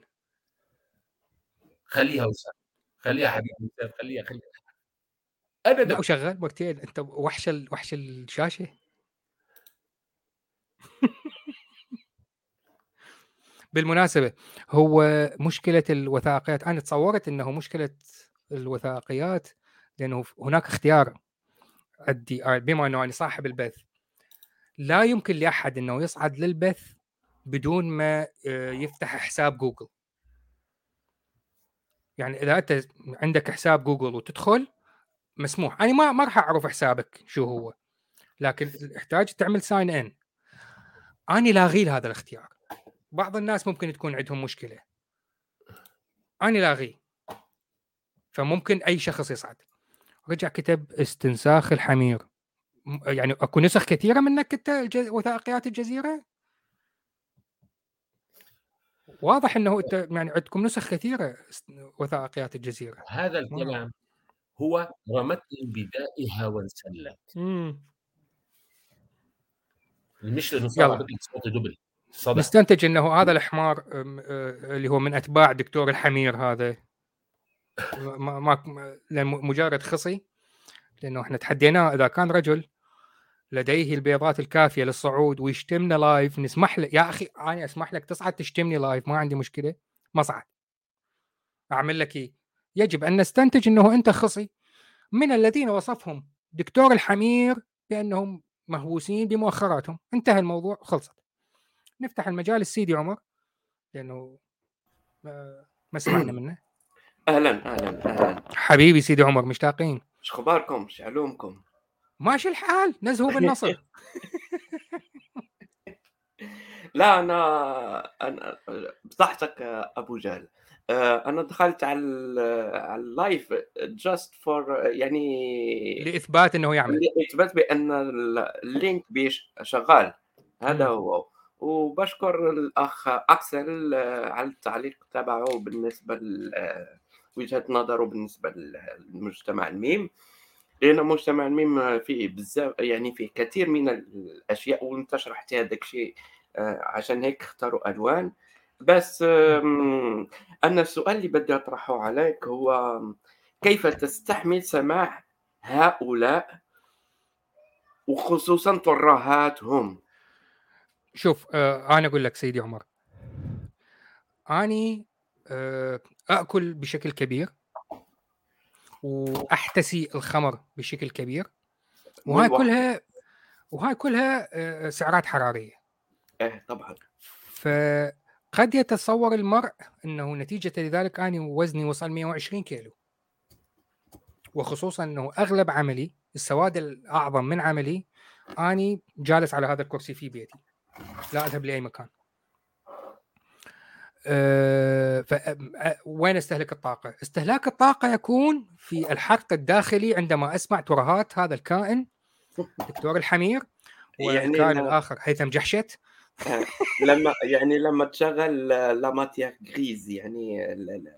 خليها وسام خليها حبيبي خليها خليها. أنا دب... وشغال وقتين. أنت وحش ال... وحش الشاشة. بالمناسبة هو مشكلة الوثائقيات أنا تصورت إنه مشكلة الوثائقيات لأنه هناك اختيار عندي بما إنه أنا صاحب البث. لا يمكن لأحد إنه يصعد للبث بدون ما آه، يفتح حساب جوجل. يعني إذا أنت عندك حساب جوجل وتدخل مسموح. أنا ما ما راح أعرف حسابك شو هو لكن يحتاج تعمل sign in أنا لاغي هذا الاختيار. بعض الناس ممكن تكون عندهم مشكلة. أنا لاغيه فممكن أي شخص يصعد. رجع كتب استنساخ الحمير. يعني أكو نسخ كثيرة منك انت وثائقيات الجزيرة؟ واضح إنه أنت يعني عندكم نسخ كثيرة وثائقيات الجزيرة. هذا الكلام هو رمتني بدائها وانسلت مش لأنه صوتي دبل صدق. نستنتج إنه هذا الحمار اللي هو من أتباع دكتور الحمير هذا. ما ما مجرد خصي لأنه إحنا تحديناه إذا كان رجل لديه البيضات الكافية للصعود ويشتمنا live نسمح له يا أخي أنا أسمح لك تصعد تشتمني live ما عندي مشكلة ما صعد. أعمل لك إيه؟ يجب أن نستنتج إنه أنت خصي من الذين وصفهم دكتور الحمير بأنهم مهووسين بمؤخراتهم. انتهى الموضوع خلصت. نفتح المجال السيدي عمر لأنه ما سمعنا منه. أهلا أهلا أهلا. حبيبي سيدي عمر مشتاقين. إيش أخباركم؟ إيش علومكم؟ ماشي الحال نزهوا بالنصر. لا أنا أنا بصحتك أبو جهل. آه، أنا دخلت على على ال live just for يعني لإثبات إنه يعمل. اثبات بأن ال- ال link بيش شغال. هذا. هو. وبشكر الأخ أكسل آه، على التعليق تبعه بالنسبة لوجهه نظره بالنسبة للمجتمع الميم. لأن مجتمع الميم فيه بزاف يعني فيه كثير من الأشياء وأنت شرحت هذاك الشيء آه، عشان هيك اختاروا ألوان. بس أنا السؤال اللي بدي أطرحه عليك هو كيف تستحمل سماع هؤلاء وخصوصا ترهاتهم شوف آه أنا أقول لك سيدي عمر. أني آه آكل بشكل كبير وأحتسي الخمر بشكل كبير وهاي. كلها وهاي كلها آه سعرات حرارية. إيه طبعا. فقد يتصور المرء أنه نتيجة لذلك أني وزني وصل 120 كيلو. وخصوصا أنه أغلب عملي السواد الأعظم من عملي أني جالس على هذا الكرسي في بيتي. لا اذهب لأي مكان. أه أه، وين استهلك الطاقة؟ استهلاك الطاقة يكون في الحرق الداخلي عندما أسمع ترهات هذا الكائن دكتور الحمير يعني والكائن لا- الآخر هيثم جحشت. لما يعني لما تشغل لا ماتيير غريز يعني ال- ال-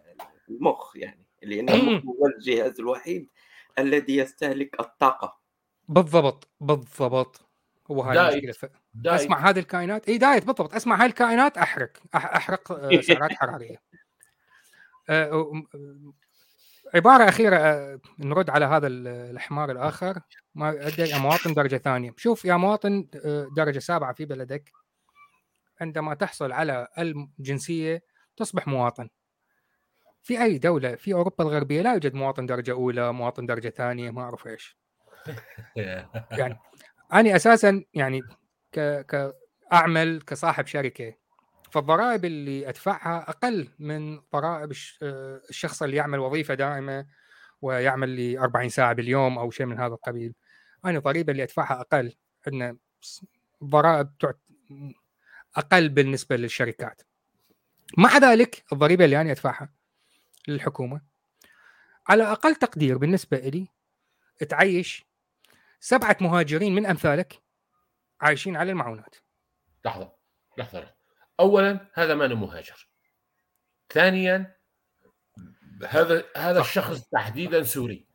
المخ يعني لأن المخ هو الجهاز الوحيد الذي يستهلك الطاقة. بالضبط بالضبط. هو هاي diet. المشكلة. diet. اسمع هذه الكائنات. اي diet بالضبط. اسمع هاي الكائنات أحرق. أحرق آه، سعرات حرارية. آه، عبارة أخيرة آه، نرد على هذا ال- الحمار الآخر. ما ادى يا مواطن درجة ثانية. شوف يا مواطن درجة سابعة في بلدك. عندما تحصل على الجنسيه تصبح مواطن. في أي دولة في أوروبا الغربية لا يوجد مواطن درجة أولى مواطن درجة ثانية ما أعرف إيش. يعني أنا أساسا يعني ك كاعمل كصاحب شركة. فالضرائب اللي أدفعها أقل من ضرائب الش- الشخص اللي يعمل وظيفة دائمة ويعمل لي 40 ساعة باليوم أو شيء من هذا القبيل. أنا الضريبه اللي أدفعها أقل. عندنا ضرائب تعت- أقل بالنسبة للشركات. مع ذلك الضريبة اللي أنا أدفعها للحكومة على أقل تقدير بالنسبة لي تعيش سبعة مهاجرين من أمثالك عايشين على المعونات. لحظة لحظة لحظة. اولا هذا ما مهاجر ثانيا هذا هذا. الشخص تحديدا سوري.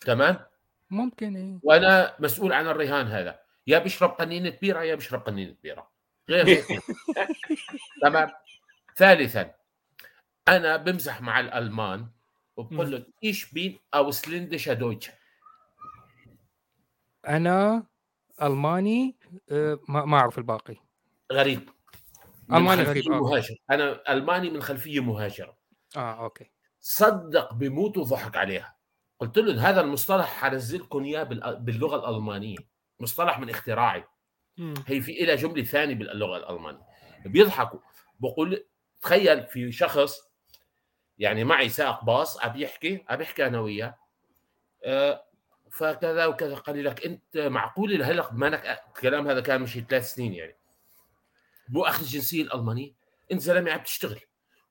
تمام؟ ممكن إيه. وأنا مسؤول عن الرهان هذا. يا بيشرب قنينة بيرة يا بيشرب قنينة بيرة. غير تمام؟ ثالثا أنا بمزح مع الألمان وبقول له Ich bin ausländisch deutsch أنا ألماني آه، ما ما أعرف الباقي. غريب. خلفية غريب، آه. مهاجر. أنا ألماني من خلفية مهاجرة. آه okay. صدق بموت وضحك عليها. قلت له هذا المصطلح حنزلكم إياه بال- باللغة الألمانية. مصطلح من اختراعي. هي في إلى جملة ثانية باللغة الألمانية. بيضحكوا بقول تخيل في شخص يعني معي سائق باص عم يحكي عم يحكي أنا وياه. آه، فكذا وكذا. قال لك أنت معقول لهلا مانك الكلام هذا كان مشي ثلاث سنين يعني. مو أخذ الجنسية الألمانية. أنت زلمة عم تشتغل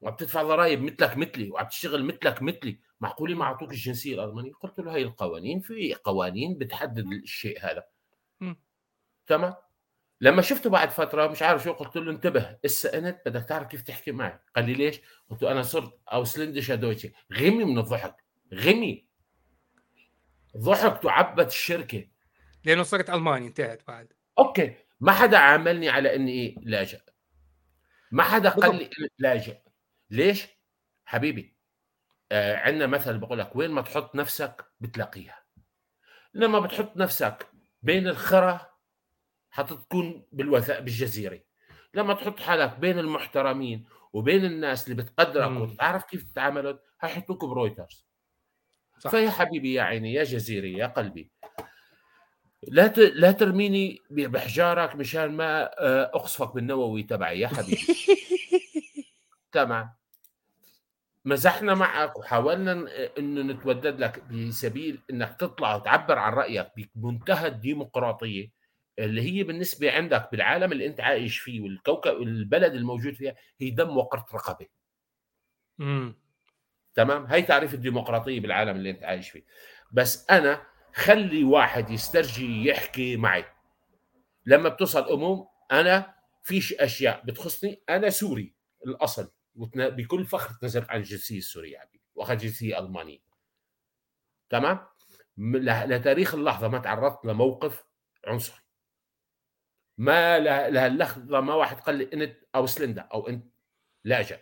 وعم تدفع ضرائب مثلك مثلي وعم تشتغل مثلك مثلي. معقول ما أعطوك الجنسية الألمانية؟ قلت له هي القوانين في قوانين بتحدد الشيء هذا. تمام؟ لما شفته بعد فترة مش عارف شو قلت له انتبه اسا انت بدك تعرف كيف تحكي معي. قال لي ليش؟ قلت له أنا صرت ausländisch deutsche. غمي من الضحك غمي. ضحك تعبت الشركة. لأنه صرت ألماني انتهت بعد. okay. ما حدا عاملني على إني لاجئ. ما حدا قال لي لاجئ. ليش؟ حبيبي آه عندنا مثل بقول لك وين ما تحط نفسك بتلاقيها. لما بتحط نفسك بين الخرى حتكون بالوثاء بالجزيرة. لما تحط حالك بين المحترمين وبين الناس اللي بتقدرك. وتعرف كيف تتعاملوا حيحطوك برويترز. صح. فيا حبيبي يا عيني يا جزيري يا قلبي. لا ت... لا ترميني بحجارك مشان ما آه، أقصفك بالنووي تبعي يا حبيبي. تمام. مزحنا معك وحاولنا إنه نتودد لك بسبيل إنك تطلع وتعبر عن رأيك بمنتهى الديمقراطية اللي هي بالنسبة عندك بالعالم اللي أنت عايش فيه والكوكب البلد الموجود فيها هي دم وقرة رقبة. امم تمام؟ هي تعريف الديمقراطية بالعالم اللي انت عايش فيه. بس أنا خلي واحد يسترجي يحكي معي. لما بتصل أموم أنا فيش أشياء بتخصني. أنا سوري الأصل. بكل فخر تنزلت عن الجنسيه السوريه عبي وأخذ جنسية ألمانية. تمام؟ لتاريخ اللحظة ما تعرضت لموقف عنصري. ما لهاللحظة ما واحد قال لي إنت أو سلندا أو إنت لاجئ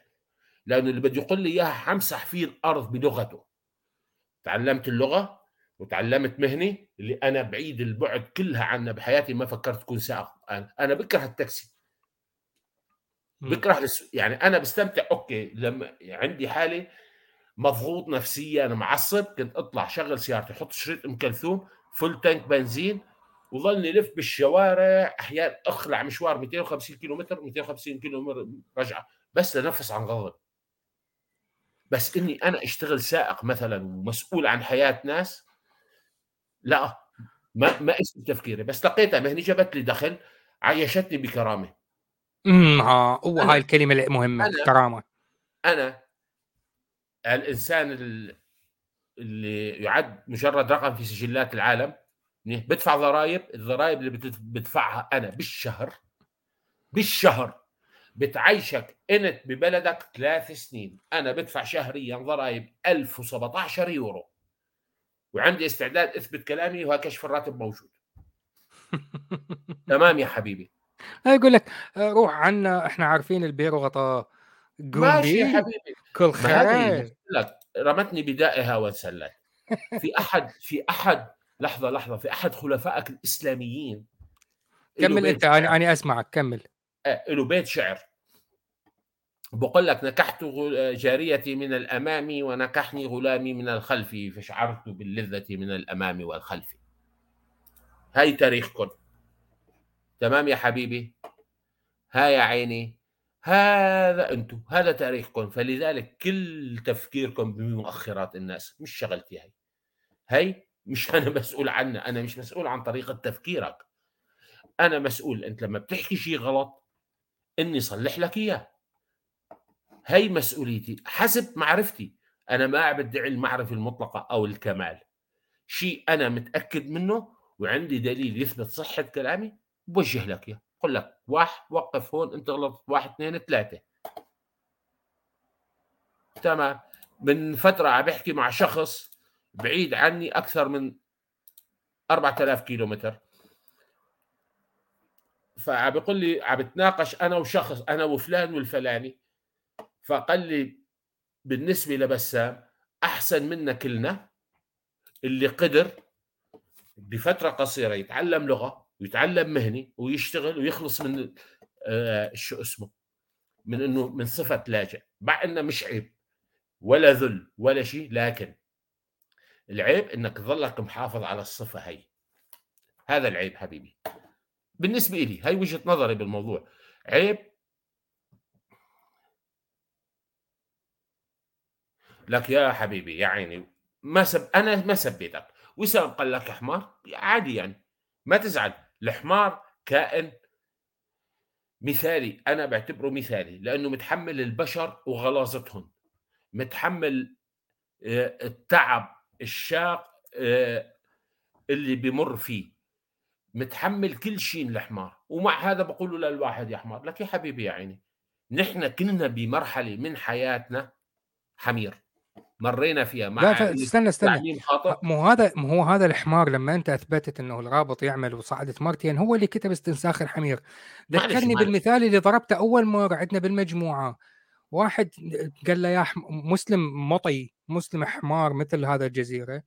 لأنه اللي بده يقول لي إياها حمسح فيه الأرض بلغته. تعلمت اللغة وتعلمت مهني اللي أنا بعيد البعد كلها عنها بحياتي ما فكرت اكون سائق. أنا أنا بكره التاكسي. بكره يعني أنا بستمتع okay لما عندي حالي مضغوط نفسيا معصب كنت أطلع شغل سيارتي أحط شريط أم كلثوم full tank بنزين وظلني لف بالشوارع أحيانا أخلع مشوار 250 كيلو متر 250 كيلو رجعة بس لنفس عن غضب. بس إني أنا أشتغل سائق مثلا ومسؤول عن حياة ناس لا ما ما اسم تفكيري. بس لقيتها مهني جابت لي دخل عيشتني بكرامة. امم ها هو أنا- هاي الكلمة المهمه أنا- كرامة. أنا الإنسان ال- اللي يعد مجرد رقم في سجلات العالم بدفع ضرائب الضرائب اللي بدفعها أنا بالشهر بالشهر بتعيشك إنت ببلدك ثلاث سنين. أنا بدفع شهريا ضرائب 1017 يورو. وعندي استعداد أثبت كلامي وها كشف الراتب موجود. تمام يا حبيبي. يقول لك روح عنا إحنا عارفين البير وغطاه قوم ماشي يا حبيبي. كل خير. لك رمتني بدائها وانسلت. في أحد في أحد لحظة لحظة في أحد خلفائك الإسلاميين. كمل أنت أنا أسمعك كمل. له بيت شعر. بقول لك نكحت غل- جاريتي من الأمام ونكحني غلامي من الخلف فشعرت باللذة من الأمام والخلف. هاي تاريخكم تمام يا حبيبي؟ ها يا عيني؟ هذا أنتم هذا تاريخكم فلذلك كل تفكيركم بمؤخرات الناس مش شغلتي هي هي مش أنا مسؤول عنها أنا مش مسؤول عن طريقة تفكيرك. أنا مسؤول أنت لما بتحكي شيء غلط إني صلح لك إياه. هي مسؤوليتي حسب معرفتي. أنا ما بدعي المعرفه المطلقة أو الكمال. شيء أنا متأكد منه وعندي دليل يثبت صحة كلامي بوجه لك إياه. بقول لك واحد وقف هون أنت غلطت. واحد اثنين ثلاثة. تمام. من فترة عم بحكي مع شخص بعيد عني أكثر من 4000 كيلو متر فعم بيقول لي عم بتناقش أنا وشخص أنا وفلان والفلاني. فقال لي بالنسبة لبسام أحسن منا كلنا اللي قدر بفترة قصيرة يتعلم لغة ويتعلم مهنة ويشتغل ويخلص من آه شو اسمه من إنه من صفة لاجئ. مع إنه مش عيب ولا ذل ولا شيء لكن العيب إنك تظلك محافظ على الصفة هي. هذا العيب حبيبي. بالنسبة لي هي وجهة نظري بالموضوع. عيب؟ لك يا حبيبي يا عيني ما سب أنا ما سبيتك. وسام قال لك حمار؟ عادي يعني. ما تزعل. الحمار كائن مثالي. أنا بعتبره مثالي لأنه متحمل البشر وغلاظتهم. متحمل آه، التعب الشاق آه، اللي بمر فيه. متحمل كل شيء الحمار ومع هذا بقول له للواحد يا حمار لك يا حبيبي يا عيني نحن كنا بمرحلة من حياتنا حمير مرينا فيها مع لا ف- استنى استنى. مو هذا مو هو هذا الحمار لما أنت أثبتت إنه الرابط يعمل وصعدت مرتين هو اللي كتب استنساخ الحمير. ذكرني بالمثال اللي ضربته أول مرة عندنا بالمجموعة. واحد قال له يا حم... مسلم مطي مسلم حمار مثل هذا الجزيرة.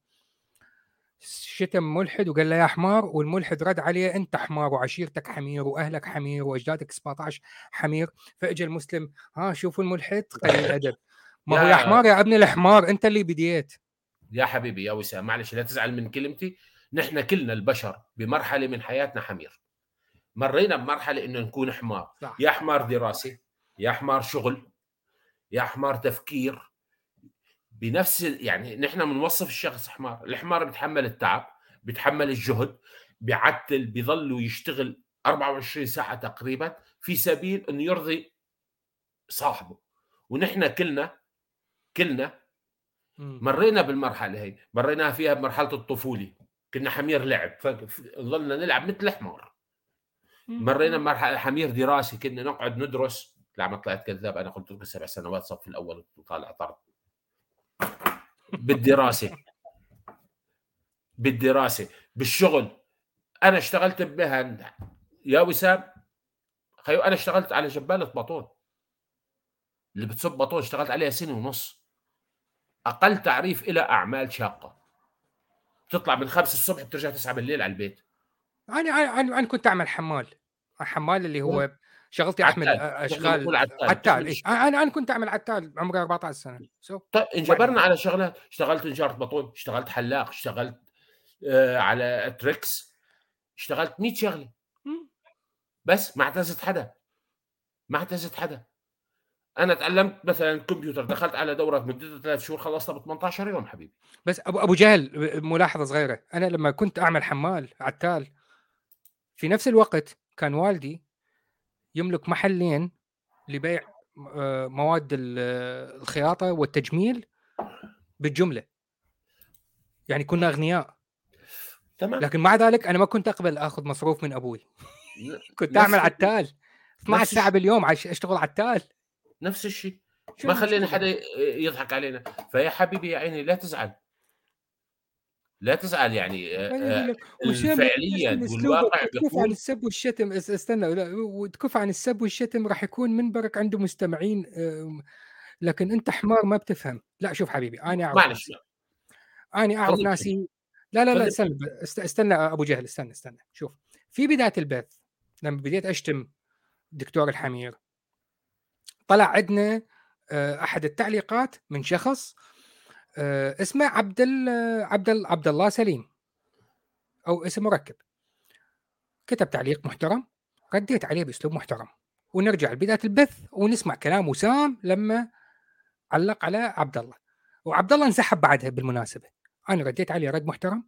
شتم ملحد وقال له يا حمار والملحد رد عليه أنت حمار وعشيرتك حمير وأهلك حمير وأجدادك 17 حمير. فاجى المسلم ها شوفوا الملحد قليل ادب ما هو يا- حمار يا ابن الحمار أنت اللي بديت. يا حبيبي يا وسام معلش لا تزعل من كلمتي. نحن كلنا البشر بمرحلة من حياتنا حمير. مرينا بمرحلة إنه نكون حمار. صح. يا حمار دراسة يا حمار شغل يا حمار تفكير. بنفس يعني نحن بنوصف الشخص حمار الحمار بيتحمل التعب بيتحمل الجهد بيعتل بيضل يشتغل 24 ساعة تقريبا في سبيل إنه يرضي صاحبه. ونحن كلنا كلنا. مرينا بالمرحلة هي مريناها فيها بمرحلة الطفولة. كنا حمير لعب فضلنا نلعب مثل الحمار مرينا بمرحلة حمير دراسي كنا نقعد ندرس. لا ما طلعت كذاب أنا قلت لكم سبع سنوات صف الأول وطالع طرد. بالدراسة. بالدراسة. بالشغل. أنا اشتغلت بمهن يا وسام خيو أنا اشتغلت على جباله بطون اللي بتصب بطون اشتغلت عليها سنة ونص. أقل تعريف إلى أعمال شاقة. تطلع من خمسة الصبح بترجع تسعة بالليل على البيت. أنا أنا كنت أعمل حمال. حمال اللي هو شغلتي أحمل عتال. أشغال عتال. عتال. إيه. أنا أنا كنت أعمل عتال عمري 14 سنة. سو طيب انجبرنا على شغلات اشتغلت نجارة بطون اشتغلت حلاق اشتغلت آه على تريكس اشتغلت 100 شغلة. بس ما اعتزت حدا. ما اعتزت حدا. أنا تعلمت مثلا كمبيوتر دخلت على دورة مدتها ثلاث شهور خلصتها ب 18 يوم حبيبي. بس أبو أبو جهل ملاحظة صغيرة. أنا لما كنت أعمل حمال عتال في نفس الوقت كان والدي يملك محلين لبيع آه، مواد ال- الخياطة والتجميل بالجملة. يعني كنا أغنياء. تمام. لكن مع ذلك أنا ما كنت أقبل أخذ مصروف من أبوي. كنت أعمل. عتال. 12 نفس ساعة باليوم أشتغل عتال. نفس الشيء. ما خلينا؟ حدا يضحك علينا. فيا حبيبي يا عيني لا تزعل. لا تزعل يعني آه، آه، فعليا والواقع وتكف عن السب والشتم أس- أستنى لا، وتكف عن السب والشتم راح يكون منبرك عنده مستمعين لكن أنت حمار ما بتفهم. لا شوف حبيبي أنا أعرف معلش أنا أعرف ناسي لا لا لا استنى استنى أبو جهل استنى استنى شوف. في بداية البث لما بديت أشتم دكتور الحمير طلع عندنا آه، أحد التعليقات من شخص آه، اسمه عبد عبد عبد الله سليم. أو اسم مركب. كتب تعليق محترم. رديت عليه بأسلوب محترم. ونرجع لبداية البث ونسمع كلام وسام لما علق على عبد الله. وعبد الله انسحب بعدها بالمناسبة. أنا رديت عليه رد محترم.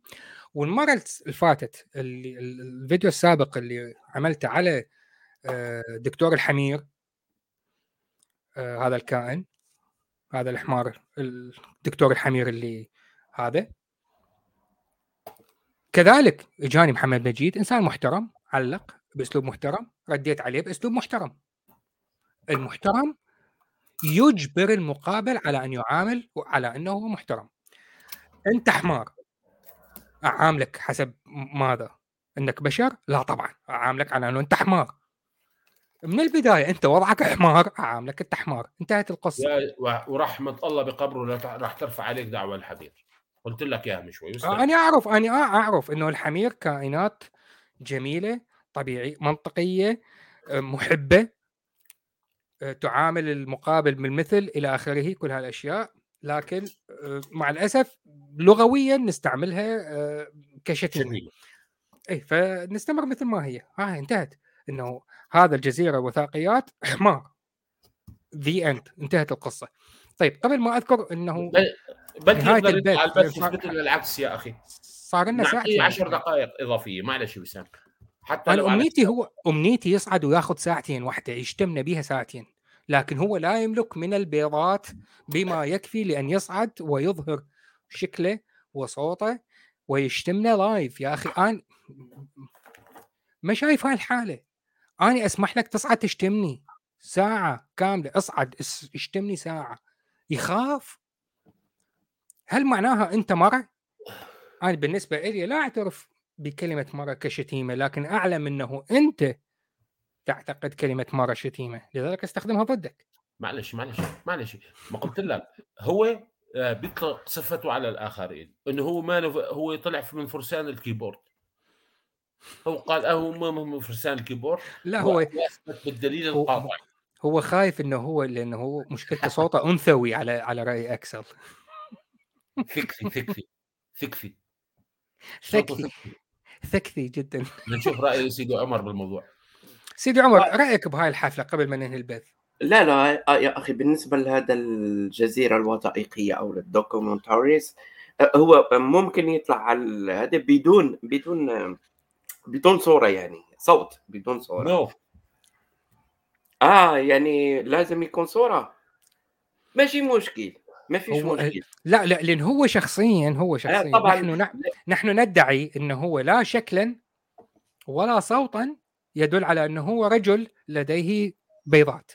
والمرة اللي فاتت اللي ال- الفيديو السابق اللي عملته على آه، دكتور الحمير. آه، هذا الكائن. هذا الحمار الدكتور الحمير اللي هذا. كذلك اجاني محمد مجيد إنسان محترم علق بأسلوب محترم رديت عليه بأسلوب محترم. المحترم يجبر المقابل على أن يعامل على أنه هو محترم. أنت حمار أعاملك حسب ماذا؟ أنك بشر؟ لا طبعا أعاملك على أنه أنت حمار. من البداية أنت وضعك حمار اعاملك أنت حمار. انتهت القصة. يا ورحمة الله بقبره لا راح ترفع عليك دعوة الحبيب قلت لك اياها من شوي آه،. أنا أعرف أنا آه أعرف إنه الحمير كائنات جميلة طبيعي منطقية آه، محبة آه، تعامل المقابل بالمثل إلى آخره كل هالأشياء. لكن آه، مع الأسف لغويا نستعملها آه، كشتيمه. اي فنستمر مثل ما هي. ها انتهت. إنه هذا الجزيرة وثائقيات حمار ذي اند انتهت القصة. طيب قبل ما أذكر إنه بدي نهاية يقدر البث، لنا العكس يا أخي. صار لنا ساعتين 10 دقائق إضافية. معلش وسام حتى أنا امنيتي هو أمنيتي يصعد وياخذ ساعتين واحدة يشتمنا بها ساعتين. لكن هو لا يملك من البيضات بما يكفي لأن يصعد ويظهر شكله وصوته ويشتمنا لايف يا أخي أنا ما شايف هاي الحاله أنا أسمح لك تصعد تشتمني ساعة كاملة أصعد اشتمني ساعة. يخاف؟ هل معناها أنت مره أنا بالنسبة لي لا أعترف بكلمة مرة كشتيمة لكن أعلم أنه أنت تعتقد كلمة مرة شتيمة. لذلك استخدمها ضدك. معلش معلش معلش. ما قلت لك هو آه، بيطلق صفته على الآخرين إنه هو ما. هو طلع من فرسان الكيبورد. هو قال هو ما من فرسان الكيبورد. لا هو بالدليل هو- القاطع. هو خايف إنه هو لأنه هو مشكلته صوته أنثوي على على رأي أكسل. ثكفي ثكفي ثكفي صوته ثكي ثكفي ثكي جدا. بنشوف رأي سيدي عمر بالموضوع. سيدي عمر رأيك بهاي الحفلة قبل ما ننهي البث؟ لا لا آه، يا أخي بالنسبة لهذا الجزيرة الوثائقية أو ال documentaries آه، هو ممكن يطلع على هذا بدون بدون آه، بدون صورة يعني صوت بدون صورة. no آه يعني لازم يكون صورة. ماشي مشكل ما فيش هو- مشكل. لا لا لأن هو شخصيا هو شخصيا. طبعاً. نحن نع- نحن ندعي إنه هو لا شكلا ولا صوتا يدل على إنه هو رجل لديه بيضات.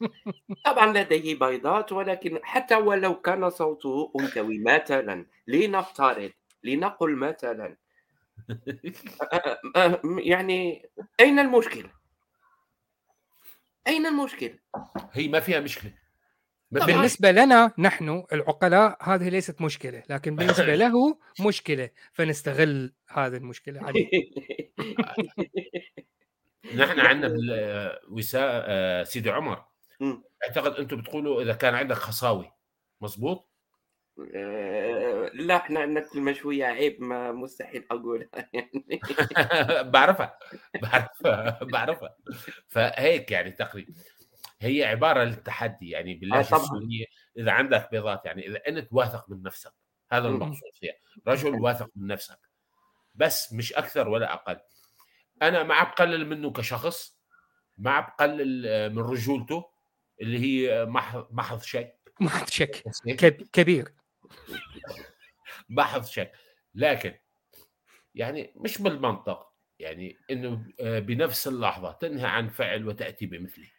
طبعا لديه بيضات ولكن حتى ولو كان صوته أنثوي مثلا لنفترض لنقل مثلا آه، آه، يعني أين المشكلة؟ أين المشكلة؟ هي ما فيها مشكلة ما بالنسبة لنا نحن العقلاء هذه ليست مشكلة لكن بالنسبة له مشكلة فنستغل هذه المشكلة عليه نحن عندنا بالوساء آه، سيدي عمر. أعتقد أنتم بتقولوا إذا كان عندك خصاوي مزبوط آه، لا إحنا عندنا كلمه شوية عيب ما مستحيل أقولها يعني. بعرفها بعرفها بعرفها. فهيك يعني تقريبا هي عبارة للتحدي يعني باللهجة طبعاً. السورية إذا عندك بيضات يعني إذا انت واثق من نفسك هذا. المقصود فيها. رجل واثق من نفسك بس مش أكثر ولا أقل. أنا ما بقلل منه كشخص ما بقلل آه، من رجولته اللي هي محض محض شك ما عاد شك كبير. بحث شك. لكن يعني مش بالمنطق. يعني إنه آه، بنفس اللحظة تنهى عن فعل وتأتي بمثله.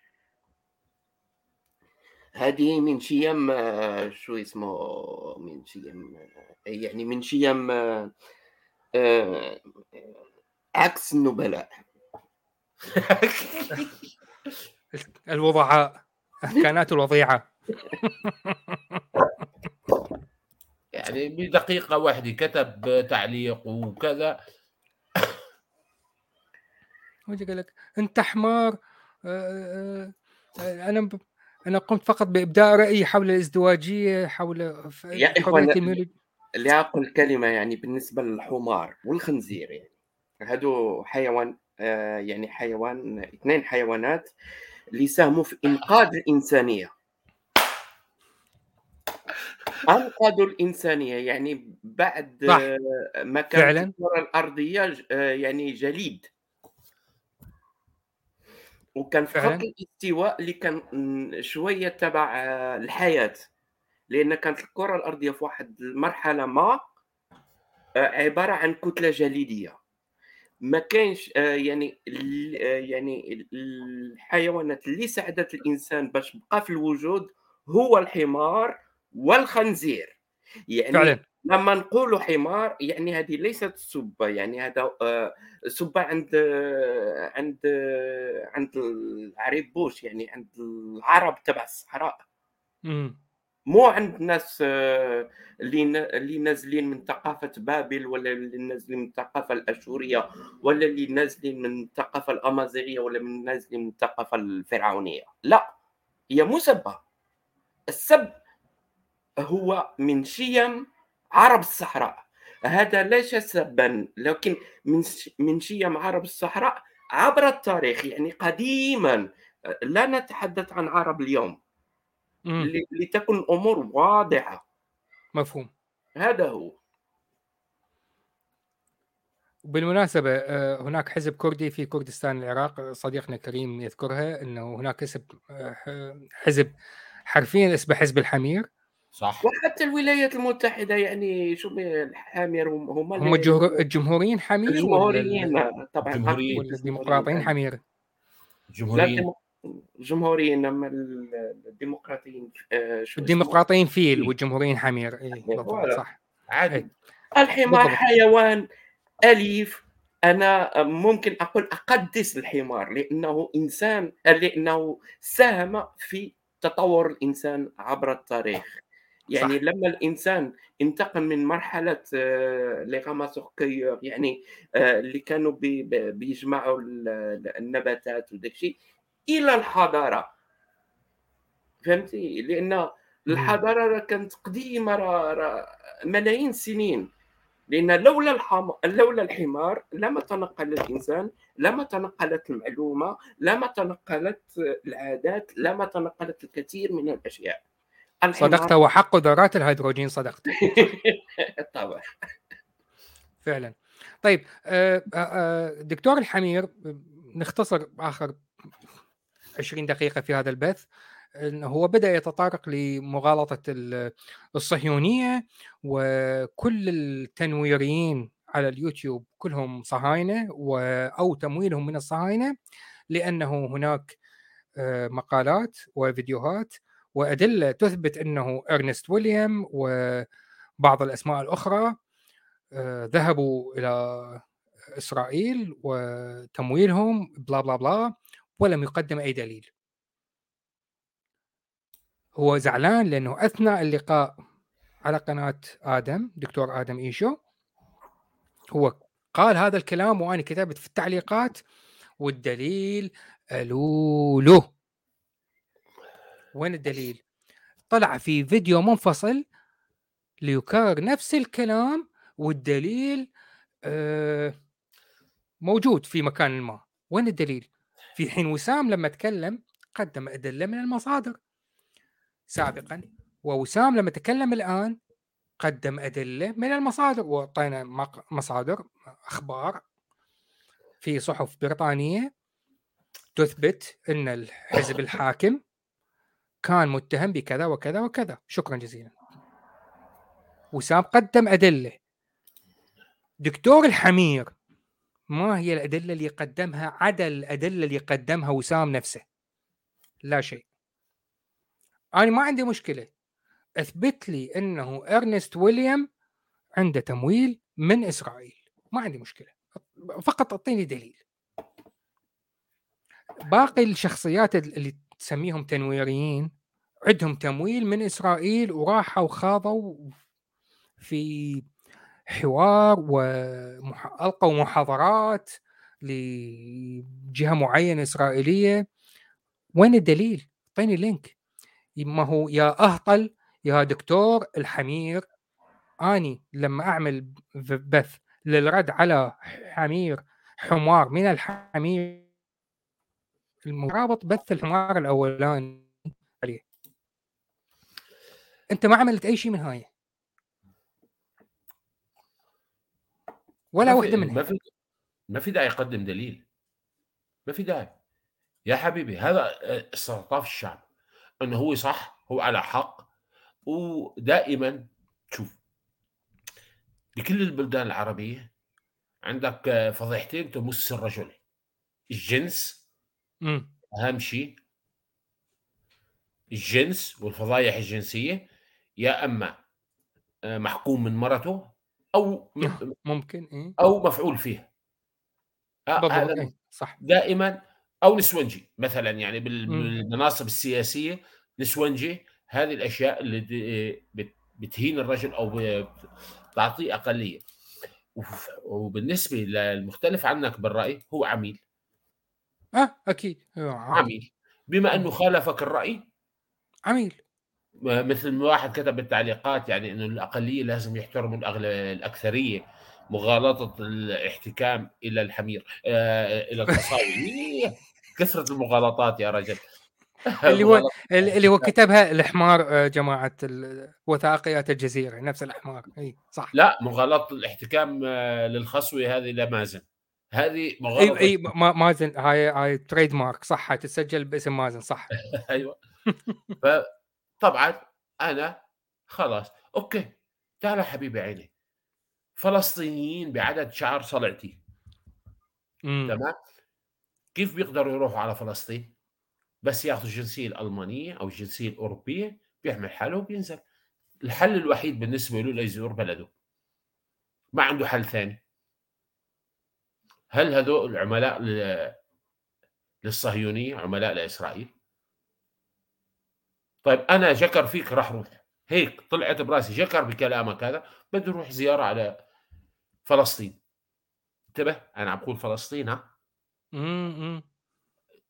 هذه من شيم آه، شو اسمه؟ من شيم آه، يعني من شيم عكس النبلاء. الوضعاء كانت الوضيعه يعني بدقيقة واحدة كتب تعليق وكذا. ويجي قال لك أنت حمار آه، آه، أنا ب... أنا قمت فقط بإبداء رأيي حول الازدواجية حول ف- يا الميلاد اللي أقول كلمة يعني بالنسبة للحمار والخنزير يعني. هادو حيوان آه، يعني حيوان اثنين حيوانات اللي ساهموا في إنقاذ الإنسانية. أنقذوا الإنسانية يعني بعد صح. ما كان فعلاً. الكرة الأرضية ج- آه، يعني جليد وكان في فعلاً. خط الاستواء اللي كان م، شوية تبع الحياة لأن كانت الكرة الأرضية في واحد المرحلة ما عبارة عن كتلة جليدية ما كانش يعني يعني ال- الحيوانات اللي ساعدت الإنسان باش بقى في الوجود هو الحمار والخنزير. يعني فعلا. لما نقولوا حمار يعني هذه ليست سبة يعني هذا آه، سبة عند آه، عند آه، عند العريبوش يعني عند العرب تبع الصحراء. مو عند ناس اللي اللي نازلين من ثقافة بابل ولا اللي نازلين من الثقافة الأشورية ولا اللي نازلين من الثقافة الأمازيغية ولا من نازلين من الثقافة الفرعونية. لا هي مسبة السب هو من شيم عرب الصحراء. هذا ليس سبا لكن من من شيم عرب الصحراء عبر التاريخ يعني قديما. لا نتحدث عن عرب اليوم. مم. لتكن الأمور واضحة. مفهوم. هذا هو. بالمناسبة آه، هناك حزب كردي في كردستان العراق. صديقنا كريم يذكرها أنه هناك حزب آه، حزب حرفيا اسمه حزب الحمير. صح وحتى الولايات المتحدة يعني شو الحامير هم هم هم الجمهوريين حمير الجمهوريين ال- طبعا الجمهوريين. ولا الديمقراطيين حمير لا جمهوريين الديمو- الجمهوريين أما ال- الديمقراطيين آه، شو؟ الديمقراطيين فيل. والجمهوريين حمير اي بالضبط. صح عادي إيه. الحمار بالضبط. حيوان أليف أنا ممكن أقول أقدس الحمار لأنه إنسان لأنه ساهم في تطور الإنسان عبر التاريخ يعني صح. لما الإنسان انتقل من مرحلة لي غاماسوكيور يعني آه، اللي كانوا بي- بي- بيجمعوا ال- النباتات وداك الشيء إلى الحضارة. فهمتي؟ لأن الحضارة راه كانت قديمة راه- ملايين السنين. لأن لولا الحم... لولا الحمار لما تنقل الإنسان لما تنقلت المعلومة لما تنقلت العادات لما تنقلت الكثير من الأشياء. صدقت وحق ذرات الهيدروجين صدقت طبعا. فعلا. طيب آه، آه، آه، دكتور الحمير نختصر آخر 20 دقيقة في هذا البث هو بدأ يتطرق لمغالطة ال- الصهيونية وكل التنويريين على اليوتيوب كلهم صهاينة أو تمويلهم من الصهاينة لأنه هناك مقالات وفيديوهات وادله تثبت أنه إرنست ويليام وبعض الأسماء الأخرى آه، ذهبوا إلى إسرائيل وتمويلهم بلا بلا بلا ولم يقدم أي دليل. هو زعلان لأنه أثناء اللقاء على قناة آدم دكتور آدم إيشو هو قال هذا الكلام وأنا كتبت في التعليقات والدليل الولو وين الدليل؟ طلع في فيديو منفصل ليكرر نفس الكلام والدليل آه، موجود في مكان ما. وين الدليل؟ في حين وسام لما تكلم قدم أدلة من المصادر. سابقا ووسام لما تكلم الآن قدم أدلة من المصادر وأعطينا مصادر أخبار في صحف بريطانية تثبت أن الحزب الحاكم كان متهم بكذا وكذا وكذا. شكرا جزيلا. وسام قدم أدلة. دكتور الحمير ما هي الأدلة اللي قدمها؟ عدا الأدلة اللي قدمها وسام نفسه. لا شيء. أنا ما عندي مشكلة. أثبت لي أنه إرنست ويليام عنده تمويل من إسرائيل. ما عندي مشكلة. فقط أعطيني دليل. باقي الشخصيات اللي تسميهم تنويريين عندهم تمويل من إسرائيل وراحوا خاضوا في حوار والقوا محاضرات لجهة معينة إسرائيلية. وين الدليل؟ أعطيني لينك ما هو؟ يا أهطل يا دكتور الحمير. أني لما أعمل بث للرد على حمير حمار من الحمير. المرابط بث الحمار الأولاني عليه. أنت ما عملت أي شيء من هاي. ولا ما في وحده ما منها. في ما في داعي يقدم دليل. ما في داعي. يا حبيبي هذا استطاف الشعب. إنه هو صح هو على حق. ودائما شوف بكل البلدان العربية عندك فضيحتين تمس الرجل. الجنس امم أهم شيء الجنس والفضايح الجنسية يا أما آه، محكوم من مرته أو ممكن إيه. أو مفعول فيه. آه، هذا إيه صح. دائما أو نسونجي مثلا يعني بال- مم. بالمناصب السياسية نسونجي هذه الأشياء اللي بت- بتهين الرجل أو بتعطيه أقلية. وبالنسبة للمختلف عنك بالرأي هو عميل. آه أكيد. آه،. عميل. بما أنه خالفك الرأي؟ عميل. مثل ما واحد كتب بالتعليقات يعني إنه الأقلية لازم يحترموا الأغل- الأكثرية مغالطة الاحتكام إلى الحمير آه، إلى التصاوي إيه، كثرة المغالطات يا رجل. اللي هو اللي هو كتبها الحمار آه، جماعة وثائقيات الجزيرة نفس الحمار اي صح. لا مغالطة الاحتكام آه، للخصوة هذه لا مازن. هذه إي مغالطه إي ما- مازن هاي هاي تريد مارك صح هاي تتسجل باسم مازن صح. أيوه. فطبعا أنا خلاص أوكي تعال حبيبي عيني. فلسطينيين بعدد شعر صلعتي. تمام؟ كيف بيقدروا يروحوا على فلسطين؟ بس ياخذوا الجنسيه الالمانيه أو الجنسيه الاوروبيه بيعمل حاله وبينزل. الحل الوحيد بالنسبة له ليزور بلده. ما عنده حل ثاني. هل هذول العملاء ل- للصهيونية عملاء لإسرائيل؟ طيب أنا شكر فيك راح روح. هيك طلعت براسي شكر بكلامك هذا بدي أروح زيارة على فلسطين. انتبه أنا عم بقول فلسطين ها.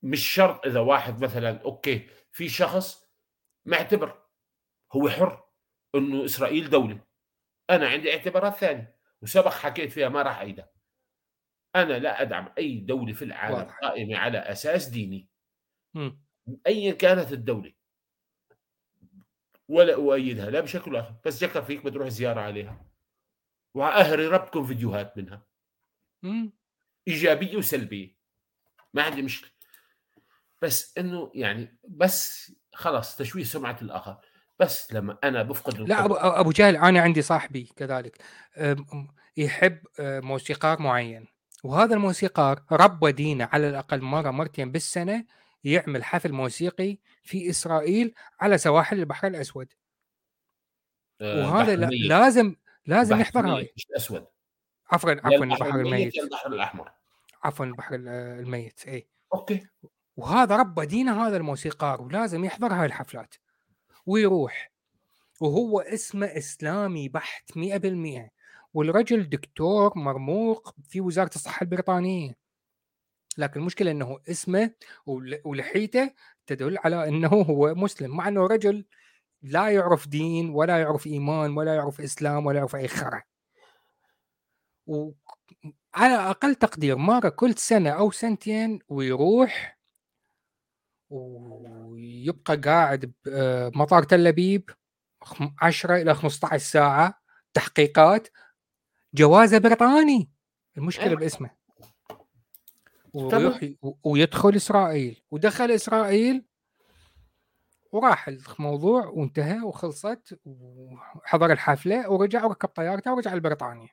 مش شرط إذا واحد مثلا أوكي في شخص معتبر هو حر إنه إسرائيل دولة. أنا عندي اعتبارات ثانية وسبق حكيت فيها ما راح أعيدها. أنا لا أدعم أي دولة في العالم واضح. قائمة على أساس ديني. ايا كانت الدولة. ولا أؤيدها لا بشكل آخر. بس ذكر فيك بتروح زيارة عليها. وأهري ربكم فيديوهات منها. مم. إيجابية وسلبية. ما عندي مشكلة. بس إنه يعني بس خلاص تشويه سمعة الآخر. بس لما أنا بفقد لا أبو أبو جهل أنا عندي صاحبي كذلك. يحب أه، موسيقار معين. وهذا الموسيقار ربى دينه على الأقل مرة مرتين بالسنة يعمل حفل موسيقي في إسرائيل على سواحل البحر الأسود. آه، وهذا لا الميت. لازم لازم الميت هاي مش الاسود عفوا عفوا البحر الميت البحر الأحمر. عفوا البحر ال- الميت اي okay. وهذا ربى دينه هذا الموسيقار ولازم يحضر هاي الحفلات. ويروح. وهو اسمه إسلامي بحت 100% والرجل دكتور مرموق في وزارة الصحة البريطانية. لكن المشكلة إنه اسمه ول- ولحيته تدل على إنه هو مسلم مع إنه رجل لا يعرف دين ولا يعرف إيمان ولا يعرف إسلام ولا يعرف أي خرع وعلى أقل تقدير مره كل سنة أو سنتين ويروح ويبقى قاعد بمطار تل أبيب 10 إلى 15 ساعة تحقيقات جوازه بريطاني. المشكلة أيوة. باسمه. ويروح ويدخل إسرائيل. ودخل إسرائيل وراح الموضوع وانتهى وخلصت وحضر الحفلة ورجع وركب طيارته ورجع لبريطانيا.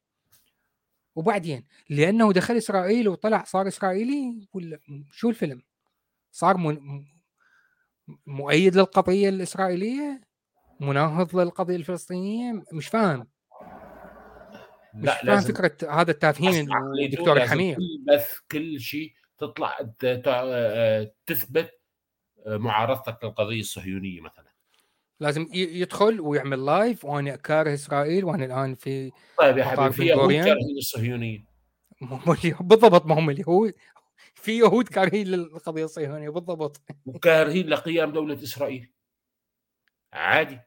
وبعدين لأنه دخل إسرائيل وطلع صار إسرائيلي ولا شو الفيلم؟ صار من مؤيد للقضية الإسرائيلية؟ مناهض للقضية الفلسطينية؟ مش فاهم. لا فاهم فكرة هذا التافهين الدكتور الحمير كل بث كل شيء تطلع ت- تثبت معارضتك للقضية الصهيونية مثلا. لازم يدخل ويعمل لايف وأنا كاره إسرائيل وأنا الآن في طيب يا حبيبي في يهود. كارهين الصهيونيه بالضبط ما هم اليهود في يهود كارهين للقضية الصهيونية بالضبط. وكارهين لقيام دولة إسرائيل. عادي.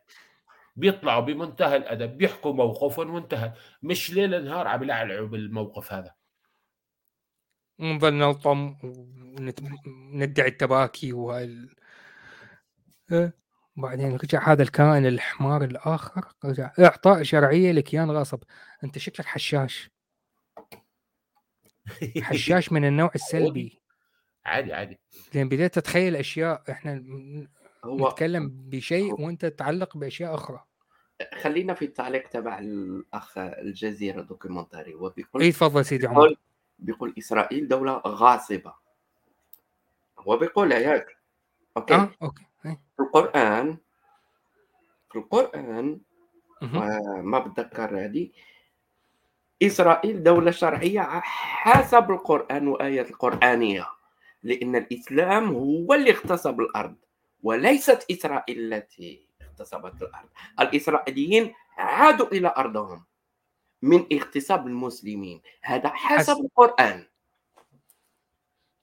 بيطلعوا بمنتهى الأدب بيحكوا موقفهم وانتهى مش ليل نهار عم يلعلعوا بالموقف هذا. نظل نلطم وندعي التباكي وهال إيه. بعدين رجع هذا الكائن الحمار الآخر رجع. إعطاء شرعية لكيان غاصب. أنت شكلك حشاش. حشاش من النوع السلبي. عادي عادي. لأن بديت تتخيل أشياء إحنا هو نتكلم بشيء وأنت تتعلق بأشياء أخرى. خلينا في التعليق تبع الأخ الجزيرة Documentary وبيقول إي تفضل سيدي عمر بيقول بيقول إسرائيل دولة غاصبة هو بيقول هيك okay آه okay. في القران في القرآن مهم. ما بتذكر هذه إسرائيل دولة شرعية حسب القرآن وآيات القرآنية لأن الإسلام هو اللي اغتصب الأرض وليست إسرائيل التي اغتصبت الأرض. الإسرائيليين عادوا إلى أرضهم من اغتصاب المسلمين. هذا حسب. حسب. القرآن.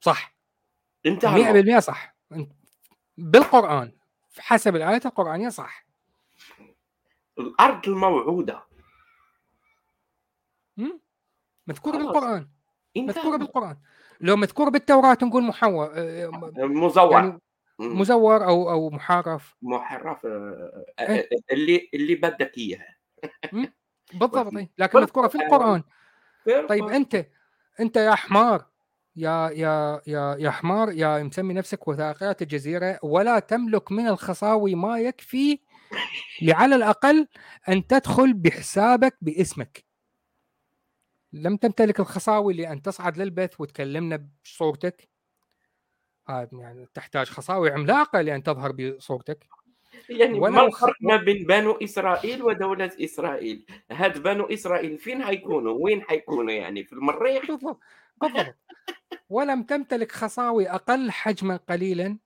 صح. انتهى الموضوع. 100% صح. بالقرآن. حسب الايات القرآنية صح. الأرض الموعودة. مم. مذكورة. بالقرآن. مذكورة بالقرآن. لو مذكورة بالتوراة نقول محور آه، مزور يعني. مزور أو أو محرف محرف آه، إيه. اللي اللي بدك إياه بالضبط إيه. لكن مذكورة في. القرآن طيب. أنت أنت يا حمار يا يا يا يا حمار يا مسمي نفسك وثائقيات الجزيرة ولا تملك من الخصاوي ما يكفي لعلى الأقل أن تدخل بحسابك باسمك لم تمتلك الخصاوي لأن تصعد للبث وتكلمنا بصورتك يعني تحتاج خصاوي عملاقة لأن تظهر بصورتك يعني ما الفرق ما بين بنو إسرائيل ودولة إسرائيل؟ هاد بنو إسرائيل فين حيكونوا؟ وين حيكونوا يعني في المريخ؟ بالضبط بالضبط ولم تمتلك خصاوي أقل حجما قليلا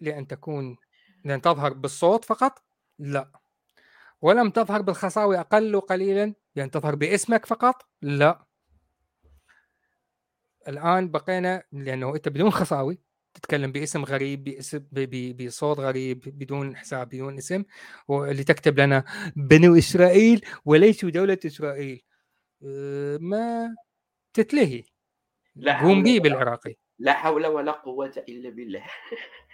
لأن تكون لأن تظهر بالصوت فقط لا ولم تظهر بالخصاوي أقل قليلا لأن تظهر باسمك فقط لا الآن بقينا لأنه أنت بدون خصاوي تتكلم باسم غريب باسم بصوت غريب بدون حساب بدون اسم واللي تكتب لنا بنو إسرائيل وليسوا دولة إسرائيل. أه، ما تتلهي. لا قوم ولا- بالعراقي. لا حول ولا قوة إلا بالله.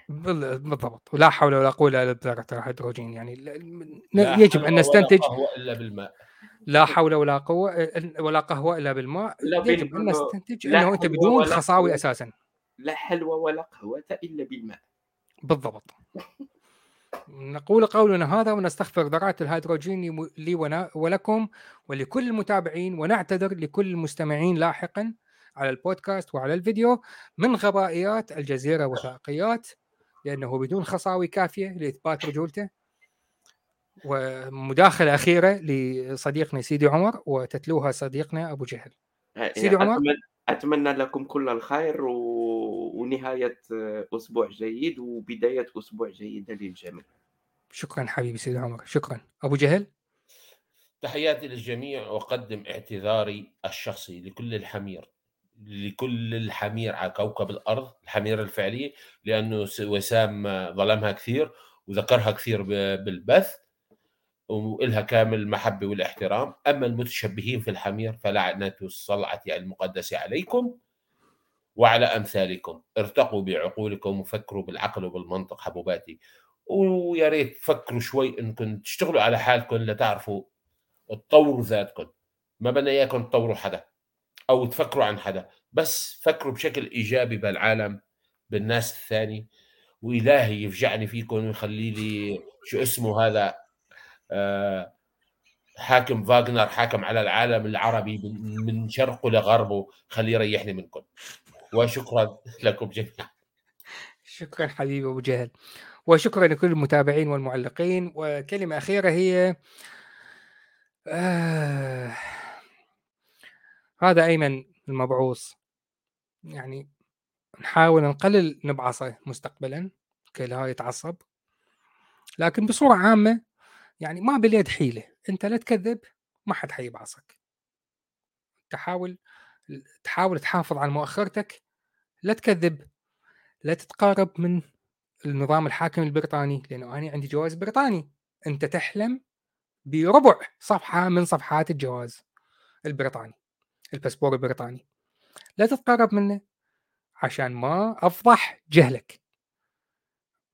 بال- بالضبط. ولا حول ولا قوة إلا بالله. الهيدروجين يعني لا يجب حول أن ولا نستنتج قهوة إلا بالماء. لا حول ولا قوة ولا قهوة إلا بالماء. لا يجب أن نستنتج أنه أنت بدون ولا خصاوي. أساسا. لا حلوى ولا قهوة إلا بالماء. بالضبط. نقول قولنا هذا ونستغفر ذرات الهيدروجين لي ولكم ولكل المتابعين ونعتذر لكل المستمعين لاحقا على البودكاست وعلى الفيديو من غبائيات الجزيرة وثائقيات لأنه بدون خصاوي كافية لإثبات رجولته. ومداخلة أخيرة لصديقنا سيدي عمر وتتلوها صديقنا أبو جهل. سيدي عمر. أتمنى, اتمنى لكم كل الخير و... ونهاية أسبوع جيد وبداية أسبوع جيدة للجميع. شكرا حبيبي سيدي عمر. شكرا. أبو جهل؟ تحياتي للجميع وأقدم اعتذاري الشخصي لكل الحمير لكل الحمير على كوكب الأرض الحمير الفعليه لأنه س- وسام ظلمها كثير وذكرها كثير ب- بالبث. وإلها كامل المحبة والاحترام. أما المتشبهين في الحمير فلعنة الصلعة المقدسة عليكم وعلى أمثالكم. ارتقوا بعقولكم وفكروا بالعقل وبالمنطق حبوباتي. ويا ريت تفكروا شوي انكم تشتغلوا على حالكم لتعرفوا تطوروا ذاتكم ما بدنا اياكم تطوروا حدا أو تفكروا عن حدا. بس فكروا بشكل إيجابي بالعالم بالناس الثاني. وإلهي يفجعني فيكم ويخلي لي شو اسمه هذا حاكم فاغنر حاكم على العالم العربي من من شرقه لغربه خليه يريحني منكم وشكرا لكم جميعا. شكرا حبيبي أبو جهل. وشكرا لكل المتابعين والمعلقين. وكلمة أخيرة هي آه هذا أيمن المبعوث. يعني نحاول نقلل نبعصه مستقبلا كي لا يتعصب. لكن بصورة عامة يعني ما باليد حيلة أنت لا تكذب ما حد حيبعصك. تحاول تحاول تحافظ على مؤخرتك لا تكذب لا تتقارب من النظام الحاكم البريطاني لأنه أنا عندي جواز بريطاني. أنت تحلم بربع صفحة من صفحات الجواز البريطاني الباسبور البريطاني. لا تتقرب منه عشان ما أفضح جهلك.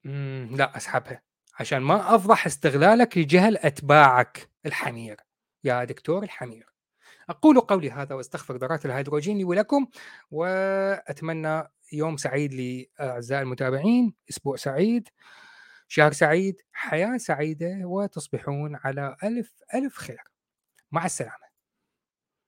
لا أسحبها. عشان ما أفضح استغلالك لجهل أتباعك الحمير. يا دكتور الحمير. أقول قولي هذا وأستغفر ذرات الهيدروجين لي ولكم وأتمنى يوم سعيد لأعزائي المتابعين أسبوع سعيد شهر سعيد حياة سعيدة وتصبحون على ألف ألف خير. مع السلامة.